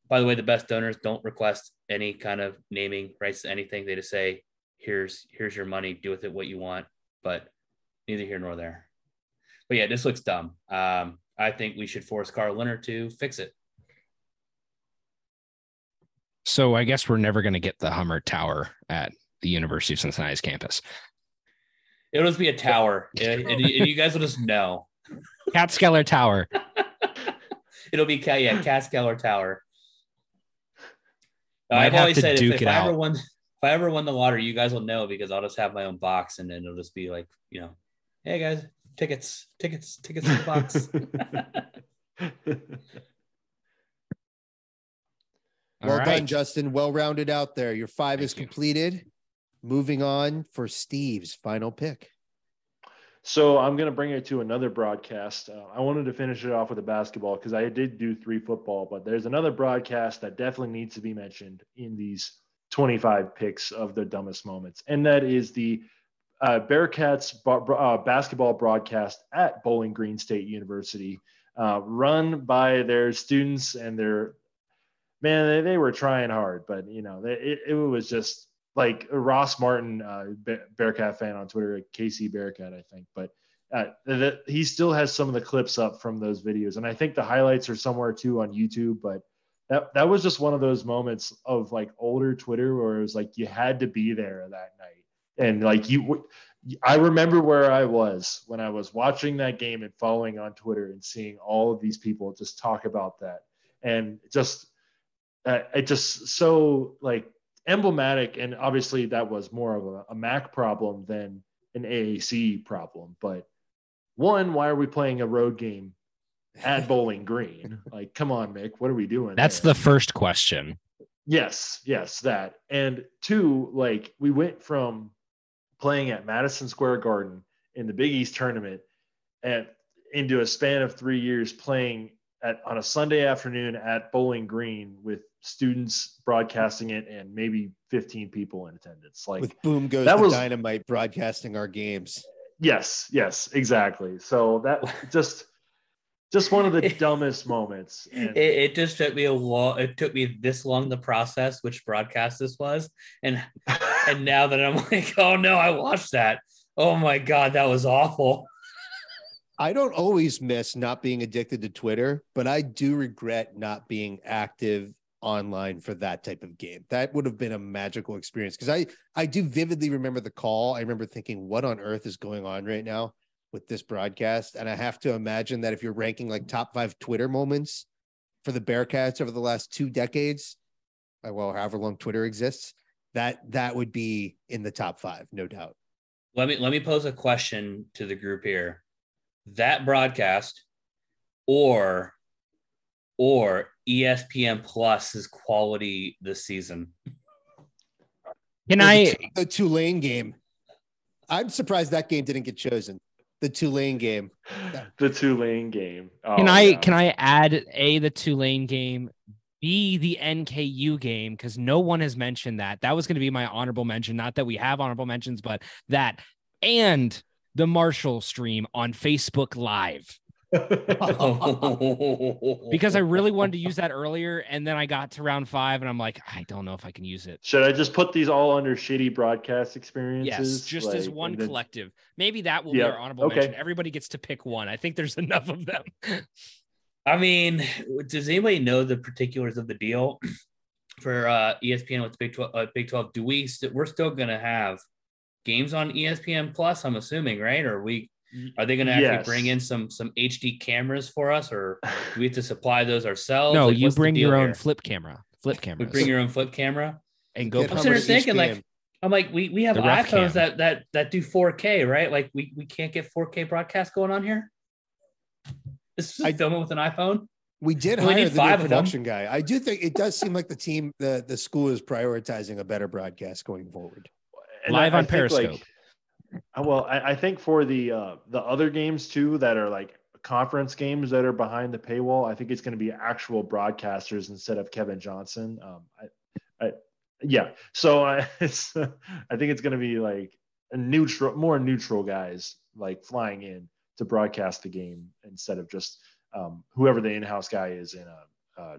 by the way, the best donors don't request any kind of naming rights to anything. They just say, "Here's here's your money. Do with it what you want." But neither here nor there. But yeah, this looks dumb. Um, I think we should force Carl Lindner to fix it. So I guess we're never going to get the Hummer Tower at the University of Cincinnati's campus. It'll just be a tower, and, and you guys will just know. Catskeller Tower. It'll be yeah, Catskeller Tower. I've always said if, if I ever won, if I ever won the lottery, you guys will know because I'll just have my own box, and then it'll just be like, you know, hey guys, tickets, tickets, tickets in the box. well right. done, Justin. Well rounded out there. Your five Thank is completed. You. Moving on for Steve's final pick. So I'm going to bring it to another broadcast. Uh, I wanted to finish it off with a basketball because I did do three football, but there's another broadcast that definitely needs to be mentioned in these 25 picks of the dumbest moments, and that is the uh, Bearcats uh, basketball broadcast at Bowling Green State University. uh, run by their students and their man. They, they were trying hard, but you know, it, it was just like Ross Martin, uh, Bearcat fan on Twitter, KC Bearcat, I think, but uh, that he still has some of the clips up from those videos, and I think the highlights are somewhere too on YouTube. But that that was just one of those moments of like older Twitter where it was like you had to be there that night, and like you. I remember where I was when I was watching that game and following on Twitter and seeing all of these people just talk about that, and just uh, it just so like emblematic. And obviously, that was more of a, a MAC problem than an AAC problem, but one, why are we playing a road game at Bowling Green? Like, come on, Mick, what are we doing? That's there? the first question. Yes, yes, that. And two, like we went from playing at Madison Square Garden in the Big East tournament and into a span of three years playing at on a Sunday afternoon at Bowling Green with students broadcasting it and maybe 15 people in attendance. Like with boom goes that was, dynamite broadcasting our games. Yes, yes, exactly. So that just just one of the dumbest moments. It, it, just took me a while. It took me this long to process which broadcast this was, and and now that I'm like, oh no, I watched that. Oh my god, that was awful. I don't always miss not being addicted to Twitter, but I do regret not being active online for that type of game. That would have been a magical experience because I I do vividly remember the call. I remember thinking, what on earth is going on right now with this broadcast? And I have to imagine that if you're ranking like top five Twitter moments for the Bearcats over the last two decades, uh, well, however long Twitter exists, that that would be in the top five, no doubt. Let me let me pose a question to the group here. That broadcast or or ESPN Plus's quality this season. Can the, I the Tulane game? I'm surprised that game didn't get chosen. The Tulane game. The Tulane game. Oh, can I can I add a the Tulane game, B the NKU game because no one has mentioned that. That was going to be my honorable mention. Not that we have honorable mentions, but that and the Marshall stream on Facebook Live. Because I really wanted to use that earlier, and then I got to round five, and I'm like, I don't know if I can use it. Should I just put these all under shitty broadcast experiences? Yes, just like, as one then... collective. Maybe that will yep. be our honorable okay. mention. Everybody gets to pick one. I think there's enough of them. I mean, does anybody know the particulars of the deal for uh, ESPN with Big 12? Uh, Big 12? Do we? we st- we're still gonna have games on ESPN Plus? I'm assuming, right? Or we are they going to actually yes. bring in some some HD cameras for us, or do we have to supply those ourselves? No, like, you bring your own here? flip camera. Flip camera. We bring your own flip camera and go. I'm sitting thinking like. I'm like, we, we have iPhones that, that that do 4K, right? Like we, we can't get 4K broadcast going on here. This is I film it with an iPhone. We did we hire the five production guy. I do think it does seem like the team, the the school is prioritizing a better broadcast going forward. And Live I, on I Periscope. Like, well, I, I think for the uh, the other games too that are like conference games that are behind the paywall, I think it's going to be actual broadcasters instead of Kevin Johnson. Um, I, I, yeah, so I, it's I think it's going to be like a neutral, more neutral guys like flying in to broadcast the game instead of just um, whoever the in-house guy is in a, uh,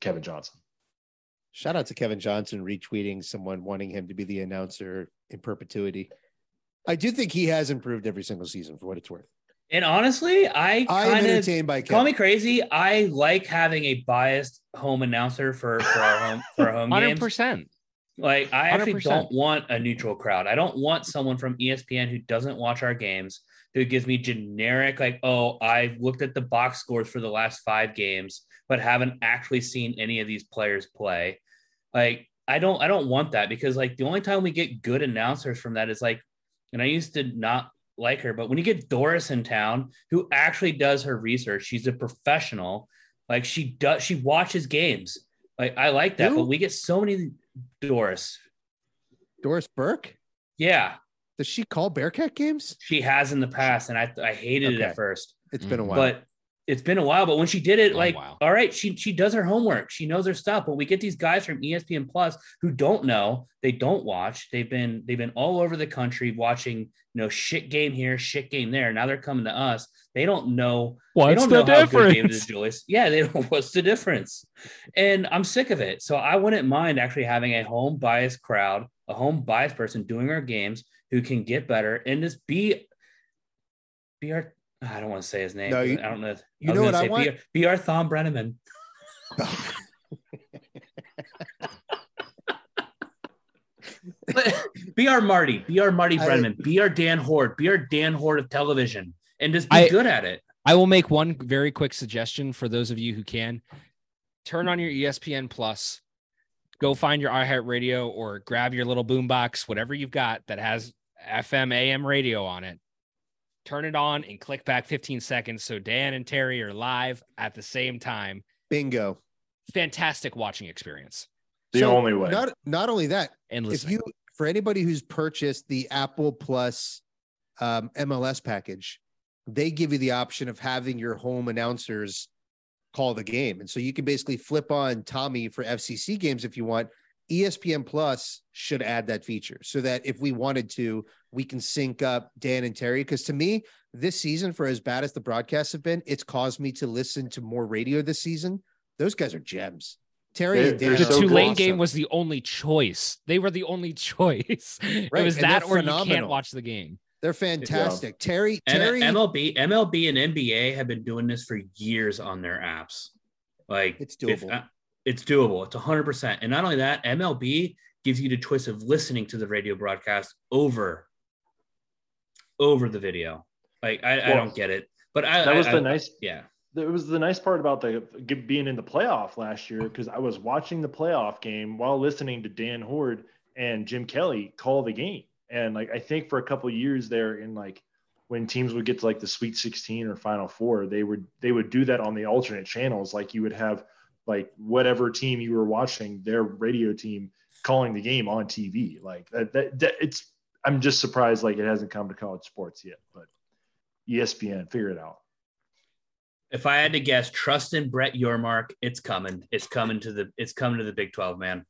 Kevin Johnson. Shout out to Kevin Johnson retweeting someone wanting him to be the announcer in perpetuity. I do think he has improved every single season for what it's worth. And honestly, I kind of by call me crazy. I like having a biased home announcer for, for our home for our home 100%. games. percent. Like I actually do not want a neutral crowd. I don't want someone from ESPN who doesn't watch our games who gives me generic like, oh, I've looked at the box scores for the last five games, but haven't actually seen any of these players play. Like I don't I don't want that because like the only time we get good announcers from that is like and I used to not like her, but when you get Doris in town, who actually does her research, she's a professional. Like she does, she watches games. Like I like that, but we get so many Doris. Doris Burke. Yeah. Does she call Bearcat games? She has in the past, and I I hated okay. it at first. It's been a mm. while, but it's been a while, but when she did it, Oh, like, wow. all right, she she does her homework, she knows her stuff. But we get these guys from ESPN Plus who don't know, they don't watch. They've been they've been all over the country watching, you know, shit game here, shit game there. Now they're coming to us. They don't know they What's don't the know how good David difference? Joyce. Yeah, they don't. What's the difference? And I'm sick of it. So I wouldn't mind actually having a home bias crowd, a home bias person doing our games who can get better and just be be our. I don't want to say his name. No, you- I don't know. you was know what I want? Be, our- Thom Brenneman. be our Marty. Be our Marty I- Brenneman. Be our Dan Hoard. Be our Dan Hoard of television, and just be I- good at it. I will make one very quick suggestion for those of you who can. Turn on your ESPN Plus, go find your iHeartRadio or grab your little boombox, whatever you've got that has FM, AM radio on it. Turn it on and click back 15 seconds so Dan and Terry are live at the same time. Bingo. Fantastic watching experience The So only way. Not not only that, and if you for anybody who's purchased the Apple Plus um, MLS package, they give you the option of having your home announcers call the game, and so you can basically flip on Tommy for FCC games if you want. ESPN Plus should add that feature so that if we wanted to, we can sync up Dan and Terry. Because to me, this season, for as bad as the broadcasts have been, it's caused me to listen to more radio this season. Those guys are gems. Terry They're- and Dan the are so Tulane awesome. game was the only choice. They were the only choice. it Right, was and that they're or you can't watch the game. They're fantastic. Terry, And Terry, MLB, MLB and NBA have been doing this for years on their apps. Like It's if- doable. uh, it's doable. It's 100%. And not only that, MLB gives you the choice of listening to the radio broadcast over over the video. Like I, I don't get it. But I that was I- the I- nice yeah. it was the nice part about the being in the playoff last year because I was watching the playoff game while listening to Dan Hoard and Jim Kelly call the game. And like I think for a couple of years there in like when teams would get to like the Sweet 16 or Final Four, they would they would do that on the alternate channels. Like you would have like whatever team you were watching, their radio team calling the game on TV. Like that, that, that it's I'm just surprised like it hasn't come to college sports yet, but ESPN, figure it out. If I had to guess, trust in Brett Yormark, it's coming. It's coming to the it's coming to the Big 12, man.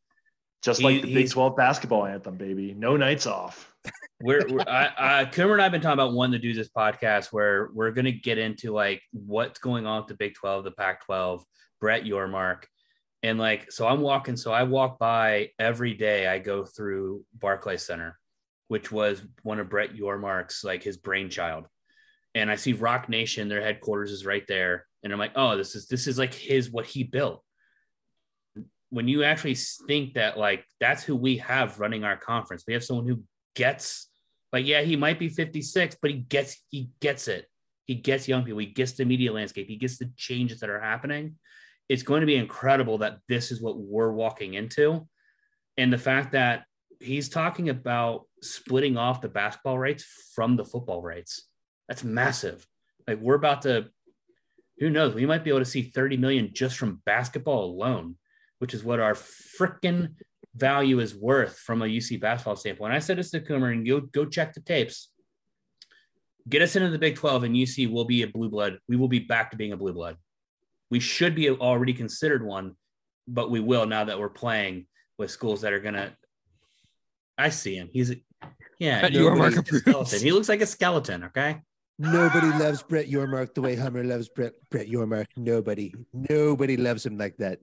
Just He- like the Big 12 basketball anthem, baby. No nights off. we're, we're I, I Coomer and I've been talking about wanting to do this podcast where we're going to get into like what's going on with the Big 12, the Pac 12, Brett Yormark. And like, so I'm walking, so I walk by every day. I go through Barclay Center, which was one of Brett Yormark's, like his brainchild. And I see Roc Nation, their headquarters is right there. And I'm like, oh, this is, this is like his, what he built. When you actually think that, like, that's who we have running our conference, we have someone who gets like yeah he might be 56 but he gets he gets it he gets young people he gets the media landscape he gets the changes that are happening it's going to be incredible that this is what we're walking into and the fact that he's talking about splitting off the basketball rights from the football rights that's massive like we're about to who knows we might be able to see 30 million just from basketball alone which is what our freaking value is worth from a UC basketball standpoint. I said this to Coomer, and go go check the tapes. Get us into the Big 12, and UC will be a blue blood. We will be back to being a blue blood. We should be already considered one, but we will now that we're playing with schools that are gonna. I see him. He's yeah. Bet he looks like a approves. skeleton. He looks like a skeleton. Okay. nobody loves Brett Yormark the way Hummer loves Brett Brett Yormark. Nobody, nobody loves him like that.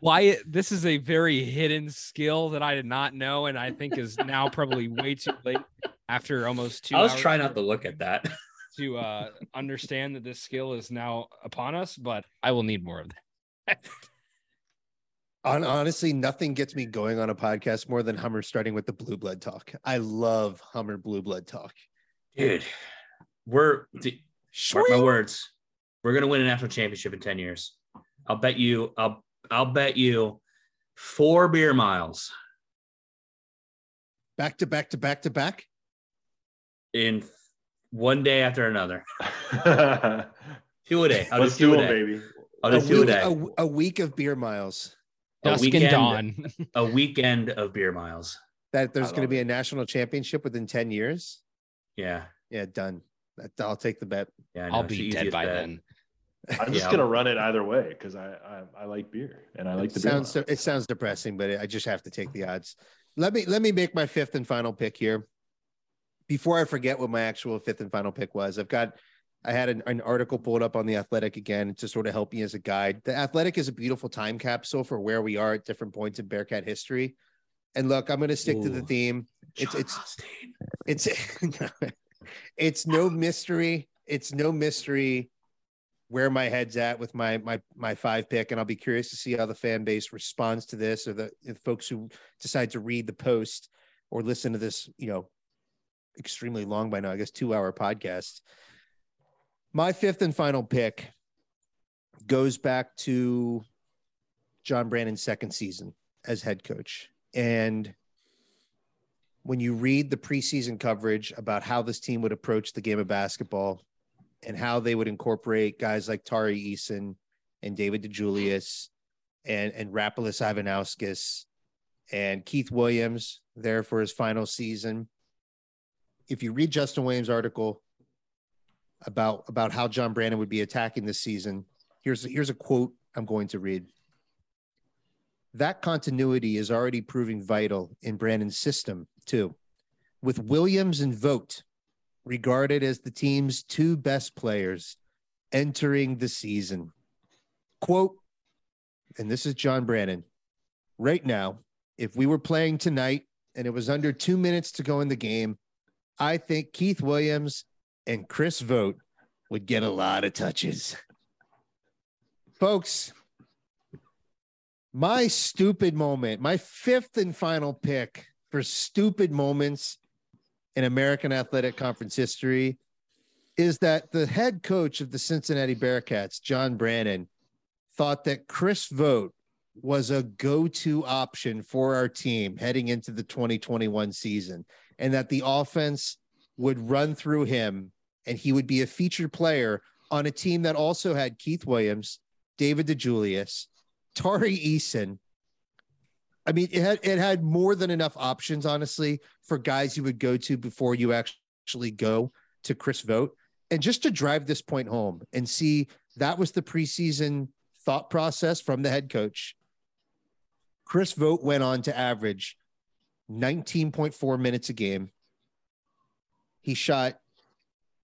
Why this is a very hidden skill that I did not know, and I think is now probably way too late after almost two I was hours trying not to look at that. to uh, understand that this skill is now upon us, but I will need more of that. Hon- honestly, nothing gets me going on a podcast more than Hummer starting with the blue blood talk. I love Hummer blue blood talk. Dude, we're d- mark my words. We're gonna win a national championship in 10 years. I'll bet you, I'll I'll bet you four beer miles Back to back to back to back. in one day after another. Let's Two a day. I'll do do a it, day. baby. I'll A do two a day. a, a week of beer miles. A Dusk weekend. and dawn. A weekend of beer miles. That there's going to be it. a national championship within 10 years. Yeah. Yeah, done. I'll take the bet. Yeah, I know, I'll be dead by bet. then. I'm just Yeah. gonna run it either way because I, I I like beer and I like it the beer. sounds it sounds depressing, but I just have to take the odds. Let me let me make my fifth and final pick here. Before I forget what my actual fifth and final pick was, I've got I had an, an article pulled up on the Athletic again to sort of help me as a guide. The Athletic is a beautiful time capsule for where we are at different points in Bearcat history. And look, I'm going to stick to the theme. It's John it's it's it's no mystery. It's no mystery where my head's at with my my my five pick, and I'll be curious to see how the fan base responds to this, or the, the folks who decide to read the post or listen to this, you know, extremely long by now, I guess two hour podcast. My fifth and final pick goes back to John Brannen's second season as head coach, and when you read the preseason coverage about how this team would approach the game of basketball and how they would incorporate guys like Tari Eason and David DeJulius and and Rapolas Ivanauskas and Keith Williams there for his final season. If you read Justin Williams' article about about how John Brannen would be attacking this season, here's here's a quote I'm going to read. That continuity is already proving vital in Brannen's system, too. With Williams and Vogt regarded as the team's two best players entering the season. Quote, and this is John Brannen. Right now, if we were playing tonight and it was under two minutes to go in the game, I think Keith Williams and Chris Vogt would get a lot of touches. Folks, my stupid moment, my fifth and final pick for stupid moments in American Athletic Conference history is that the head coach of the Cincinnati Bearcats, John Brannen, thought that Chris Vogt was a go-to option for our team heading into the 2021 season and that the offense would run through him and he would be a featured player on a team that also had Keith Williams, David DeJulius, Tari Eason. I mean, it had it had more than enough options, honestly, for guys you would go to before you actually go to Chris Vogt. And just to drive this point home and see that was the preseason thought process from the head coach. Chris Vogt went on to average 19.4 minutes a game. He shot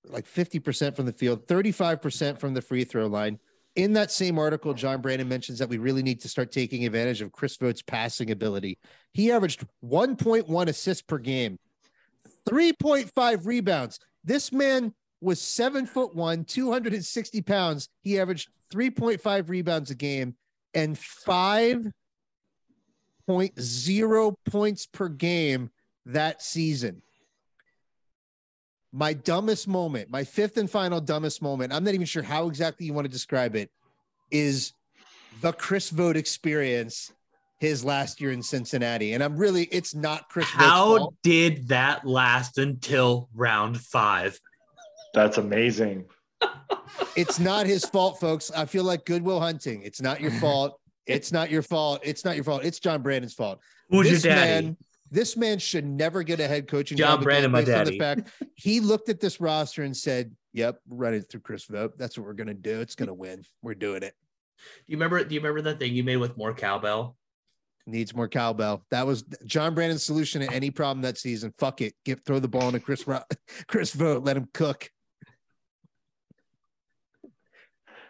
like 50% from the field, 35% from the free throw line. In that same article, John Brannen mentions that we really need to start taking advantage of Chris Vogt's passing ability. He averaged 1.1 assists per game, 3.5 rebounds. This man was seven foot one, 260 pounds. He averaged 3.5 rebounds a game and 5.0 points per game that season. My dumbest moment, my fifth and final dumbest moment, I'm not even sure how exactly you want to describe it, is the Chris Vogt experience his last year in Cincinnati. And I'm really, it's not Chris How fault. did that last until round five? That's amazing. It's not his fault, folks. I feel like Goodwill Hunting. It's not your fault. It's not your fault. It's not your fault. It's John Brannen's fault. Who's this your daddy? man, this man should never get a head coaching John job again Brannen, my daddy. The fact he looked at this roster and said, "Yep, run it through Chris Vogt. That's what we're gonna do. It's gonna win. We're doing it. Do you remember? Do you remember that thing you made with more cowbell? Needs more cowbell. That was John Brannen's solution to any problem that season. Fuck it. Get throw the ball into Chris Ro- Chris Vogt. Let him cook.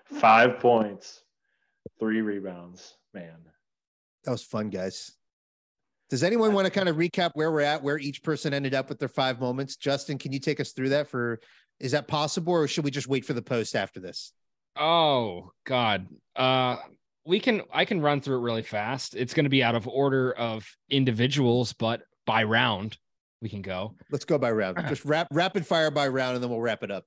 Five points, three rebounds. Man, That was fun, guys. Does anyone want to kind of recap where we're at, where each person ended up with their five moments? Justin, can you take us through that for is that possible or should we just wait for the post after this? Oh God. Uh we can I can run through it really fast. It's going to be out of order of individuals, but by round we can go. Let's go by round. Just rap, rapid fire by round and then we'll wrap it up.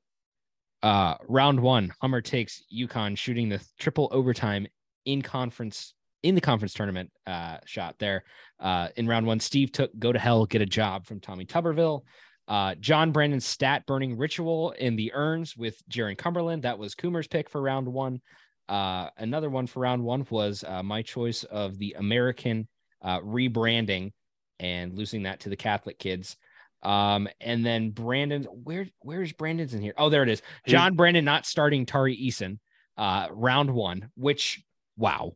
Uh round 1, Hummer takes UConn shooting the triple overtime in conference in the conference tournament uh shot there. Uh in round 1, Steve took go to hell get a job from Tommy Tuberville. Uh, John Brannen's stat burning ritual in the urns with Jarron Cumberland. That was Coomer's pick for round one. Uh, another one for round one was uh, my choice of the American uh, rebranding and losing that to the Catholic kids. Um, and then Brandon, where where's Brandon's in here? Oh, there it is. John Brannen not starting Tari Eason, uh, round one, which wow,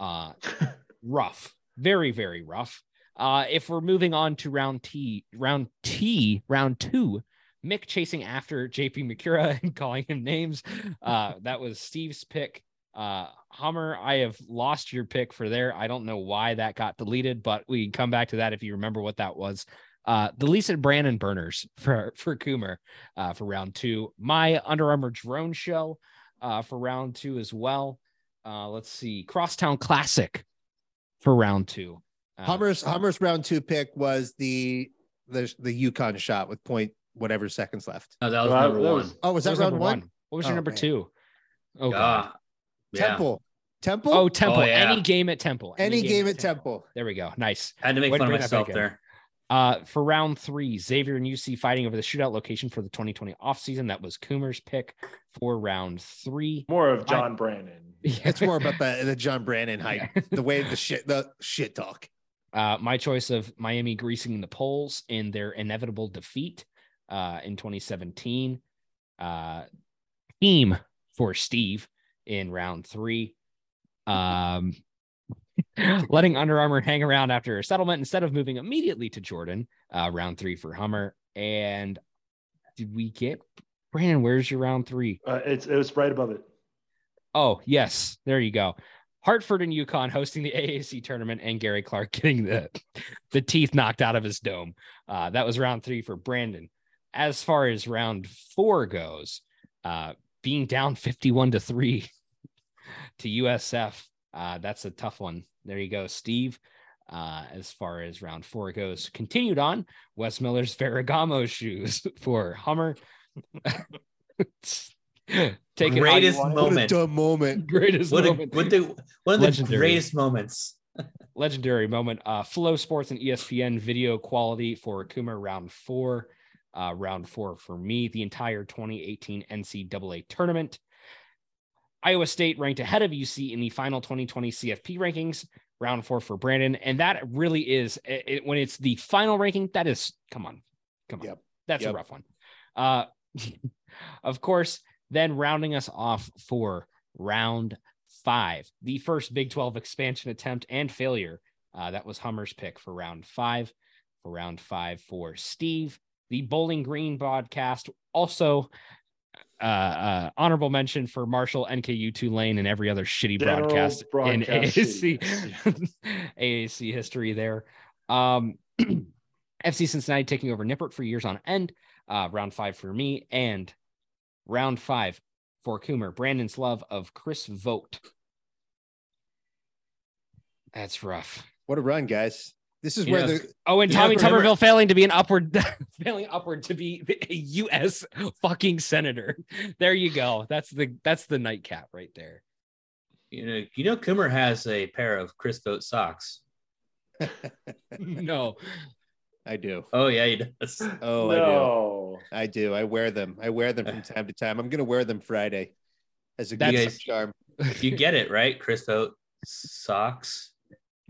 uh, rough, very very rough. Uh, if we're moving on to round T, round T, round two, Mick chasing after JP Macura and calling him names. Uh, that was Steve's pick. Uh, Hummer, I have lost your pick for there. I don't know why that got deleted, but we can come back to that if you remember what that was. Uh, the Lisa Brannen burners for for Coomer uh, for round two. My Under Armour drone show uh, for round two as well. Uh, let's see, Crosstown Classic for round two. Uh, Hummer's Hummer's round two pick was the the the UConn shot with point whatever seconds left. No, that was Well, number that one. was- Oh, was what that round number one? What was your Oh, number man. two? Oh, God. Ah, yeah. Temple. Temple. Oh, Temple. Oh, yeah. Any game at Temple. any game at Temple. There we go. Nice. Had to make Way to fun of myself back there. Uh, for round three, Xavier and UC fighting over the shootout location for the 2020 offseason. That was Coomer's pick for round three. More of John Brannen. It's more about the the John Brannen hype, the way the shit the shit talk. Uh, my choice of Miami greasing the poles in their inevitable defeat uh, in 2017. Uh, team for Steve in round three. Um, letting Under Armour hang around after a settlement instead of moving immediately to Jordan. Uh, round three for Hummer. And did we get Brandon? Where's your round three? Uh, it's it was right above it. Oh, yes. There you go. Hartford and UConn hosting the AAC tournament and Gary Clark getting the, the teeth knocked out of his dome. Uh, that was round three for Brandon. As far as round four goes, uh, being down 51 to three to USF, uh, that's a tough one. There you go, Steve. Uh, as far as round four goes, continued on Wes Miller's Ferragamo shoes for Hummer. Take it Greatest want it. What a moment. dumb moment. greatest What, a, moment. what the one of the greatest moments. legendary moment. Uh, FloSports and ESPN video quality for Akuma round four. Uh, round four for me, the entire 2018 NCAA tournament. Iowa State ranked ahead of UC in the final 2020 CFP rankings. Round four for Brandon, and that really is it, it- when it's the final ranking. That is, come on, come on, Yep. that's Yep. a rough one. Uh, of course, then rounding us off for round five, the first Big 12 expansion attempt and failure. Uh, that was Hummer's pick for round five. For round five for Steve, the Bowling Green broadcast. Also, uh, uh, honorable mention for Marshall, NKU, Tulane, and every other shitty General broadcast, broadcast in AAC. AAC history there. Um, FC Cincinnati taking over Nippert for years on end. Uh, round five for me, and round five for Coomer, Brannen's love of Chris Vogt. That's rough. What a run, guys. This is You where know, the Oh, and Tommy know, remember- Tuberville failing to be an upward, failing upward to be a U.S. fucking senator. There you go. That's the that's the nightcap right there. You know, you know, Coomer has a pair of Chris Vogt socks. no, I do. Oh yeah, he does. Oh, I do. I do. I wear them. I wear them from time to time. I'm gonna wear them Friday as a That's- good charm. You get it right, Chris Vogt socks.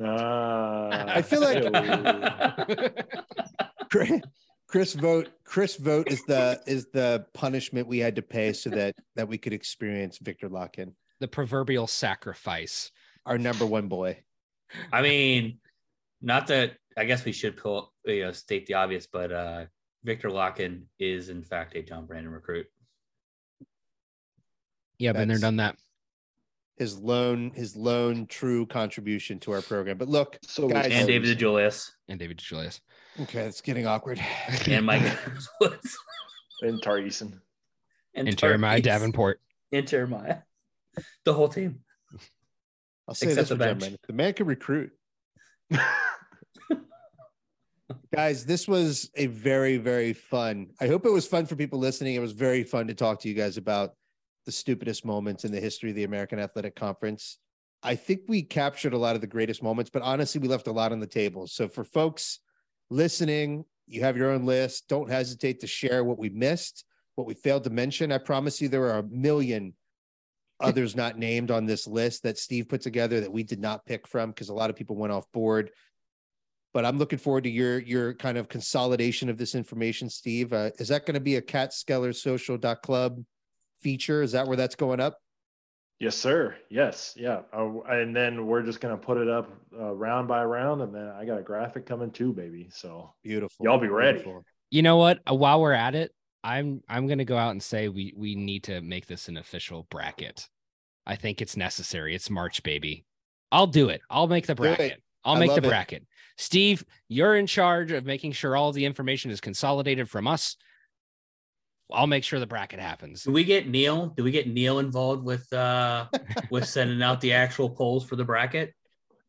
Ah, I feel like- Chris- Chris Vogt. Chris Vogt is the is the punishment we had to pay so that that we could experience Viktor Lakhin, the proverbial sacrifice. our number one boy. I mean, not that I guess we should pull, you know, state the obvious, but uh Viktor Lakhin is in fact a John Brannen recruit. Yeah, been there, That's- done that. His lone his lone true contribution to our program. But look, so Guys- And David DeJulius And David DeJulius. okay, it's getting awkward. and Mike Woods and Tari Eason. and And Jeremiah Tarkis. Davenport. And Jeremiah. The whole team. I'll say Except this the for John The man can recruit. guys this was a very very fun i hope it was fun for people listening it was very fun to talk to you guys about the stupidest moments in the history of the american athletic conference. I think we captured a lot of the greatest moments but honestly we left a lot on the table. So for folks listening you have your own list. Don't hesitate to share what we missed what we failed to mention. I promise you there are a million others not named on this list that steve put together that we did not pick from because a lot of people went off board. But I'm looking forward to your your kind of consolidation of this information, Steve. Uh, is that going to be a catskellersocial.club feature? Is that where that's going up? Yes, sir. Yes, yeah. Uh, and then we're just gonna put it up uh, round by round, and then I got a graphic coming too, baby. So Beautiful. Y'all be ready. Beautiful. You know what? Uh, While we're at it, I'm I'm gonna go out and say we we need to make this an official bracket. I think it's necessary. It's March, baby. I'll do it. I'll make the bracket. I'll I make the love it. bracket. Steve, you're in charge of making sure all the information is consolidated from us. I'll make sure the bracket happens. Do we get Neil? Do we get Neil involved with uh with sending out the actual polls for the bracket?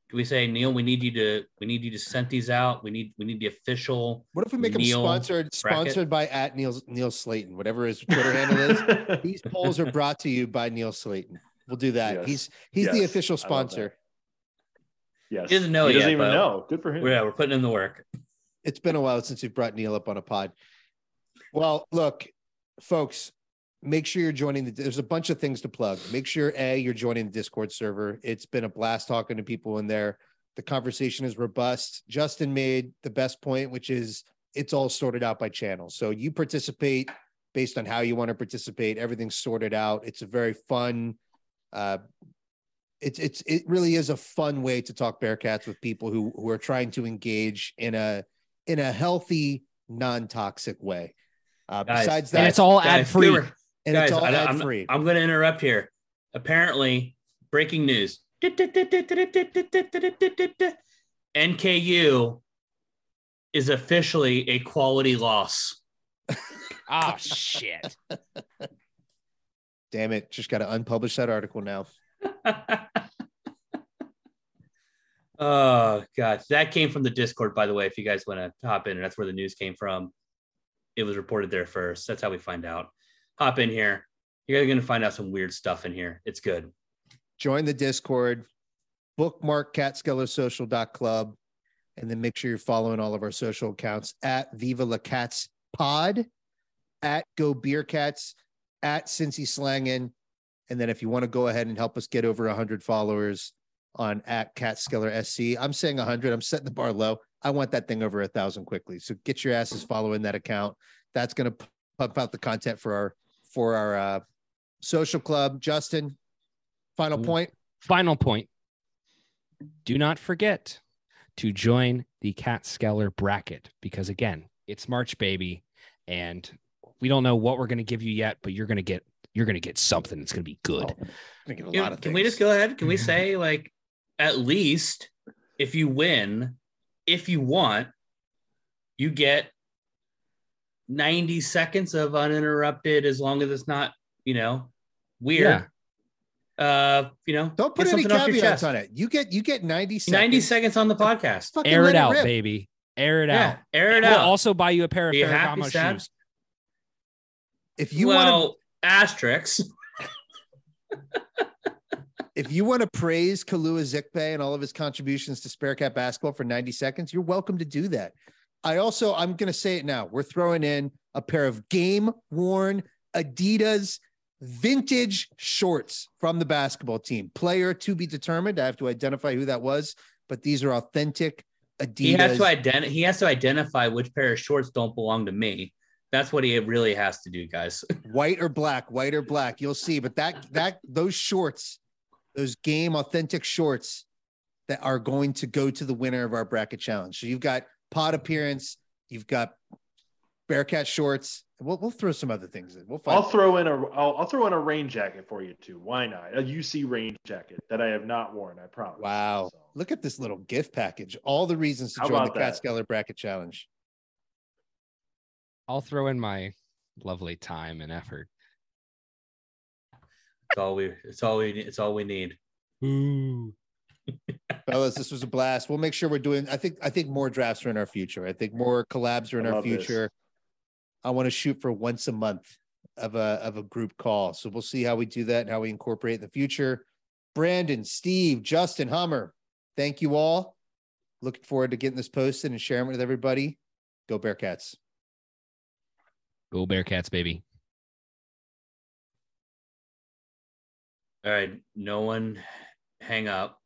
Do we say Neil? We need you to we need you to send these out. We need we need the official. What if we make them sponsored bracket? sponsored by at Neil Neil Slayton, whatever his Twitter handle is? These polls are brought to you by Neil Slayton. We'll do that. Yes. He's he's the official I love that. sponsor. yes, He doesn't know He doesn't yet, even but- know. Good for him. Yeah, we're putting in the work. It's been a while since we've brought Neil up on a pod. Well, look, folks, make sure you're joining the there's a bunch of things to plug. Make sure A, you're joining the Discord server. It's been a blast talking to people in there. The conversation is robust. Justin made the best point, which is it's all sorted out by channel. So you participate based on how you want to participate. Everything's sorted out. It's a very fun uh it's it's it really is a fun way to talk Bearcats with people who who are trying to engage in a in a healthy, non-toxic way. Uh, Guys, besides And that, it's all ad free. we were- and guys, it's all I, ad am free. I'm going to interrupt here. Apparently, breaking news. NKU is officially a quality loss. Oh shit. Damn it! Just got to unpublish that article now. oh god, that came from the Discord, by the way. If you guys want to hop in, that's where the news came from. It was reported there first. That's how we find out. Hop in here. You're going to find out some weird stuff in here. It's good. Join the Discord, bookmark catskellersocial.club, and then make sure you're following all of our social accounts at Viva La Cats Pod, at Go Bearcats, at Cincy Slangin. And then if you want to go ahead and help us get over 100 followers on at Catskeller SC, I'm saying 100. I'm setting the bar low. I want that thing over a thousand quickly. So get your asses following that account. That's going to pump out the content for our for our uh, social club. Justin, final point. Final point. Do not forget to join the Catskeller bracket because again, it's March baby and we don't know what we're going to give you yet, but you're going to get you're going to get something that's going to be good. Oh, thinking a Can, lot of can we just go ahead? Can we say like at least if you win, if you want, you get 90 seconds of uninterrupted as long as it's not, you know, weird. Uh, you know, Don't put get any off your caveats chest. on it. You get you get 90 seconds. 90 seconds on the podcast. Air let it out, rip. baby. Air it Yeah, out. air it we'll out. also buy you a pair of Are you happy, Ferragamo shoes. If you well, want asterisks. if you want to praise Kalu Ezikpe and all of his contributions to Spare Cat basketball for 90 seconds, you're welcome to do that. I also I'm going to say it now. We're throwing in a pair of game worn Adidas vintage shorts from the basketball team. Player to be determined. I have to identify who that was, but these are authentic Adidas. He has to identify he has to identify which pair of shorts don't belong to me. That's what he really has to do, guys. white or black, white or black. You'll see. But that that those shorts, those game authentic shorts that are going to go to the winner of our bracket challenge. So you've got pod appearance, you've got Bearcat shorts. We'll we'll throw some other things in. We'll find I'll throw in a I'll, I'll throw in a rain jacket for you too. Why not? A UC rain jacket that I have not worn. I promise. wow. So, Look at this little gift package. All the reasons to How join the about that? Catskeller bracket challenge. I'll throw in my lovely time and effort. It's all we it's all we it's all we need. Ooh. Fellas, this was a blast. We'll make sure we're doing. I think I think more drafts are in our future. I think more collabs are in I our love this. future. I want to shoot for once a month of a of a group call. So we'll see how we do that and how we incorporate in the future. Brandon, Steve, Justin, Hummer, thank you all. Looking forward to getting this posted and sharing it with everybody. Go Bearcats. Go Bearcats, baby. All right, no one hang up.